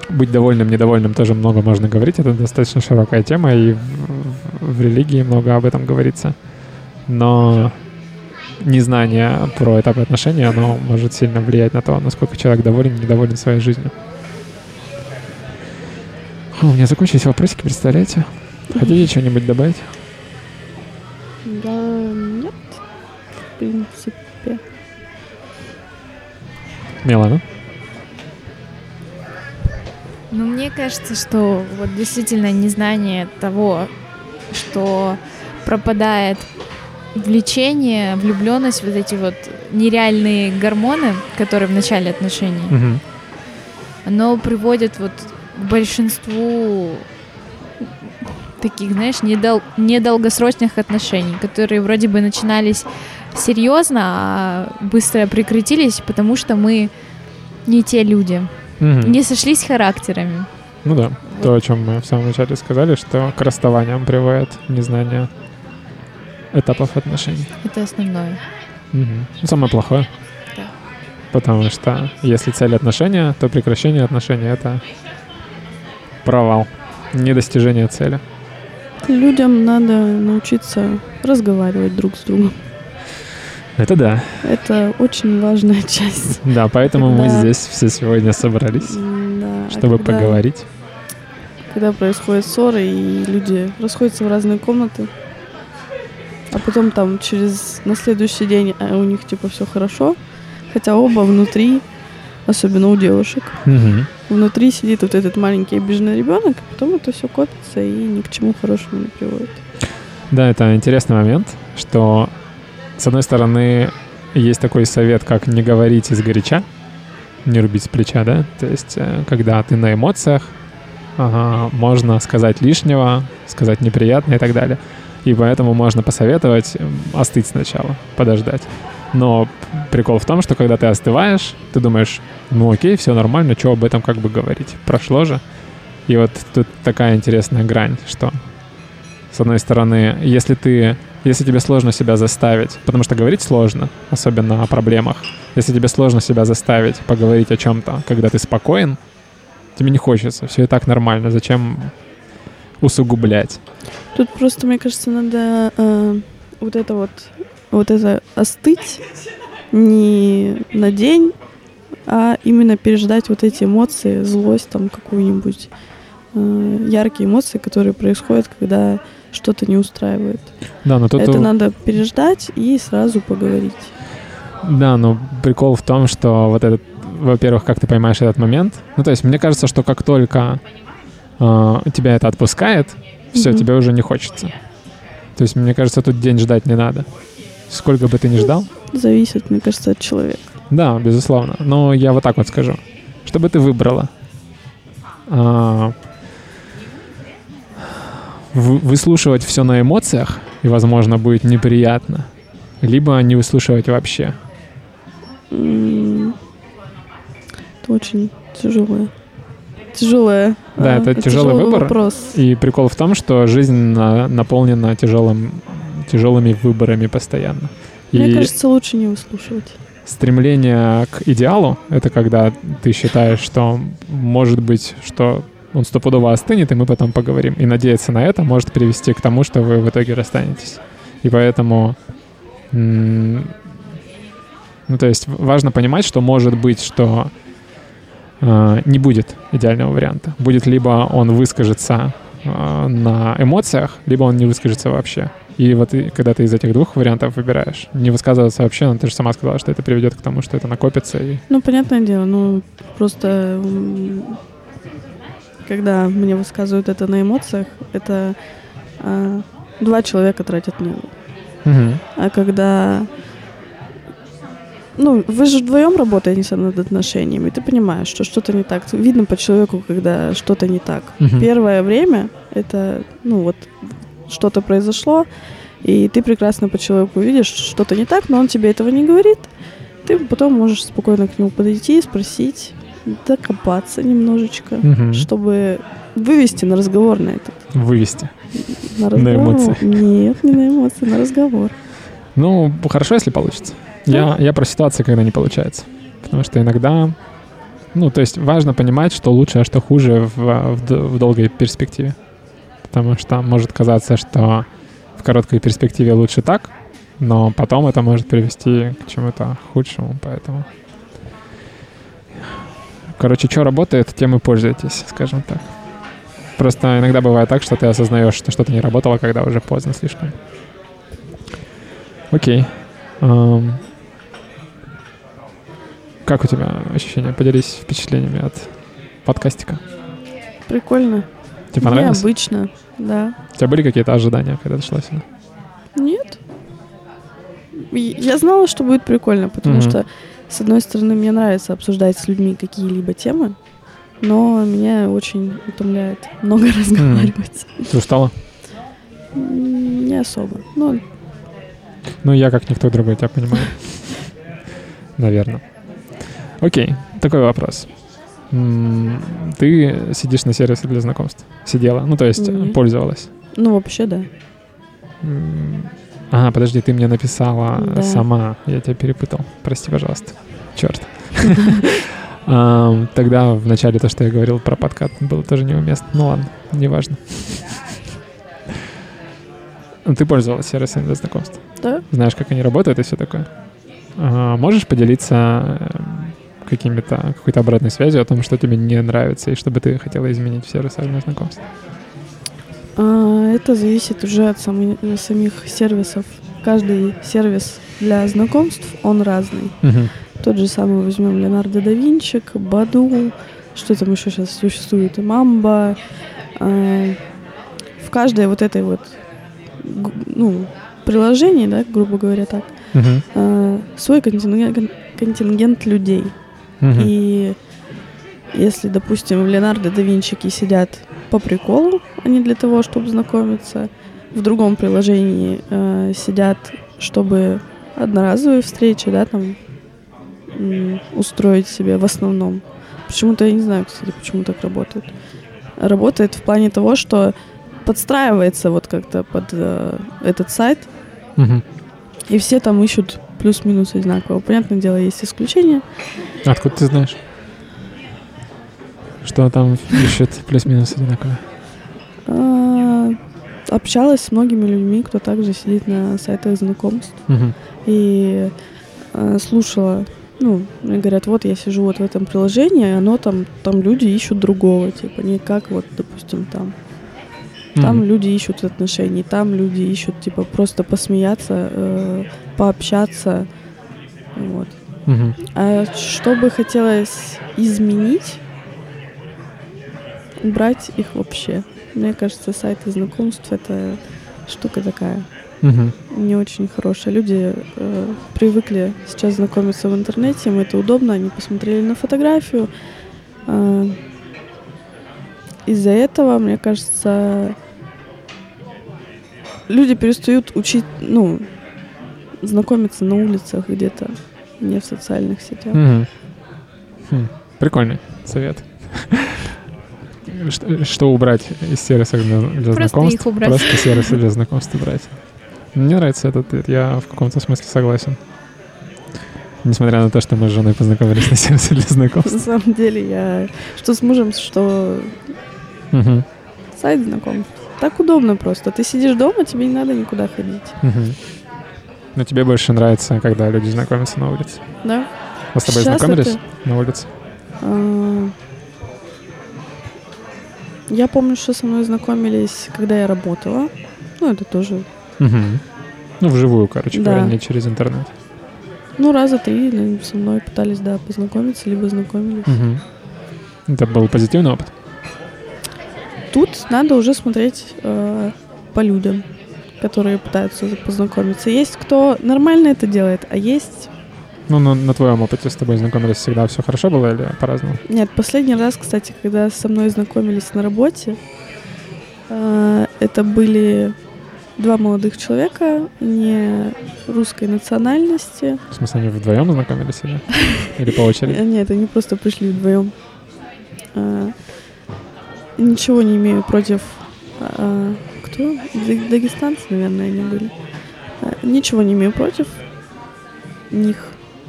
быть довольным, недовольным тоже много можно говорить. Это достаточно широкая тема, и в, в- в религии много об этом говорится. Но незнание про этапы отношений, оно может сильно влиять на то, насколько человек доволен, недоволен своей жизнью. У меня закончились вопросики, представляете? Хотите что-нибудь добавить? Да, нет, в принципе. Милана? Ну, мне кажется, что вот действительно незнание того, что пропадает влечение, влюбленность, вот эти вот нереальные гормоны, которые в начале отношений, Мгм. оно приводит вот к большинству таких, знаешь, недол- недолгосрочных отношений, которые вроде бы начинались серьезно, а быстро прекратились, потому что мы не те люди, Мгм. не сошлись характерами. Ну да, то, о чем мы в самом начале сказали, что к расставаниям приводит незнание этапов отношений. Это основное. Ну, Самое плохое. Да. Потому что если цель отношения, то прекращение отношений — это провал, недостижение цели. Людям надо научиться разговаривать друг с другом. Это да. Это очень важная [LAUGHS] часть. Да, поэтому мы Когда- здесь все сегодня собрались, Да, а чтобы когда- поговорить. Когда происходят ссоры, и люди расходятся в разные комнаты, а потом там через на следующий день а, у них типа все хорошо, хотя оба внутри, особенно у девушек, Мгм. Внутри сидит вот этот маленький обиженный ребенок, а потом это все копится и ни к чему хорошему не приводит. Да, это интересный момент, что, с одной стороны, есть такой совет, как не говорить из горяча, не рубить с плеча, да? То есть, э, когда ты на эмоциях, ага, можно сказать лишнего, сказать неприятное и так далее. И поэтому можно посоветовать остыть сначала, подождать. Но прикол в том, что когда ты остываешь, ты думаешь, ну окей, все нормально, что об этом как бы говорить? Прошло же. И вот тут такая интересная грань, что с одной стороны, если ты, если тебе сложно себя заставить, потому что говорить сложно, особенно о проблемах, если тебе сложно себя заставить поговорить о чем-то, когда ты спокоен, тебе не хочется, все и так нормально, зачем усугублять? Тут просто, мне кажется, надо э, вот это вот, вот это остыть не на день, а именно переждать вот эти эмоции, злость там какую-нибудь, э, яркие эмоции, которые происходят, когда что-то не устраивает. Да, но тут... это у- надо переждать и сразу поговорить. Да, но прикол в том, что вот этот, во-первых, как ты поймаешь этот момент. Ну, то есть, мне кажется, что как только э, тебя это отпускает, все, Мгм. тебе уже не хочется. То есть, мне кажется, тут день ждать не надо. Сколько бы ты ни ждал, Зависит, мне кажется, от человека. да, безусловно. Но я вот так вот скажу. Что бы ты выбрала? А, вы- выслушивать все на эмоциях, и, возможно, будет неприятно, либо не выслушивать вообще. Это очень тяжелое. Тяжелое. Да, а, это тяжелый выбор. вопрос. И прикол в том, что жизнь на- наполнена тяжелым, тяжелыми выборами постоянно. Мне И кажется, лучше не выслушивать. стремление к идеалу — это когда ты считаешь, что может быть, что он стопудово остынет, и мы потом поговорим. И надеяться на это может привести к тому, что вы в итоге расстанетесь. И поэтому... Ну, то есть важно понимать, что может быть, что э, не будет идеального варианта. Будет либо он выскажется э, на эмоциях, либо он не выскажется вообще. И вот и, когда ты из этих двух вариантов выбираешь, не высказываться вообще, но ты же сама сказала, что это приведет к тому, что это накопится. И... Ну, понятное дело, ну, просто когда мне высказывают это на эмоциях, это а, два человека тратят нервы. Мгм. А когда... Ну, вы же вдвоем работаете над отношениями, ты понимаешь, что что-то не так. Видно по человеку, когда что-то не так. Мгм. Первое время это, ну, вот что-то произошло, и ты прекрасно по человеку видишь, что что-то не так, но он тебе этого не говорит. Ты потом можешь спокойно к нему подойти, спросить, докопаться немножечко, Мгм. чтобы вывести на разговор на этот. Вывести. На, разговор. эмоции. Нет, не на эмоции, на разговор. Ну, хорошо, если получится. Я, я про ситуации, когда не получается. Потому что иногда... Ну, то есть важно понимать, что лучше, а что хуже в, в в долгой перспективе. Потому что может казаться, что в короткой перспективе лучше так, но потом это может привести к чему-то худшему, поэтому... Короче, что работает, тем и пользуйтесь, скажем так. Просто иногда бывает так, что ты осознаешь, что что-то не работало, когда уже поздно слишком. Окей. Ам, Как у тебя ощущения? Поделись впечатлениями от подкастика. Прикольно. Тебе понравилось? Необычно, да. У тебя были какие-то ожидания, когда ты шла сюда? Нет. Я знала, что будет прикольно, потому Мгм. что, с одной стороны, мне нравится обсуждать с людьми какие-либо темы, но меня очень утомляет много [LAUGHS] разговаривать. Ты устала? Не особо. Ну, Ну, я как никто другой тебя понимаю. [LAUGHS] Наверное. Окей, такой вопрос. Ты сидишь на сервисе для знакомств? Сидела? Ну, то есть Нет. пользовалась? ну вообще, да. Ага, подожди, ты мне написала Да. сама. Я тебя перепутал. Прости, пожалуйста. Черт. [LAUGHS] [LAUGHS] Тогда в начале то, что я говорил про подкат, было тоже неуместно. Ну ладно, неважно. Ну, Ты пользовалась сервисами для знакомств? Да. Знаешь, как они работают и все такое? А, Можешь поделиться эм, какими-то, какой-то обратной связью о том, что тебе не нравится и что бы ты хотела изменить в сервисах для знакомств? А, Это зависит уже от самой- э, самих сервисов. Каждый сервис для знакомств, он разный. Мгм. Тот же самый возьмем Леонардо да Винчи, Баду, что там еще сейчас существует, и Мамба. А, В каждой вот этой вот ну, приложении, да, грубо говоря так, Мгм. а, свой контингент, контингент людей. Мгм. И если, допустим, в Леонардо да Винчике сидят по приколу, а не для того, чтобы знакомиться, в другом приложении э, сидят, чтобы одноразовые встречи, да, там устроить себе в основном. Почему-то я не знаю, кстати, почему так работает. Работает в плане того, что подстраивается вот как-то под э, этот сайт, Мгм. и все там ищут плюс-минус одинаково. Понятное дело, есть исключения. Откуда ты знаешь? Что там ищет плюс-минус одинаково? А, Общалась с многими людьми, кто также сидит на сайтах знакомств. Мгм. И а, слушала, ну, мне говорят, вот я сижу вот в этом приложении, и оно там, там люди ищут другого, типа, не как вот, допустим, там. Там Мгм. люди ищут отношений, там люди ищут, типа, просто посмеяться, э, пообщаться. Вот. Мгм. А что бы хотелось изменить, убрать их вообще. мне кажется, сайты знакомств — это штука такая Мгм. не очень хорошая. Люди э, привыкли сейчас знакомиться в интернете, им это удобно, они посмотрели на фотографию. Э, из-за этого, мне кажется, люди перестают учить, ну, знакомиться на улицах где-то, не в социальных сетях. Мгм. Хм, Прикольный совет. Что, что убрать из сервисов для, для Просто знакомств? их убрать. Просто сервисы для знакомств убрать. Мне нравится этот ответ, я в каком-то смысле согласен. Несмотря на то, что мы с женой познакомились на сервисе для На знакомств. самом деле, я что с мужем, что сайт знакомств. Так удобно просто. Ты сидишь дома, тебе не надо никуда ходить. Но тебе больше нравится, когда люди знакомятся на улице. Да? Вы с тобой Сейчас знакомились это- на улице? А, Я помню, что со мной знакомились, когда я работала. Ну, это тоже, Мгм. Ну, вживую, короче Да. говоря, не через интернет. ну, раза три наверное, со мной пытались, да, познакомиться, либо знакомились. Мгм. Это был позитивный опыт? Тут надо уже смотреть э, по людям, которые пытаются познакомиться. Есть кто нормально это делает, а есть... Ну, на, на твоем опыте с тобой знакомились всегда все хорошо было или по-разному? Нет, последний раз, кстати, когда со мной знакомились на работе, э, это были два молодых человека не русской национальности. В смысле, они вдвоем знакомились или, [LAUGHS] или по очереди? Э, Нет, они просто пришли вдвоем. А, Ничего не имею против... Кто? Даг- Дагестанцы, наверное, они были. А, Ничего не имею против них.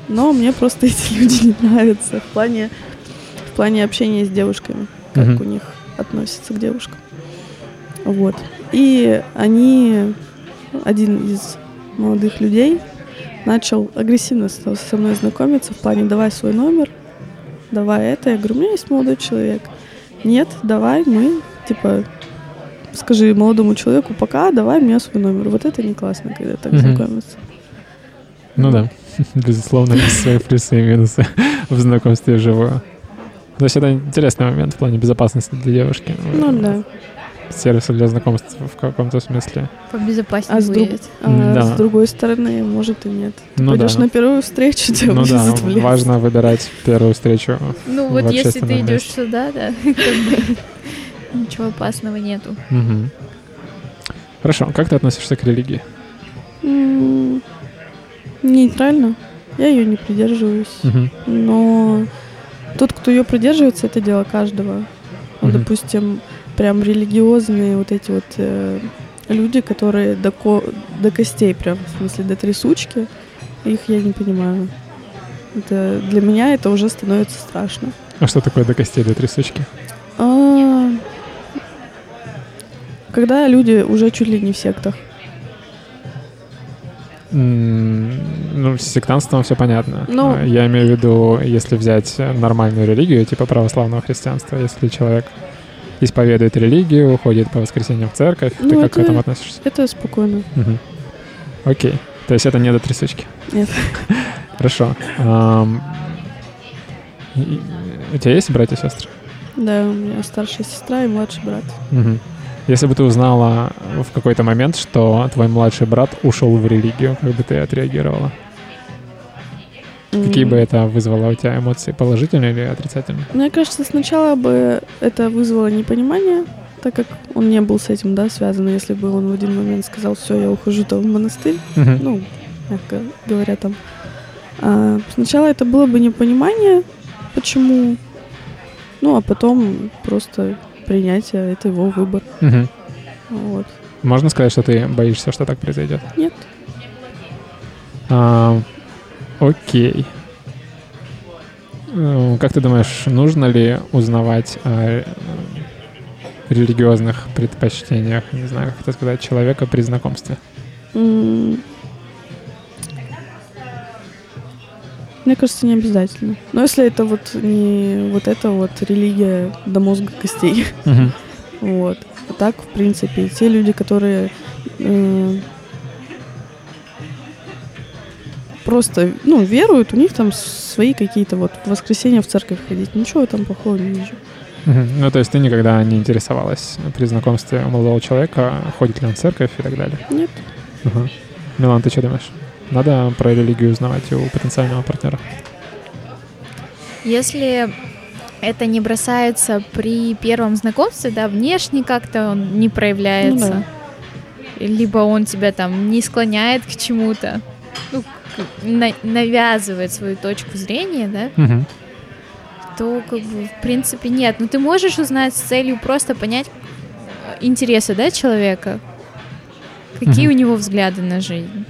Но мне просто [LAUGHS] эти люди не нравятся в плане, в плане общения с девушками. Как Мгм. у них относятся к девушкам. Вот. И они, один из молодых людей, начал агрессивно со со мной знакомиться в плане «давай свой номер, давай это». Я говорю, у меня есть молодой человек. Нет, давай, мы, типа, скажи молодому человеку пока, давай мне свой номер. Вот это не классно, когда так Мгм. знакомиться. Ну да, [LAUGHS] безусловно, есть свои плюсы и минусы [LAUGHS] в знакомстве вживую. То есть это интересный момент в плане безопасности для девушки. Ну да. Сервисы для знакомств в каком-то смысле. Побезопаснее А с, друг- а Да. с другой стороны, может и нет. Ты Ну пойдешь да. на первую встречу, тебя Ну да, важно выбирать первую встречу. Ну в вот если ты идешь месте. сюда, да, [LAUGHS] как бы ничего опасного нету. Мгм. Хорошо, как ты относишься к религии? М, Нейтрально. Я ее не придерживаюсь. Мгм. Но тот, кто ее придерживается, это дело каждого. Мгм. Допустим, прям религиозные вот эти вот э, люди, которые до, ко- до костей, прям, в смысле, до трясучки, их я не понимаю. Это, для меня это уже становится страшно. А что такое до костей, до трясучки? А, когда люди уже чуть ли не в сектах. Ну, с сектантством все понятно. Ну- А, Я имею в виду, если взять нормальную религию, типа православного христианства, если человек исповедует религию, ходит по воскресеньям в церковь, ты Ну, как к это- этому относишься? Это спокойно. Мгм. Окей. То есть это не до трясучки? Нет. [LAUGHS] Хорошо. У тебя есть братья и сестры? Да, у меня старшая сестра и младший брат. Мгм. Если бы ты узнала в какой-то момент, что твой младший брат ушел в религию, как бы ты отреагировала? Какие бы это вызвало у тебя эмоции, положительные или отрицательные? Мне кажется, сначала бы это вызвало непонимание, так как он не был с этим, да, связан. Если бы он в один момент сказал, все, я ухожу там в монастырь, Мгм. ну, мягко говоря, там. А, сначала это было бы непонимание, почему, ну, а потом просто принятие, это его выбор. Мгм. Вот. Можно сказать, что ты боишься, что так произойдет? Нет. А, окей. Э, Как ты думаешь, нужно ли узнавать о э, религиозных предпочтениях, не знаю, как это сказать, человека при знакомстве? Мне кажется, не обязательно. Но если это вот не вот это вот религия до мозга костей, вот. А так, в принципе, те люди, которые э, просто, ну, веруют, у них там свои какие-то вот в воскресенье в церковь ходить. Ничего там плохого не вижу. Ну, то есть ты никогда не интересовалась при знакомстве молодого человека, ходит ли он в церковь и так далее? Нет. Ага. Милан, ты что думаешь? Надо про религию узнавать у потенциального партнера? Если это не бросается при первом знакомстве, да, внешне как-то он не проявляется, либо он тебя там не склоняет к чему-то, ну, на- навязывает свою точку зрения, да, Мгм. то как бы в принципе нет. Но ты можешь узнать с целью просто понять интересы, да, человека, какие Мгм. у него взгляды на жизнь.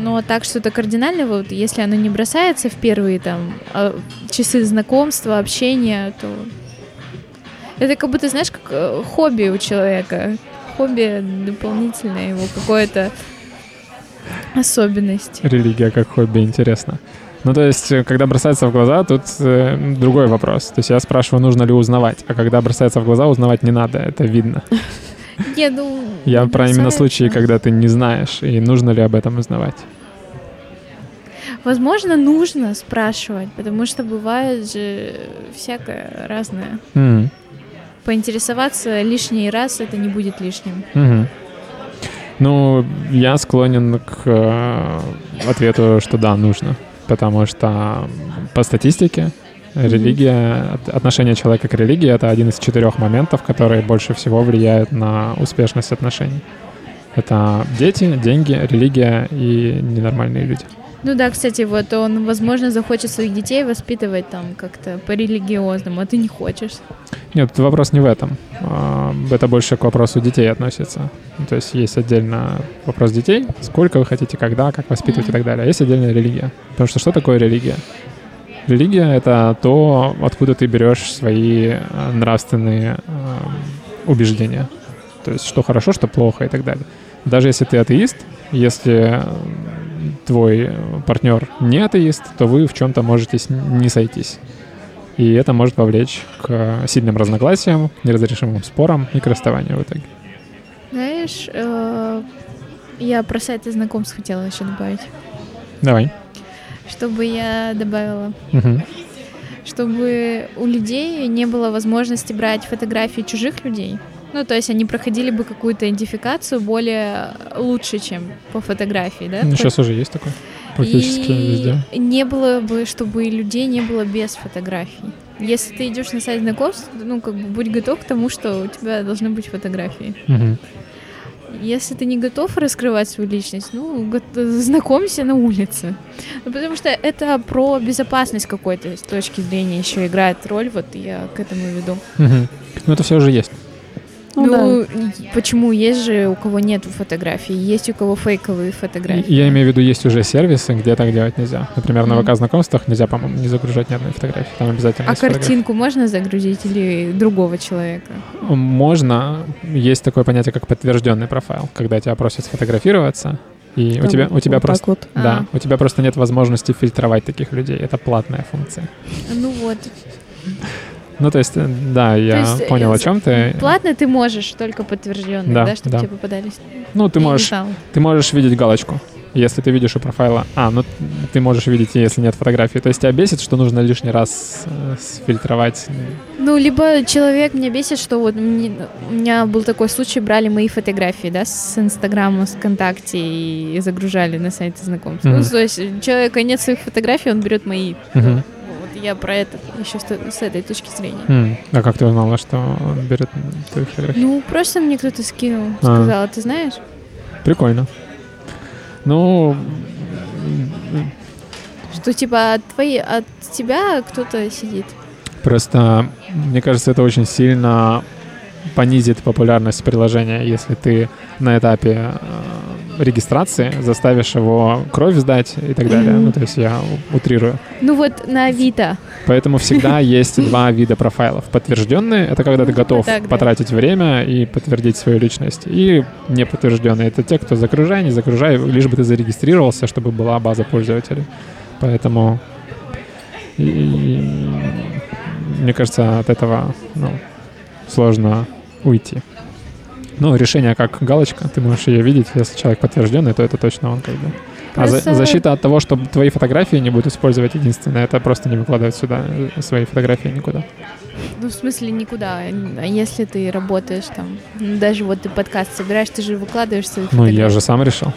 Но так что-то кардинального, вот если оно не бросается в первые там а, часы знакомства, общения, то это как будто, знаешь, как э, хобби у человека. Хобби дополнительное его какое-то особенность. Религия как хобби, интересно. Ну, то есть, э, когда бросается в глаза, тут э, другой вопрос. То есть я спрашиваю, нужно ли узнавать, а когда бросается в глаза, узнавать не надо, это видно. Не, ну, Я про именно случаи, когда ты не знаешь, и нужно ли об этом узнавать. Возможно, нужно спрашивать, потому что бывает же всякое разное. М, Поинтересоваться лишний раз это не будет лишним. мгм. Ну, я склонен к э, ответу, что да, нужно. Потому что по статистике религия, от- отношение человека к религии — это один из четырех моментов, которые больше всего влияют на успешность отношений. Это дети, деньги, религия и ненормальные люди. Ну да, кстати, вот он, возможно, захочет своих детей воспитывать там как-то по-религиозному, а ты не хочешь. Нет, вопрос не в этом. А, Это больше к вопросу детей относится. Ну, То есть есть отдельно вопрос детей, сколько вы хотите, когда, как воспитывать и так далее. А есть отдельная религия. Потому что что такое религия? Религия — это то, откуда ты берешь свои э, нравственные э, убеждения. То есть что хорошо, что плохо и так далее. Даже если ты атеист, если э, твой партнер не атеист, то вы в чем-то можете не сойтись. И это может повлечь к сильным разногласиям, неразрешимым спорам и к расставанию в итоге. Знаешь, я про сайты знакомств хотела еще добавить. Давай. Чтобы я добавила, чтобы у людей не было возможности брать фотографии чужих людей. Ну, то есть они проходили бы какую-то идентификацию более лучше, чем по фотографии, да? Ну, Сейчас уже есть такое. Практически и везде. не было бы, чтобы людей не было без фотографий. Если ты идешь на сайт знакомств, ну, как бы будь готов к тому, что у тебя должны быть фотографии. Мгм. Если ты не готов раскрывать свою личность, ну, знакомься на улице. Ну, потому что это про безопасность какой-то с точки зрения еще играет роль, вот я к этому веду. Мгм. Ну, это все уже есть. Ну, Ну, и почему? Есть же у кого нет фотографий, есть у кого фейковые фотографии. Я имею в виду, есть уже сервисы, где так делать нельзя. Например, на Мгм. ВК-знакомствах нельзя, по-моему, не загружать ни одной фотографии. Там обязательно А картинку можно загрузить или другого человека? Можно. Есть такое понятие, как подтвержденный профайл, когда тебя просят сфотографироваться, и у там тебя, у тебя вот просто... вот. Да, А. у тебя просто нет возможности фильтровать таких людей. Это платная функция. Ну вот. Ну, то есть, э, да, я есть, э, понял, о чем ты. Платно ты можешь, только подтвержденные, Да, да, чтобы да. тебе попадались. Ну, ты можешь, ты можешь видеть галочку. Если ты видишь у профайла... А, ну ты можешь видеть, если нет фотографии. То есть тебя бесит, что нужно лишний раз э, сфильтровать. Ну, либо человек меня бесит, что вот мне- у меня был такой случай, брали мои фотографии, да, с Инстаграма, с ВКонтакте и загружали на сайты знакомств. Мгм. Ну, то есть у человека нет своих фотографий, он берет мои. Мгм. Я про это еще с, этой точки зрения. М, А как ты узнала, что он берет твои фотографии? Ну, просто мне кто-то скинул, А. сказал, ты знаешь? Прикольно. Ну, Что типа от твои, от тебя кто-то сидит. Просто, мне кажется, это очень сильно понизит популярность приложения, если ты на этапе э, регистрации заставишь его кровь сдать и так далее. Ну, то есть я утрирую. Ну вот на Авито. Поэтому всегда [LAUGHS] есть два вида профайлов. Подтвержденные — это когда ты Ну, готов так, да. потратить время и подтвердить свою личность. И неподтвержденные — это те, кто загружай, не загружай, лишь бы ты зарегистрировался, чтобы была база пользователей. Поэтому и- и- мне кажется, от этого ну, сложно уйти. Ну, решение как галочка, ты можешь ее видеть, если человек подтвержденный, то это точно он как бы. А за- защита от того, что твои фотографии не будут использовать единственное, это просто не выкладывать сюда э, свои фотографии никуда. Ну, в смысле, никуда. А если ты работаешь там, ну, даже вот ты подкаст собираешь, ты же выкладываешь свои Ну, я же сам решил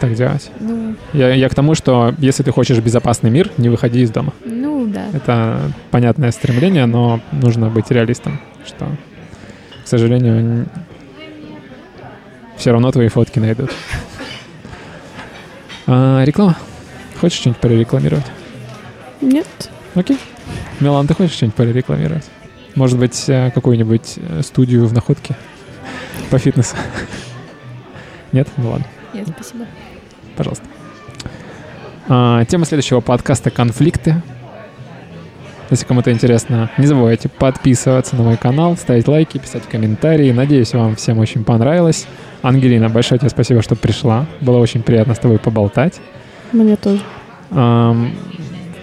так делать. Ну, Я, я к тому, что если ты хочешь безопасный мир, не выходи из дома. ну, да. Это понятное стремление, но нужно быть реалистом, что, к сожалению, все равно твои фотки найдут. А, реклама? Хочешь что-нибудь прорекламировать? Нет. Окей. Милан, ты хочешь что-нибудь прорекламировать? Может быть, э, какую-нибудь э, студию в находке по фитнесу? Нет? Ну ладно. Нет, спасибо. Пожалуйста. А, тема следующего подкаста «Конфликты». Если кому-то интересно, не забывайте подписываться на мой канал, ставить лайки, писать комментарии. Надеюсь, вам всем очень понравилось. Ангелина, большое тебе спасибо, что пришла. Было очень приятно с тобой поболтать. Мне тоже.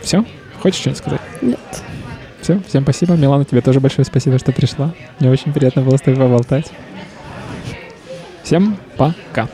все? Хочешь что-нибудь сказать? Нет. Все, всем спасибо. Милана, тебе тоже большое спасибо, что пришла. Мне очень приятно было с тобой поболтать. Всем пока.